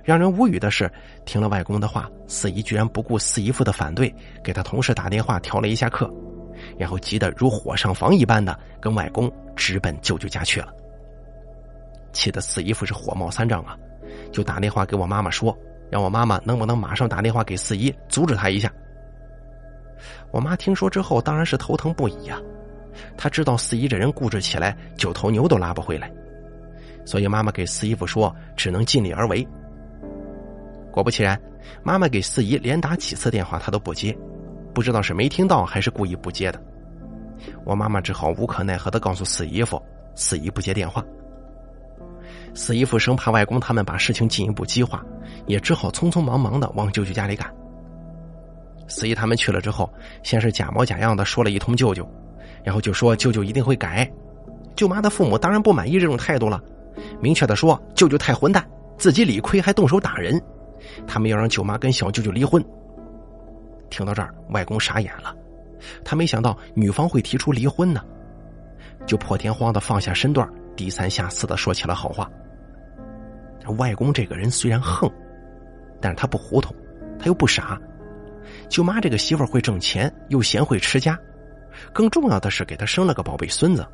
Speaker 1: 让人无语的是，听了外公的话，四姨居然不顾四姨夫的反对，给他同事打电话调了一下课，然后急得如火上房一般的跟外公直奔舅舅家去了。气得四姨夫是火冒三丈啊，就打电话给我妈妈说，让我妈妈能不能马上打电话给四姨阻止他一下。我妈听说之后当然是头疼不已呀，他知道四姨这人固执起来，九头牛都拉不回来，所以妈妈给四姨夫说，只能尽力而为。果不其然，妈妈给四姨连打几次电话，她都不接，不知道是没听到还是故意不接的。我妈妈只好无可奈何的告诉四姨夫，四姨不接电话。四姨夫生怕外公他们把事情进一步激化，也只好匆匆忙忙的往舅舅家里赶。四姨他们去了之后，先是假模假样的说了一通舅舅，然后就说舅舅一定会改。舅妈的父母当然不满意这种态度了，明确的说舅舅太混蛋，自己理亏还动手打人。他们要让舅妈跟小舅舅离婚。听到这儿，外公傻眼了，他没想到女方会提出离婚呢，就破天荒的放下身段，低三下四的说起了好话。外公这个人虽然横，但是他不糊涂，他又不傻。舅妈这个媳妇会挣钱，又贤惠持家，更重要的是给他生了个宝贝孙子。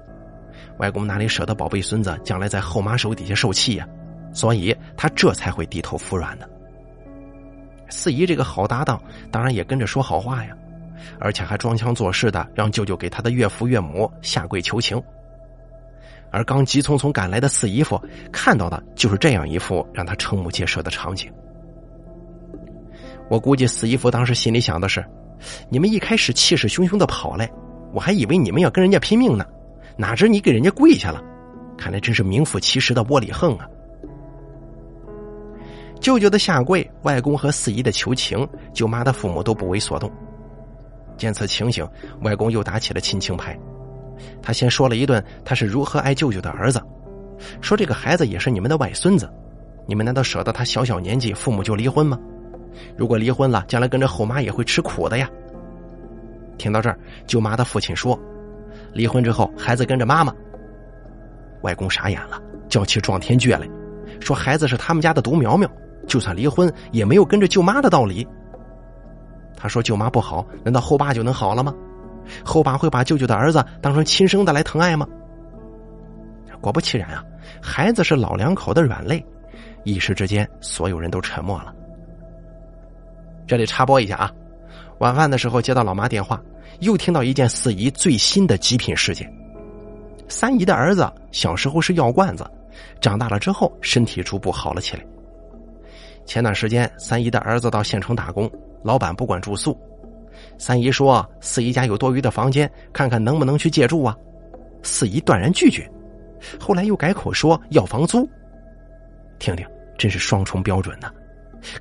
Speaker 1: 外公哪里舍得宝贝孙子将来在后妈手底下受气呀？所以他这才会低头服软的。四姨这个好搭档，当然也跟着说好话呀，而且还装腔作势的让舅舅给他的岳父岳母下跪求情。而刚急匆匆赶来的四姨夫看到的就是这样一副让他瞠目结舌的场景。我估计四姨夫当时心里想的是：你们一开始气势汹汹的跑来，我还以为你们要跟人家拼命呢，哪知你给人家跪下了，看来真是名副其实的窝里横啊！舅舅的下跪，外公和四姨的求情，舅妈的父母都不为所动。见此情形，外公又打起了亲情牌。他先说了一顿他是如何爱舅舅的儿子，说这个孩子也是你们的外孙子，你们难道舍得他小小年纪父母就离婚吗？如果离婚了，将来跟着后妈也会吃苦的呀。听到这儿，舅妈的父亲说：“离婚之后，孩子跟着妈妈。”外公傻眼了，叫起撞天倔来，说：“孩子是他们家的独苗苗。”就算离婚，也没有跟着舅妈的道理。他说：“舅妈不好，难道后爸就能好了吗？后爸会把舅舅的儿子当成亲生的来疼爱吗？”果不其然啊，孩子是老两口的软肋。一时之间，所有人都沉默了。这里插播一下啊，晚饭的时候接到老妈电话，又听到一件四姨最新的极品事件。三姨的儿子小时候是药罐子，长大了之后身体逐步好了起来。前段时间，三姨的儿子到县城打工，老板不管住宿，三姨说四姨家有多余的房间，看看能不能去借住啊。四姨断然拒绝，后来又改口说要房租。听听，真是双重标准呢。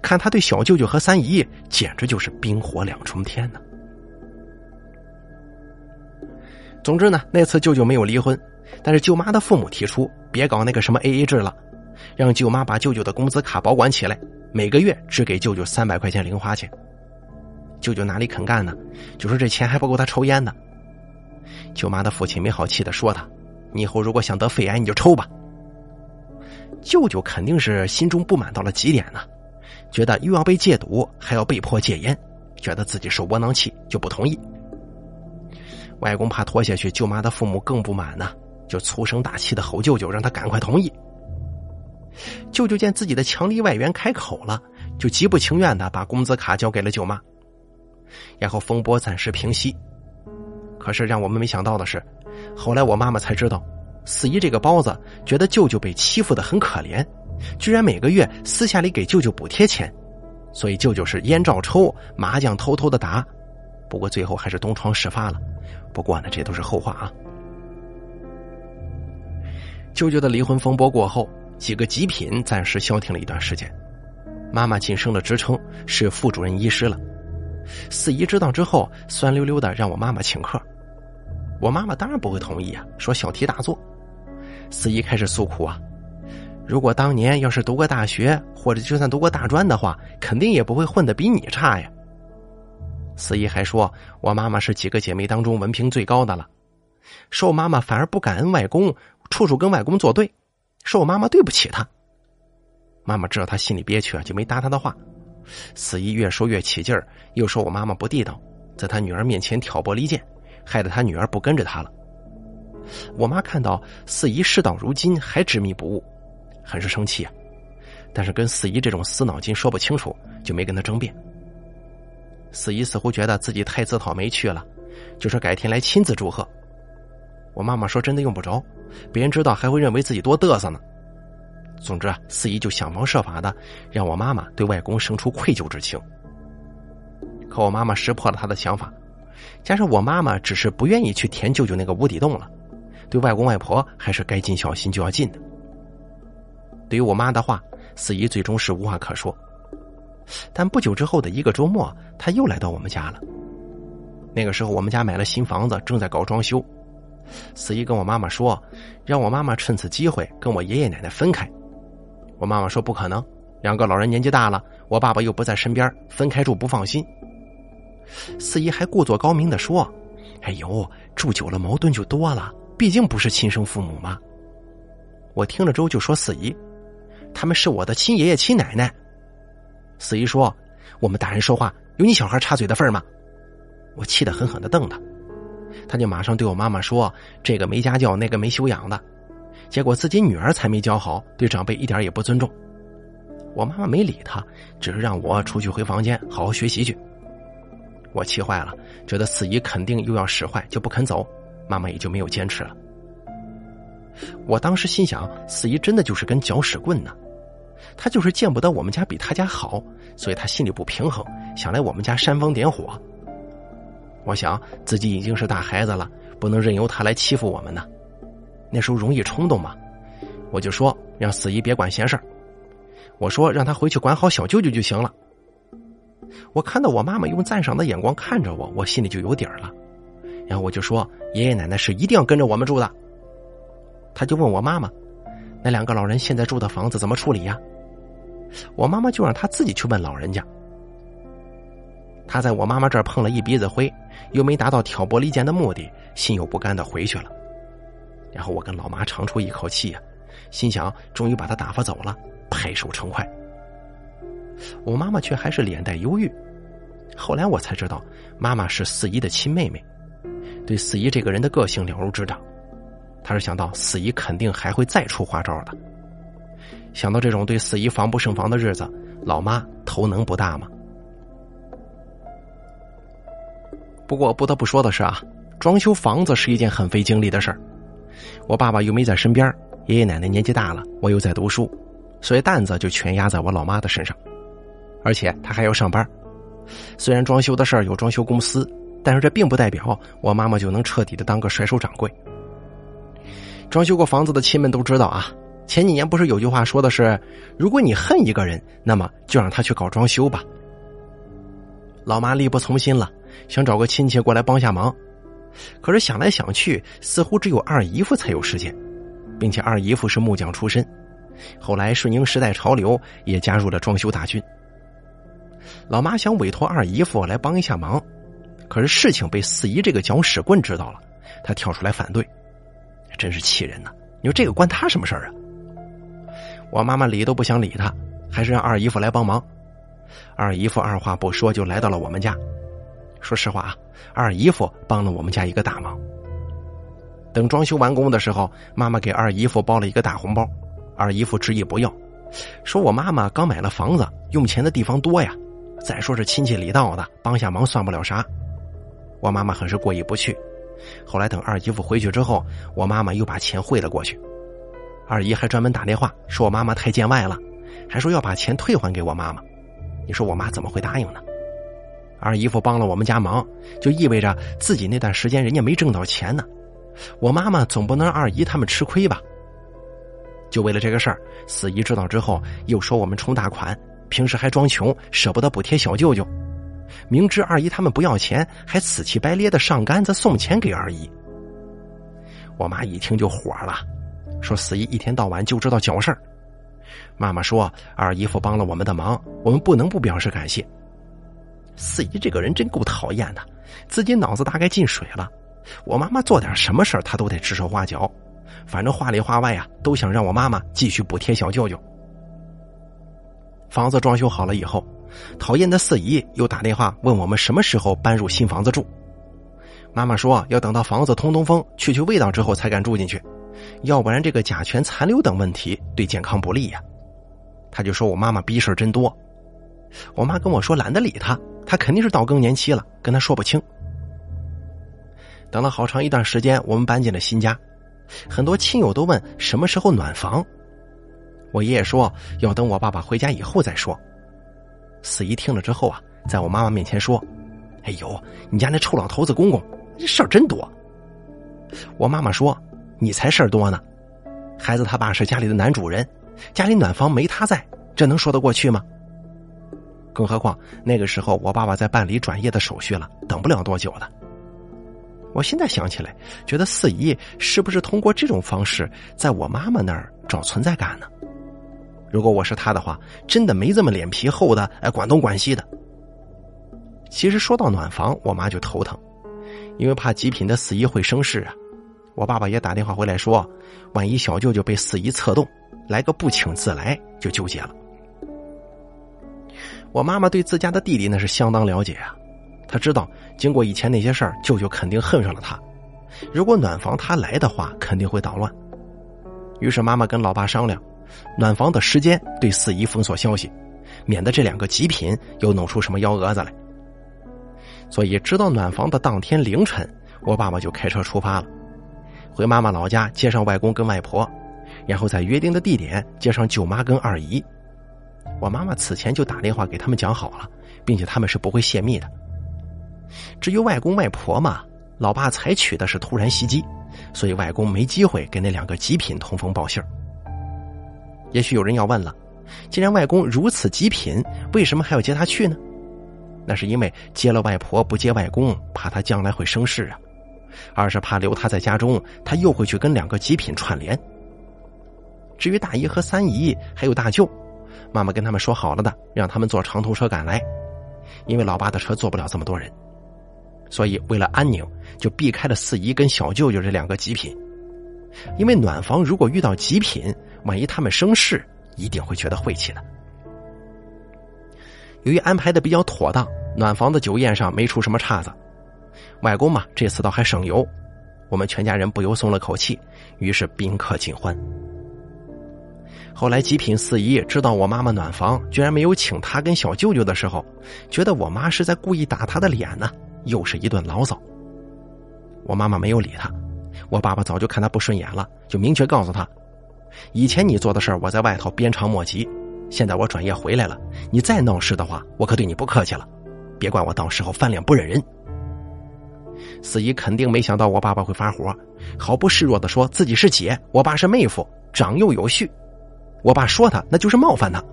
Speaker 1: 看他对小舅舅和三姨，简直就是冰火两重天呢。总之呢，那次舅舅没有离婚，但是舅妈的父母提出别搞那个什么 A A 制了，让舅妈把舅舅的工资卡保管起来，每个月只给舅舅三百块钱零花钱。舅舅哪里肯干呢？就说这钱还不够他抽烟呢。舅妈的父亲没好气的说他：“你以后如果想得肺癌，你就抽吧。”舅舅肯定是心中不满到了极点呢，觉得又要被戒毒，还要被迫戒烟，觉得自己是窝囊气，就不同意。外公怕拖下去，舅妈的父母更不满呢，就粗声大气的吼舅舅，让他赶快同意。舅舅见自己的强力外援开口了，就极不情愿的把工资卡交给了舅妈，然后风波暂时平息。可是让我们没想到的是，后来我妈妈才知道，四姨这个包子觉得舅舅被欺负的很可怜，居然每个月私下里给舅舅补贴钱，所以舅舅是烟照抽，麻将偷偷的打，不过最后还是东窗事发了。不过呢，这都是后话啊。舅舅的离婚风波过后，几个极品暂时消停了一段时间。妈妈晋升了职称，是副主任医师了。四姨知道之后，酸溜溜的让我妈妈请客。我妈妈当然不会同意啊，说小题大做。四姨开始诉苦啊，如果当年要是读过大学，或者就算读过大专的话，肯定也不会混得比你差呀。四姨还说，我妈妈是几个姐妹当中文凭最高的了，说我妈妈反而不感恩外公，处处跟外公作对，说我妈妈对不起她。妈妈知道她心里憋屈啊，就没搭她的话。四姨越说越起劲儿，又说我妈妈不地道，在她女儿面前挑拨离间，害得她女儿不跟着她了。我妈看到四姨事到如今还执迷不悟，很是生气啊，但是跟四姨这种死脑筋说不清楚，就没跟她争辩。四姨似乎觉得自己太自讨没趣了，就说改天来亲自祝贺。我妈妈说真的用不着，别人知道还会认为自己多嘚瑟呢。总之啊，四姨就想方设法的让我妈妈对外公生出愧疚之情。可我妈妈识破了他的想法，加上我妈妈只是不愿意去填舅舅那个无底洞了，对外公外婆还是该尽孝心就要尽的。对于我妈的话，四姨最终是无话可说。但不久之后的一个周末，她又来到我们家了。那个时候，我们家买了新房子，正在搞装修。四姨跟我妈妈说，让我妈妈趁此机会跟我爷爷奶奶分开。我妈妈说不可能，两个老人年纪大了，我爸爸又不在身边，分开住不放心。四姨还故作高明的说：“哎呦，住久了矛盾就多了，毕竟不是亲生父母嘛。”我听了之后就说：“四姨，他们是我的亲爷爷亲奶奶。”四姨说：“我们大人说话有你小孩插嘴的份吗？”我气得狠狠的瞪他，他就马上对我妈妈说：“这个没家教，那个没修养的。”结果自己女儿才没教好，对长辈一点也不尊重。我妈妈没理他，只是让我出去回房间好好学习去。我气坏了，觉得四姨肯定又要使坏，就不肯走。妈妈也就没有坚持了。我当时心想，四姨真的就是根搅屎棍呢。他就是见不得我们家比他家好，所以他心里不平衡，想来我们家煽风点火。我想自己已经是大孩子了，不能任由他来欺负我们呢。那时候容易冲动嘛，我就说让四姨别管闲事我说让他回去管好小舅舅就行了。我看到我妈妈用赞赏的眼光看着我，我心里就有底儿了。然后我就说爷爷奶奶是一定要跟着我们住的。他就问我妈妈，那两个老人现在住的房子怎么处理呀？我妈妈就让他自己去问老人家。他在我妈妈这儿碰了一鼻子灰，又没达到挑拨离间的目的，心有不甘的回去了。然后我跟老妈长出一口气呀，心想终于把他打发走了，拍手称快。我妈妈却还是脸带忧郁。后来我才知道，妈妈是四姨的亲妹妹，对四姨这个人的个性了如指掌。他是想到四姨肯定还会再出花招的。想到这种对四姨防不胜防的日子，老妈头能不大吗？不过不得不说的是啊，装修房子是一件很费精力的事儿。我爸爸又没在身边，爷爷奶奶年纪大了，我又在读书，所以担子就全压在我老妈的身上，而且她还要上班。虽然装修的事儿有装修公司，但是这并不代表我妈妈就能彻底的当个甩手掌柜。装修过房子的亲们都知道啊，前几年不是有句话说的是，如果你恨一个人，那么就让他去搞装修吧。老妈力不从心了，想找个亲戚过来帮下忙，可是想来想去，似乎只有二姨夫才有时间，并且二姨夫是木匠出身，后来顺应时代潮流，也加入了装修大军。老妈想委托二姨夫来帮一下忙，可是事情被四姨这个搅屎棍知道了，他跳出来反对。真是气人呐！你说这个关他什么事儿啊？我妈妈理都不想理他，还是让二姨夫来帮忙。二姨夫二话不说就来到了我们家。说实话啊，二姨夫帮了我们家一个大忙。等装修完工的时候，妈妈给二姨夫包了一个大红包，二姨夫执意不要，说我妈妈刚买了房子，用钱的地方多呀。再说是亲戚里道的，帮下忙算不了啥。我妈妈很是过意不去。后来等二姨夫回去之后，我妈妈又把钱汇了过去。二姨还专门打电话说我妈妈太见外了，还说要把钱退还给我妈妈。你说我妈怎么会答应呢？二姨夫帮了我们家忙，就意味着自己那段时间人家没挣到钱呢。我妈妈总不能让二姨他们吃亏吧？就为了这个事儿，四姨知道之后又说我们充大款，平时还装穷，舍不得补贴小舅舅。明知二姨他们不要钱，还死乞白咧的上杆子送钱给二姨。我妈一听就火了，说四姨一天到晚就知道搅事儿。妈妈说二姨夫帮了我们的忙，我们不能不表示感谢。四姨这个人真够讨厌的，自己脑子大概进水了。我妈妈做点什么事儿，她都得指手画脚，反正话里话外啊，都想让我妈妈继续补贴小舅舅。房子装修好了以后。讨厌的四姨又打电话问我们什么时候搬入新房子住。妈妈说要等到房子通通风、去去味道之后才敢住进去，要不然这个甲醛残留等问题对健康不利呀。他就说我妈妈逼事儿真多。我妈跟我说懒得理他，他肯定是到更年期了，跟他说不清。等了好长一段时间，我们搬进了新家，很多亲友都问什么时候暖房。我爷爷说要等我爸爸回家以后再说。四姨听了之后啊，在我妈妈面前说：“哎呦，你家那臭老头子公公，这事儿真多。”我妈妈说：“你才事儿多呢，孩子他爸是家里的男主人，家里暖房没他在，这能说得过去吗？更何况那个时候我爸爸在办理转业的手续了，等不了多久的。我现在想起来，觉得四姨是不是通过这种方式在我妈妈那儿找存在感呢？”如果我是他的话，真的没这么脸皮厚的，哎，管东管西的。其实说到暖房，我妈就头疼，因为怕极品的四姨会生事啊。我爸爸也打电话回来说，万一小舅舅被四姨策动，来个不请自来，就纠结了。我妈妈对自家的弟弟那是相当了解啊，他知道经过以前那些事儿，舅舅肯定恨上了他。如果暖房他来的话，肯定会捣乱。于是妈妈跟老爸商量。暖房的时间对四姨封锁消息，免得这两个极品又弄出什么幺蛾子来。所以，直到暖房的当天凌晨，我爸爸就开车出发了，回妈妈老家接上外公跟外婆，然后在约定的地点接上舅妈跟二姨。我妈妈此前就打电话给他们讲好了，并且他们是不会泄密的。至于外公外婆嘛，老爸采取的是突然袭击，所以外公没机会给那两个极品通风报信儿。也许有人要问了，既然外公如此极品，为什么还要接他去呢？那是因为接了外婆不接外公，怕他将来会生事啊；二是怕留他在家中，他又会去跟两个极品串联。至于大姨和三姨还有大舅，妈妈跟他们说好了的，让他们坐长途车赶来，因为老爸的车坐不了这么多人，所以为了安宁，就避开了四姨跟小舅舅这两个极品。因为暖房如果遇到极品，万一他们生事，一定会觉得晦气的。由于安排的比较妥当，暖房的酒宴上没出什么岔子。外公嘛，这次倒还省油，我们全家人不由松了口气，于是宾客尽欢。后来极品四姨知道我妈妈暖房居然没有请她跟小舅舅的时候，觉得我妈是在故意打她的脸呢，又是一顿牢骚。我妈妈没有理他。我爸爸早就看他不顺眼了，就明确告诉他：以前你做的事儿，我在外头鞭长莫及；现在我转业回来了，你再闹事的话，我可对你不客气了。别怪我到时候翻脸不认人。四姨肯定没想到我爸爸会发火，毫不示弱的说自己是姐，我爸是妹夫，长幼有序。我爸说他那就是冒犯他。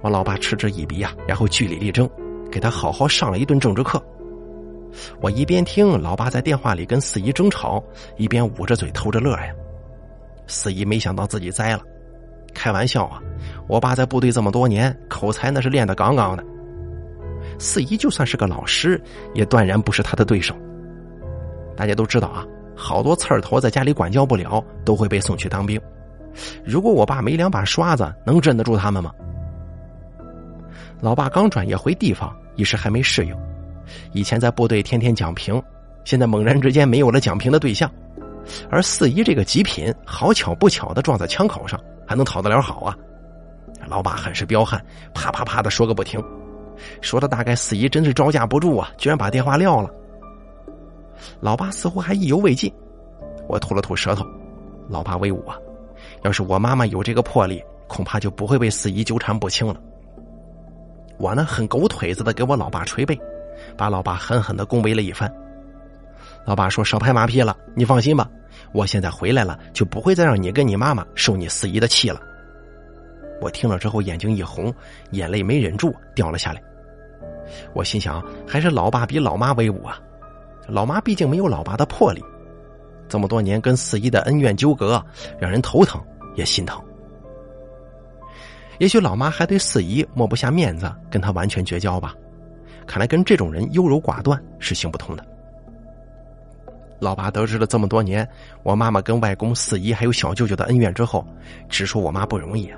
Speaker 1: 我老爸嗤之以鼻呀，然后据理力争，给他好好上了一顿政治课。我一边听老爸在电话里跟四姨争吵，一边捂着嘴偷着乐呀。四姨没想到自己栽了，开玩笑啊！我爸在部队这么多年，口才那是练得杠杠的。四姨就算是个老师，也断然不是他的对手。大家都知道啊，好多刺儿头在家里管教不了，都会被送去当兵。如果我爸没两把刷子，能镇得住他们吗？老爸刚转业回地方，一时还没适应。以前在部队天天讲评，现在猛然之间没有了讲评的对象。而四姨这个极品，好巧不巧的撞在枪口上，还能讨得了好啊？老爸很是彪悍，啪啪啪的说个不停。说的大概四姨真是招架不住啊，居然把电话撂了。老爸似乎还意犹未尽，我吐了吐舌头。老爸威武啊！要是我妈妈有这个魄力，恐怕就不会被四姨纠缠不清了。我呢，很狗腿子的给我老爸捶背，把老爸狠狠的恭维了一番。老爸说：“少拍马屁了，你放心吧，我现在回来了，就不会再让你跟你妈妈受你四姨的气了。”我听了之后眼睛一红，眼泪没忍住掉了下来。我心想，还是老爸比老妈威武啊！老妈毕竟没有老爸的魄力，这么多年跟四姨的恩怨纠葛，让人头疼也心疼。也许老妈还对四姨抹不下面子，跟他完全绝交吧？看来跟这种人优柔寡断是行不通的。老爸得知了这么多年我妈妈跟外公、四姨还有小舅舅的恩怨之后，直说我妈不容易。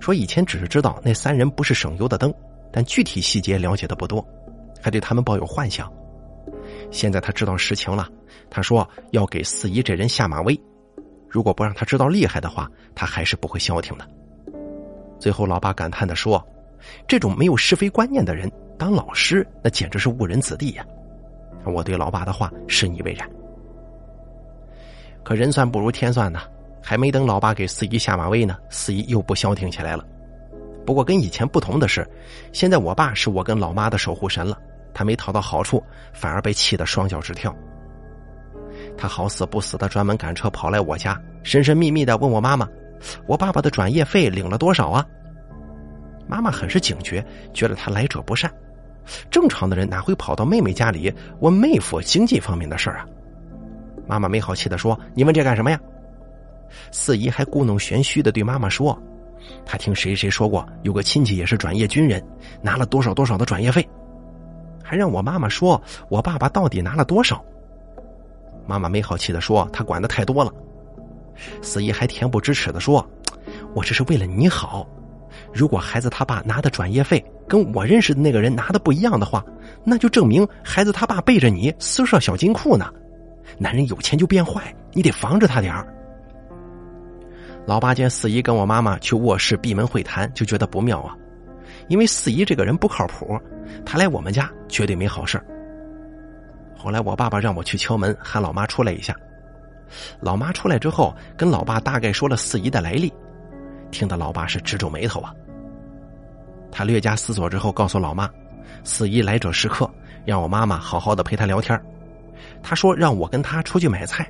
Speaker 1: 说以前只是知道那三人不是省油的灯，但具体细节了解的不多，还对他们抱有幻想。现在他知道实情了，他说要给四姨这人下马威，如果不让他知道厉害的话，他还是不会消停的。最后，老爸感叹的说：“这种没有是非观念的人当老师，那简直是误人子弟呀！”我对老爸的话深以为然。可人算不如天算呐。还没等老爸给四姨下马威呢，四姨又不消停起来了。不过跟以前不同的是，现在我爸是我跟老妈的守护神了，他没讨到好处，反而被气得双脚直跳。他好死不死的专门赶车跑来我家，神神秘秘的问我妈妈：“我爸爸的转业费领了多少啊？”妈妈很是警觉，觉得他来者不善。正常的人哪会跑到妹妹家里问妹夫经济方面的事儿啊？妈妈没好气的说：“你问这干什么呀？”四姨还故弄玄虚的对妈妈说：“她听谁谁说过，有个亲戚也是转业军人，拿了多少多少的转业费，还让我妈妈说我爸爸到底拿了多少。”妈妈没好气的说：“他管的太多了。”四姨还恬不知耻的说：“我这是为了你好，如果孩子他爸拿的转业费跟我认识的那个人拿的不一样的话，那就证明孩子他爸背着你私设小金库呢。男人有钱就变坏，你得防着他点儿。”老八见四姨跟我妈妈去卧室闭门会谈，就觉得不妙啊，因为四姨这个人不靠谱，她来我们家绝对没好事后来我爸爸让我去敲门，喊老妈出来一下。老妈出来之后，跟老爸大概说了四姨的来历，听得老爸是直皱眉头啊。他略加思索之后，告诉老妈，四姨来者是客，让我妈妈好好的陪她聊天。他说让我跟他出去买菜。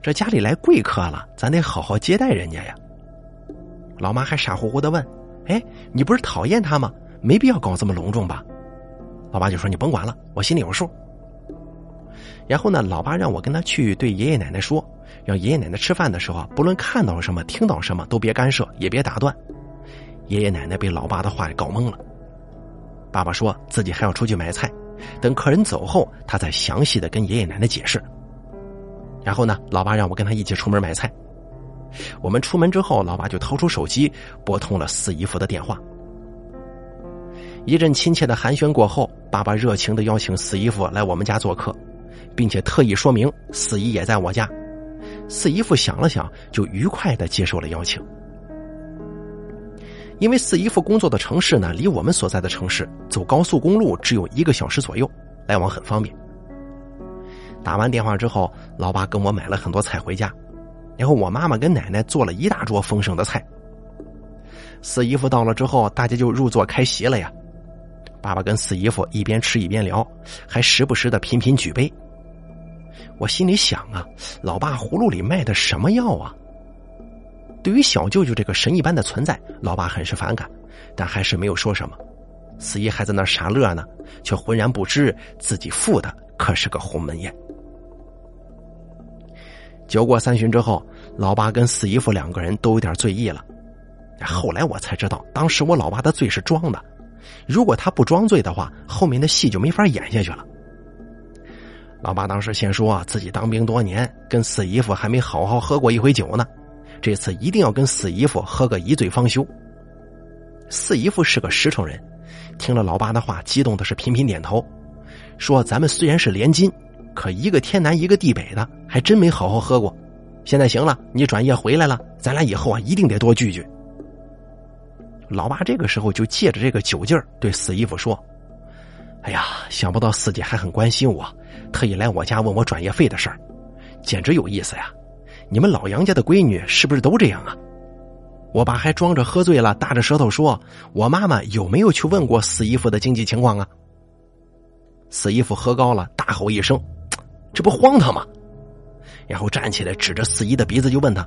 Speaker 1: 这家里来贵客了，咱得好好接待人家呀。老妈还傻乎乎的问：“哎，你不是讨厌他吗？没必要搞这么隆重吧？”老爸就说：“你甭管了，我心里有数。”然后呢，老爸让我跟他去对爷爷奶奶说，让爷爷奶奶吃饭的时候，不论看到什么、听到什么，都别干涉，也别打断。爷爷奶奶被老爸的话给搞懵了。爸爸说自己还要出去买菜，等客人走后，他再详细的跟爷爷奶奶解释。然后呢，老爸让我跟他一起出门买菜。我们出门之后，老爸就掏出手机拨通了四姨夫的电话。一阵亲切的寒暄过后，爸爸热情的邀请四姨夫来我们家做客，并且特意说明四姨也在我家。四姨夫想了想，就愉快的接受了邀请。因为四姨夫工作的城市呢，离我们所在的城市走高速公路只有一个小时左右，来往很方便。打完电话之后，老爸跟我买了很多菜回家，然后我妈妈跟奶奶做了一大桌丰盛的菜。四姨夫到了之后，大家就入座开席了呀。爸爸跟四姨夫一边吃一边聊，还时不时的频频举杯。我心里想啊，老爸葫芦里卖的什么药啊？对于小舅舅这个神一般的存在，老爸很是反感，但还是没有说什么。四姨还在那傻乐呢，却浑然不知自己赴的可是个鸿门宴。酒过三巡之后，老爸跟四姨夫两个人都有点醉意了。后来我才知道，当时我老爸的醉是装的。如果他不装醉的话，后面的戏就没法演下去了。老爸当时先说自己当兵多年，跟四姨夫还没好好喝过一回酒呢，这次一定要跟四姨夫喝个一醉方休。四姨夫是个实诚人，听了老爸的话，激动的是频频点头，说：“咱们虽然是连襟，可一个天南一个地北的，还真没好好喝过。现在行了，你转业回来了，咱俩以后啊，一定得多聚聚。”老爸这个时候就借着这个酒劲儿对四姨夫说：“哎呀，想不到四姐还很关心我，特意来我家问我转业费的事儿，简直有意思呀！你们老杨家的闺女是不是都这样啊？”我爸还装着喝醉了，大着舌头说：“我妈妈有没有去问过四姨夫的经济情况啊？”四姨夫喝高了，大吼一声：“这不荒唐吗？”然后站起来，指着四姨的鼻子就问他：“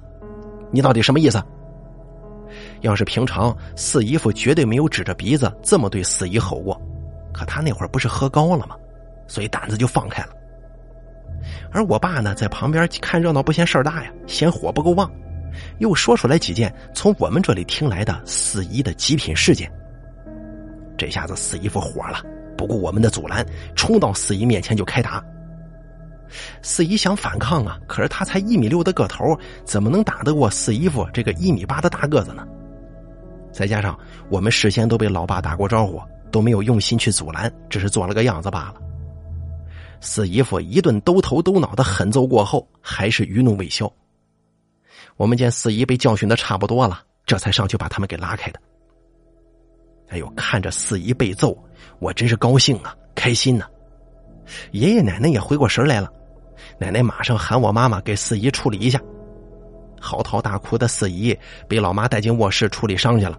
Speaker 1: 你到底什么意思？”要是平常，四姨夫绝对没有指着鼻子这么对四姨吼过。可他那会儿不是喝高了吗？所以胆子就放开了。而我爸呢，在旁边看热闹不嫌事儿大呀，嫌火不够旺，又说出来几件从我们这里听来的四姨的极品事件。这下子四姨夫火了，不顾我们的阻拦，冲到四姨面前就开打。四姨想反抗啊，可是他才一米六的个头，怎么能打得过四姨夫这个一米八的大个子呢？再加上我们事先都被老爸打过招呼，都没有用心去阻拦，只是做了个样子罢了。四姨夫一顿兜头兜脑的狠揍过后，还是余怒未消。我们见四姨被教训的差不多了，这才上去把他们给拉开的。哎呦，看着四姨被揍，我真是高兴啊，开心呢。爷爷奶奶也回过神来了，奶奶马上喊我妈妈给四姨处理一下。嚎啕大哭的四姨被老妈带进卧室处理伤去了。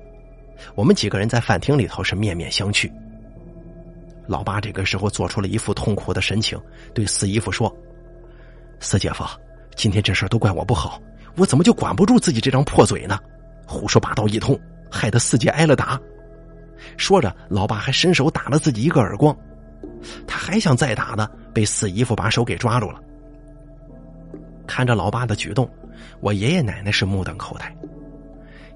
Speaker 1: 我们几个人在饭厅里头是面面相觑。老爸这个时候做出了一副痛苦的神情，对四姨夫说：“四姐夫，今天这事都怪我不好，我怎么就管不住自己这张破嘴呢？胡说八道一通，害得四姐挨了打。”说着，老爸还伸手打了自己一个耳光。他还想再打呢，被四姨夫把手给抓住了。看着老爸的举动，我爷爷奶奶是目瞪口呆，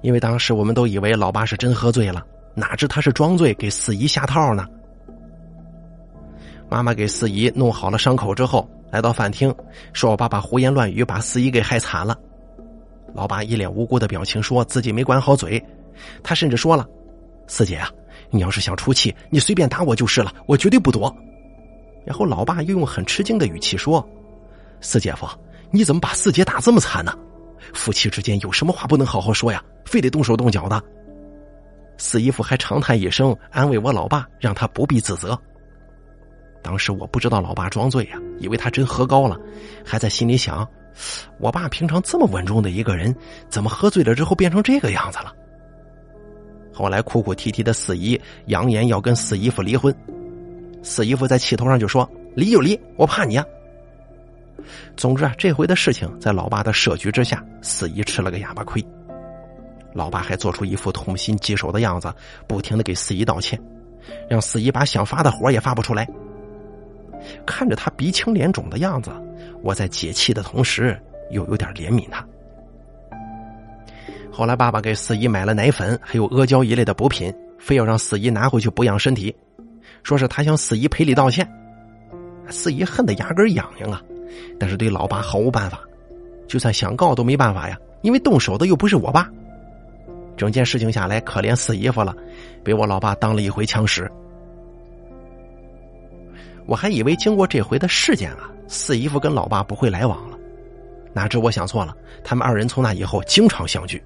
Speaker 1: 因为当时我们都以为老爸是真喝醉了，哪知他是装醉给四姨下套呢。妈妈给四姨弄好了伤口之后，来到饭厅，说我爸爸胡言乱语，把四姨给害惨了。老爸一脸无辜的表情，说自己没管好嘴，他甚至说了：“四姐啊。”你要是想出气，你随便打我就是了，我绝对不躲。然后老爸又用很吃惊的语气说：“四姐夫，你怎么把四姐打这么惨呢？夫妻之间有什么话不能好好说呀？非得动手动脚的。”四姨夫还长叹一声，安慰我老爸，让他不必自责。当时我不知道老爸装醉呀，以为他真喝高了，还在心里想：我爸平常这么稳重的一个人，怎么喝醉了之后变成这个样子了？后来哭哭啼啼的四姨扬言要跟四姨夫离婚，四姨夫在气头上就说：“离就离，我怕你啊。”总之啊，这回的事情在老爸的设局之下，四姨吃了个哑巴亏。老爸还做出一副痛心疾首的样子，不停的给四姨道歉，让四姨把想发的火也发不出来。看着他鼻青脸肿的样子，我在解气的同时又有点怜悯他。后来，爸爸给四姨买了奶粉，还有阿胶一类的补品，非要让四姨拿回去补养身体，说是他向四姨赔礼道歉。四姨恨得牙根痒痒啊，但是对老爸毫无办法，就算想告都没办法呀，因为动手的又不是我爸。整件事情下来，可怜四姨夫了，被我老爸当了一回枪使。我还以为经过这回的事件啊，四姨夫跟老爸不会来往了，哪知我想错了，他们二人从那以后经常相聚。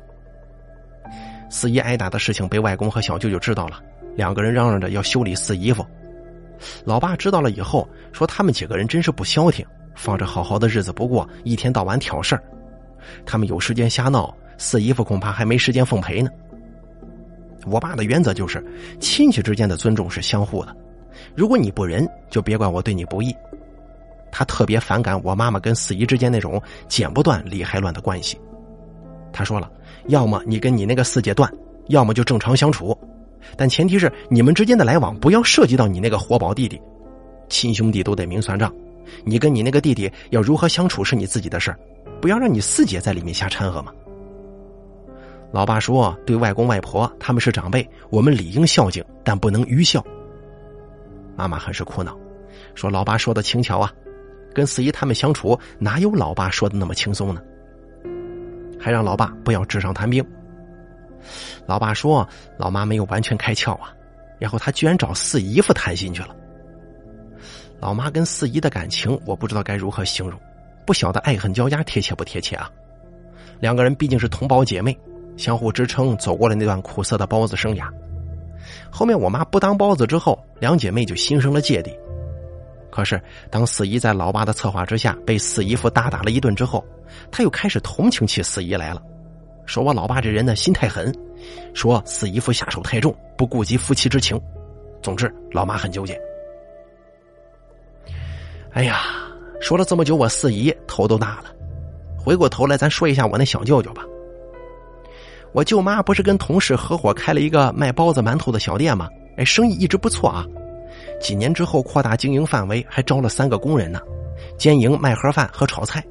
Speaker 1: 四姨挨打的事情被外公和小舅舅知道了，两个人嚷嚷着要修理四姨夫。老爸知道了以后说：“他们几个人真是不消停，放着好好的日子不过，一天到晚挑事儿。他们有时间瞎闹，四姨夫恐怕还没时间奉陪呢。我爸的原则就是，亲戚之间的尊重是相互的，如果你不仁，就别怪我对你不义。他特别反感我妈妈跟四姨之间那种剪不断理还乱的关系。他说了，要么你跟你那个四姐断，要么就正常相处，但前提是你们之间的来往不要涉及到你那个活宝弟弟。亲兄弟都得明算账，你跟你那个弟弟要如何相处是你自己的事儿，不要让你四姐在里面瞎掺和嘛。老爸说：“对外公外婆他们是长辈，我们理应孝敬，但不能愚孝。”妈妈很是苦恼，说：“老爸说的轻巧啊，跟四姨他们相处哪有老爸说的那么轻松呢？还让老爸不要纸上谈兵。”老爸说：“老妈没有完全开窍啊，然后他居然找四姨夫谈心去了。”老妈跟四姨的感情，我不知道该如何形容，不晓得爱恨交加贴切不贴切啊？两个人毕竟是同胞姐妹。相互支撑，走过了那段苦涩的包子生涯。后面我妈不当包子之后，两姐妹就心生了芥蒂。可是当四姨在老爸的策划之下被四姨夫大打了一顿之后，她又开始同情起四姨来了，说我老爸这人呢心太狠，说四姨夫下手太重，不顾及夫妻之情。总之，老妈很纠结。哎呀，说了这么久，我四姨头都大了。回过头来，咱说一下我那小舅舅吧。我舅妈不是跟同事合伙开了一个卖包子馒头的小店吗？哎，生意一直不错啊。几年之后扩大经营范围，还招了三个工人呢，兼营卖盒饭和炒菜。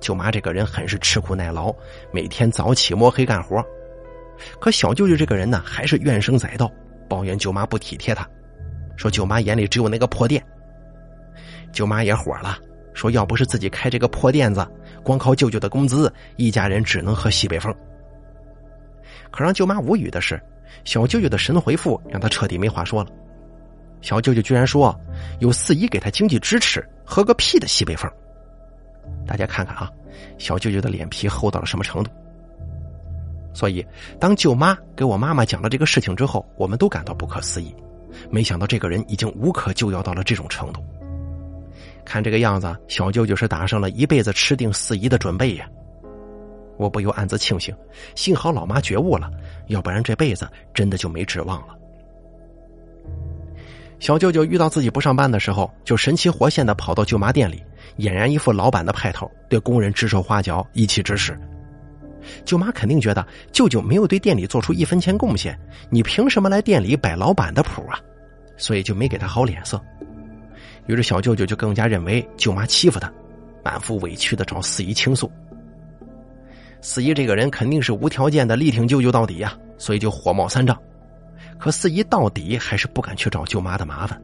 Speaker 1: 舅妈这个人很是吃苦耐劳，每天早起摸黑干活。可小舅舅这个人呢，还是怨声载道，抱怨舅妈不体贴他，说舅妈眼里只有那个破店。舅妈也火了，说要不是自己开这个破店子，光靠舅舅的工资，一家人只能喝西北风。可让舅妈无语的是，小舅舅的神回复让他彻底没话说了。小舅舅居然说有四姨给他经济支持，喝个屁的西北风！大家看看啊，小舅舅的脸皮厚到了什么程度？所以，当舅妈给我妈妈讲了这个事情之后，我们都感到不可思议。没想到这个人已经无可救药到了这种程度。看这个样子，小舅舅是打上了一辈子吃定四姨的准备呀。我不由暗自庆幸，幸好老妈觉悟了，要不然这辈子真的就没指望了。小舅舅遇到自己不上班的时候，就神气活现的跑到舅妈店里，俨然一副老板的派头，对工人指手画脚，一气指使。舅妈肯定觉得舅舅没有对店里做出一分钱贡献，你凭什么来店里摆老板的谱啊？所以就没给他好脸色。于是小舅舅就更加认为舅妈欺负他，满腹委屈的找四姨倾诉。四姨这个人肯定是无条件的力挺舅舅到底呀，所以就火冒三丈。可四姨到底还是不敢去找舅妈的麻烦，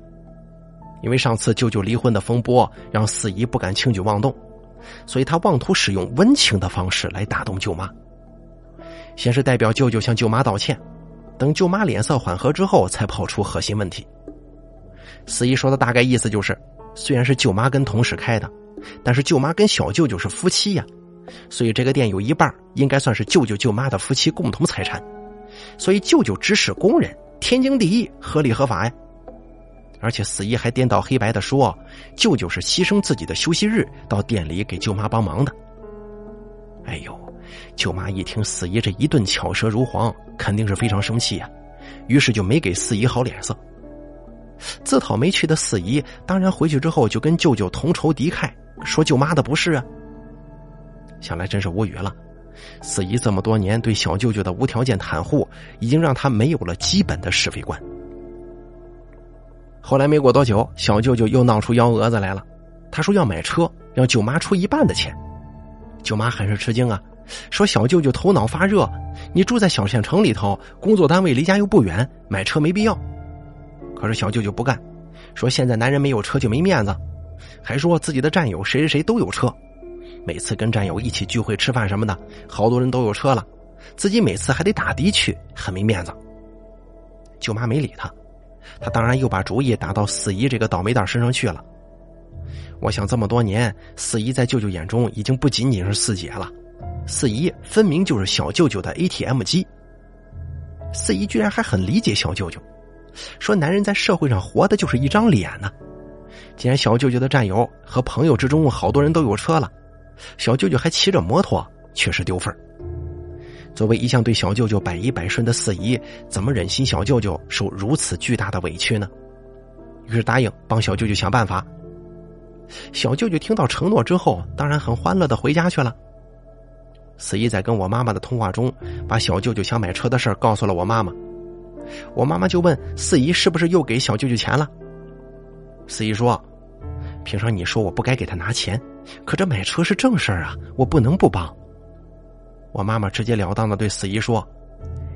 Speaker 1: 因为上次舅舅离婚的风波让四姨不敢轻举妄动，所以他妄图使用温情的方式来打动舅妈。先是代表舅舅向舅妈道歉，等舅妈脸色缓和之后，才抛出核心问题。四姨说的大概意思就是，虽然是舅妈跟同事开的，但是舅妈跟小舅舅是夫妻呀。所以这个店有一半应该算是舅舅舅妈的夫妻共同财产，所以舅舅指使工人，天经地义，合理合法呀。而且四姨还颠倒黑白的说，舅舅是牺牲自己的休息日到店里给舅妈帮忙的。哎呦，舅妈一听四姨这一顿巧舌如簧，肯定是非常生气呀，于是就没给四姨好脸色。自讨没趣的四姨当然回去之后就跟舅舅同仇敌忾，说舅妈的不是啊。想来真是无语了，四姨这么多年对小舅舅的无条件袒护，已经让他没有了基本的是非观。后来没过多久，小舅舅又闹出幺蛾子来了，他说要买车，让舅妈出一半的钱。舅妈很是吃惊啊，说小舅舅头脑发热，你住在小县城里头，工作单位离家又不远，买车没必要。可是小舅舅不干，说现在男人没有车就没面子，还说自己的战友谁谁谁都有车。每次跟战友一起聚会吃饭什么的，好多人都有车了，自己每次还得打的去，很没面子。舅妈没理他，他当然又把主意打到四姨这个倒霉蛋身上去了。我想这么多年，四姨在舅舅眼中已经不仅仅是四姐了，四姨分明就是小舅舅的 ATM 机。四姨居然还很理解小舅舅，说男人在社会上活的就是一张脸呢。既然小舅舅的战友和朋友之中好多人都有车了，小舅舅还骑着摩托，确实丢份儿作为一向对小舅舅百依百顺的四姨，怎么忍心小舅舅受如此巨大的委屈呢？于是答应帮小舅舅想办法。小舅舅听到承诺之后，当然很欢乐的回家去了。四姨在跟我妈妈的通话中，把小舅舅想买车的事儿告诉了我妈妈。我妈妈就问四姨是不是又给小舅舅钱了？四姨说：“平常你说我不该给他拿钱，可这买车是正事儿啊，我不能不帮。”我妈妈直截了当的对四姨说：“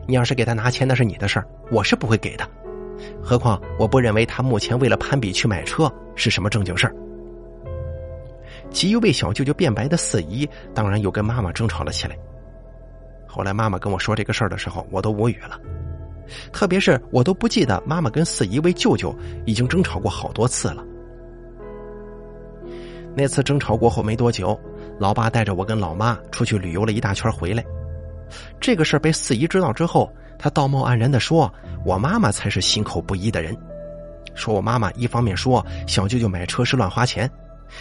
Speaker 1: 你要是给他拿钱，那是你的事儿，我是不会给的。何况我不认为他目前为了攀比去买车是什么正经事儿。”急于为小舅舅辩白的四姨，当然又跟妈妈争吵了起来。后来妈妈跟我说这个事儿的时候，我都无语了。特别是我都不记得妈妈跟四姨为舅舅已经争吵过好多次了。那次争吵过后没多久，老爸带着我跟老妈出去旅游了一大圈回来。这个事儿被四姨知道之后，她道貌岸然的说：“我妈妈才是心口不一的人，说我妈妈一方面说小舅舅买车是乱花钱，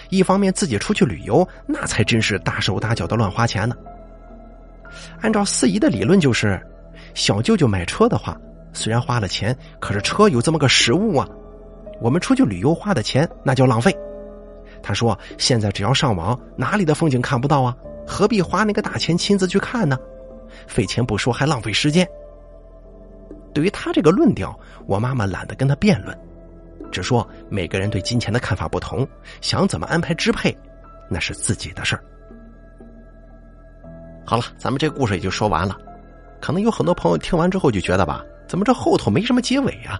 Speaker 1: 一方面自己出去旅游那才真是大手大脚的乱花钱呢。按照四姨的理论就是。”小舅舅买车的话，虽然花了钱，可是车有这么个实物啊。我们出去旅游花的钱，那叫浪费。他说：“现在只要上网，哪里的风景看不到啊？何必花那个大钱亲自去看呢？费钱不说，还浪费时间。”对于他这个论调，我妈妈懒得跟他辩论，只说每个人对金钱的看法不同，想怎么安排支配，那是自己的事儿。好了，咱们这故事也就说完了。可能有很多朋友听完之后就觉得吧，怎么这后头没什么结尾啊？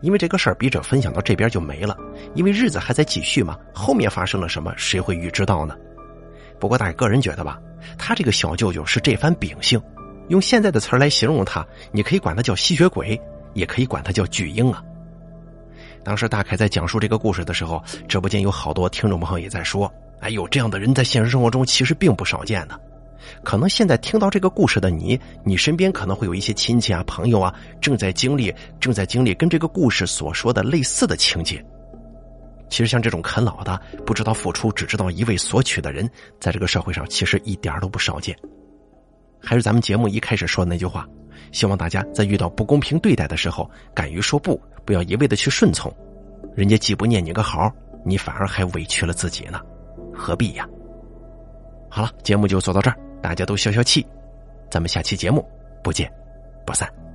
Speaker 1: 因为这个事儿笔者分享到这边就没了，因为日子还在继续嘛。后面发生了什么，谁会预知到呢？不过大家个人觉得吧，他这个小舅舅是这番秉性，用现在的词儿来形容他，你可以管他叫吸血鬼，也可以管他叫巨婴啊。当时大凯在讲述这个故事的时候，直播间有好多听众朋友也在说：“哎呦，这样的人在现实生活中其实并不少见的。”可能现在听到这个故事的你，你身边可能会有一些亲戚啊、朋友啊，正在经历、正在经历跟这个故事所说的类似的情节。其实像这种啃老的、不知道付出、只知道一味索取的人，在这个社会上其实一点都不少见。还是咱们节目一开始说的那句话，希望大家在遇到不公平对待的时候，敢于说不，不要一味的去顺从。人家既不念你个好，你反而还委屈了自己呢，何必呀？好了，节目就做到这儿。大家都消消气，咱们下期节目不见不散。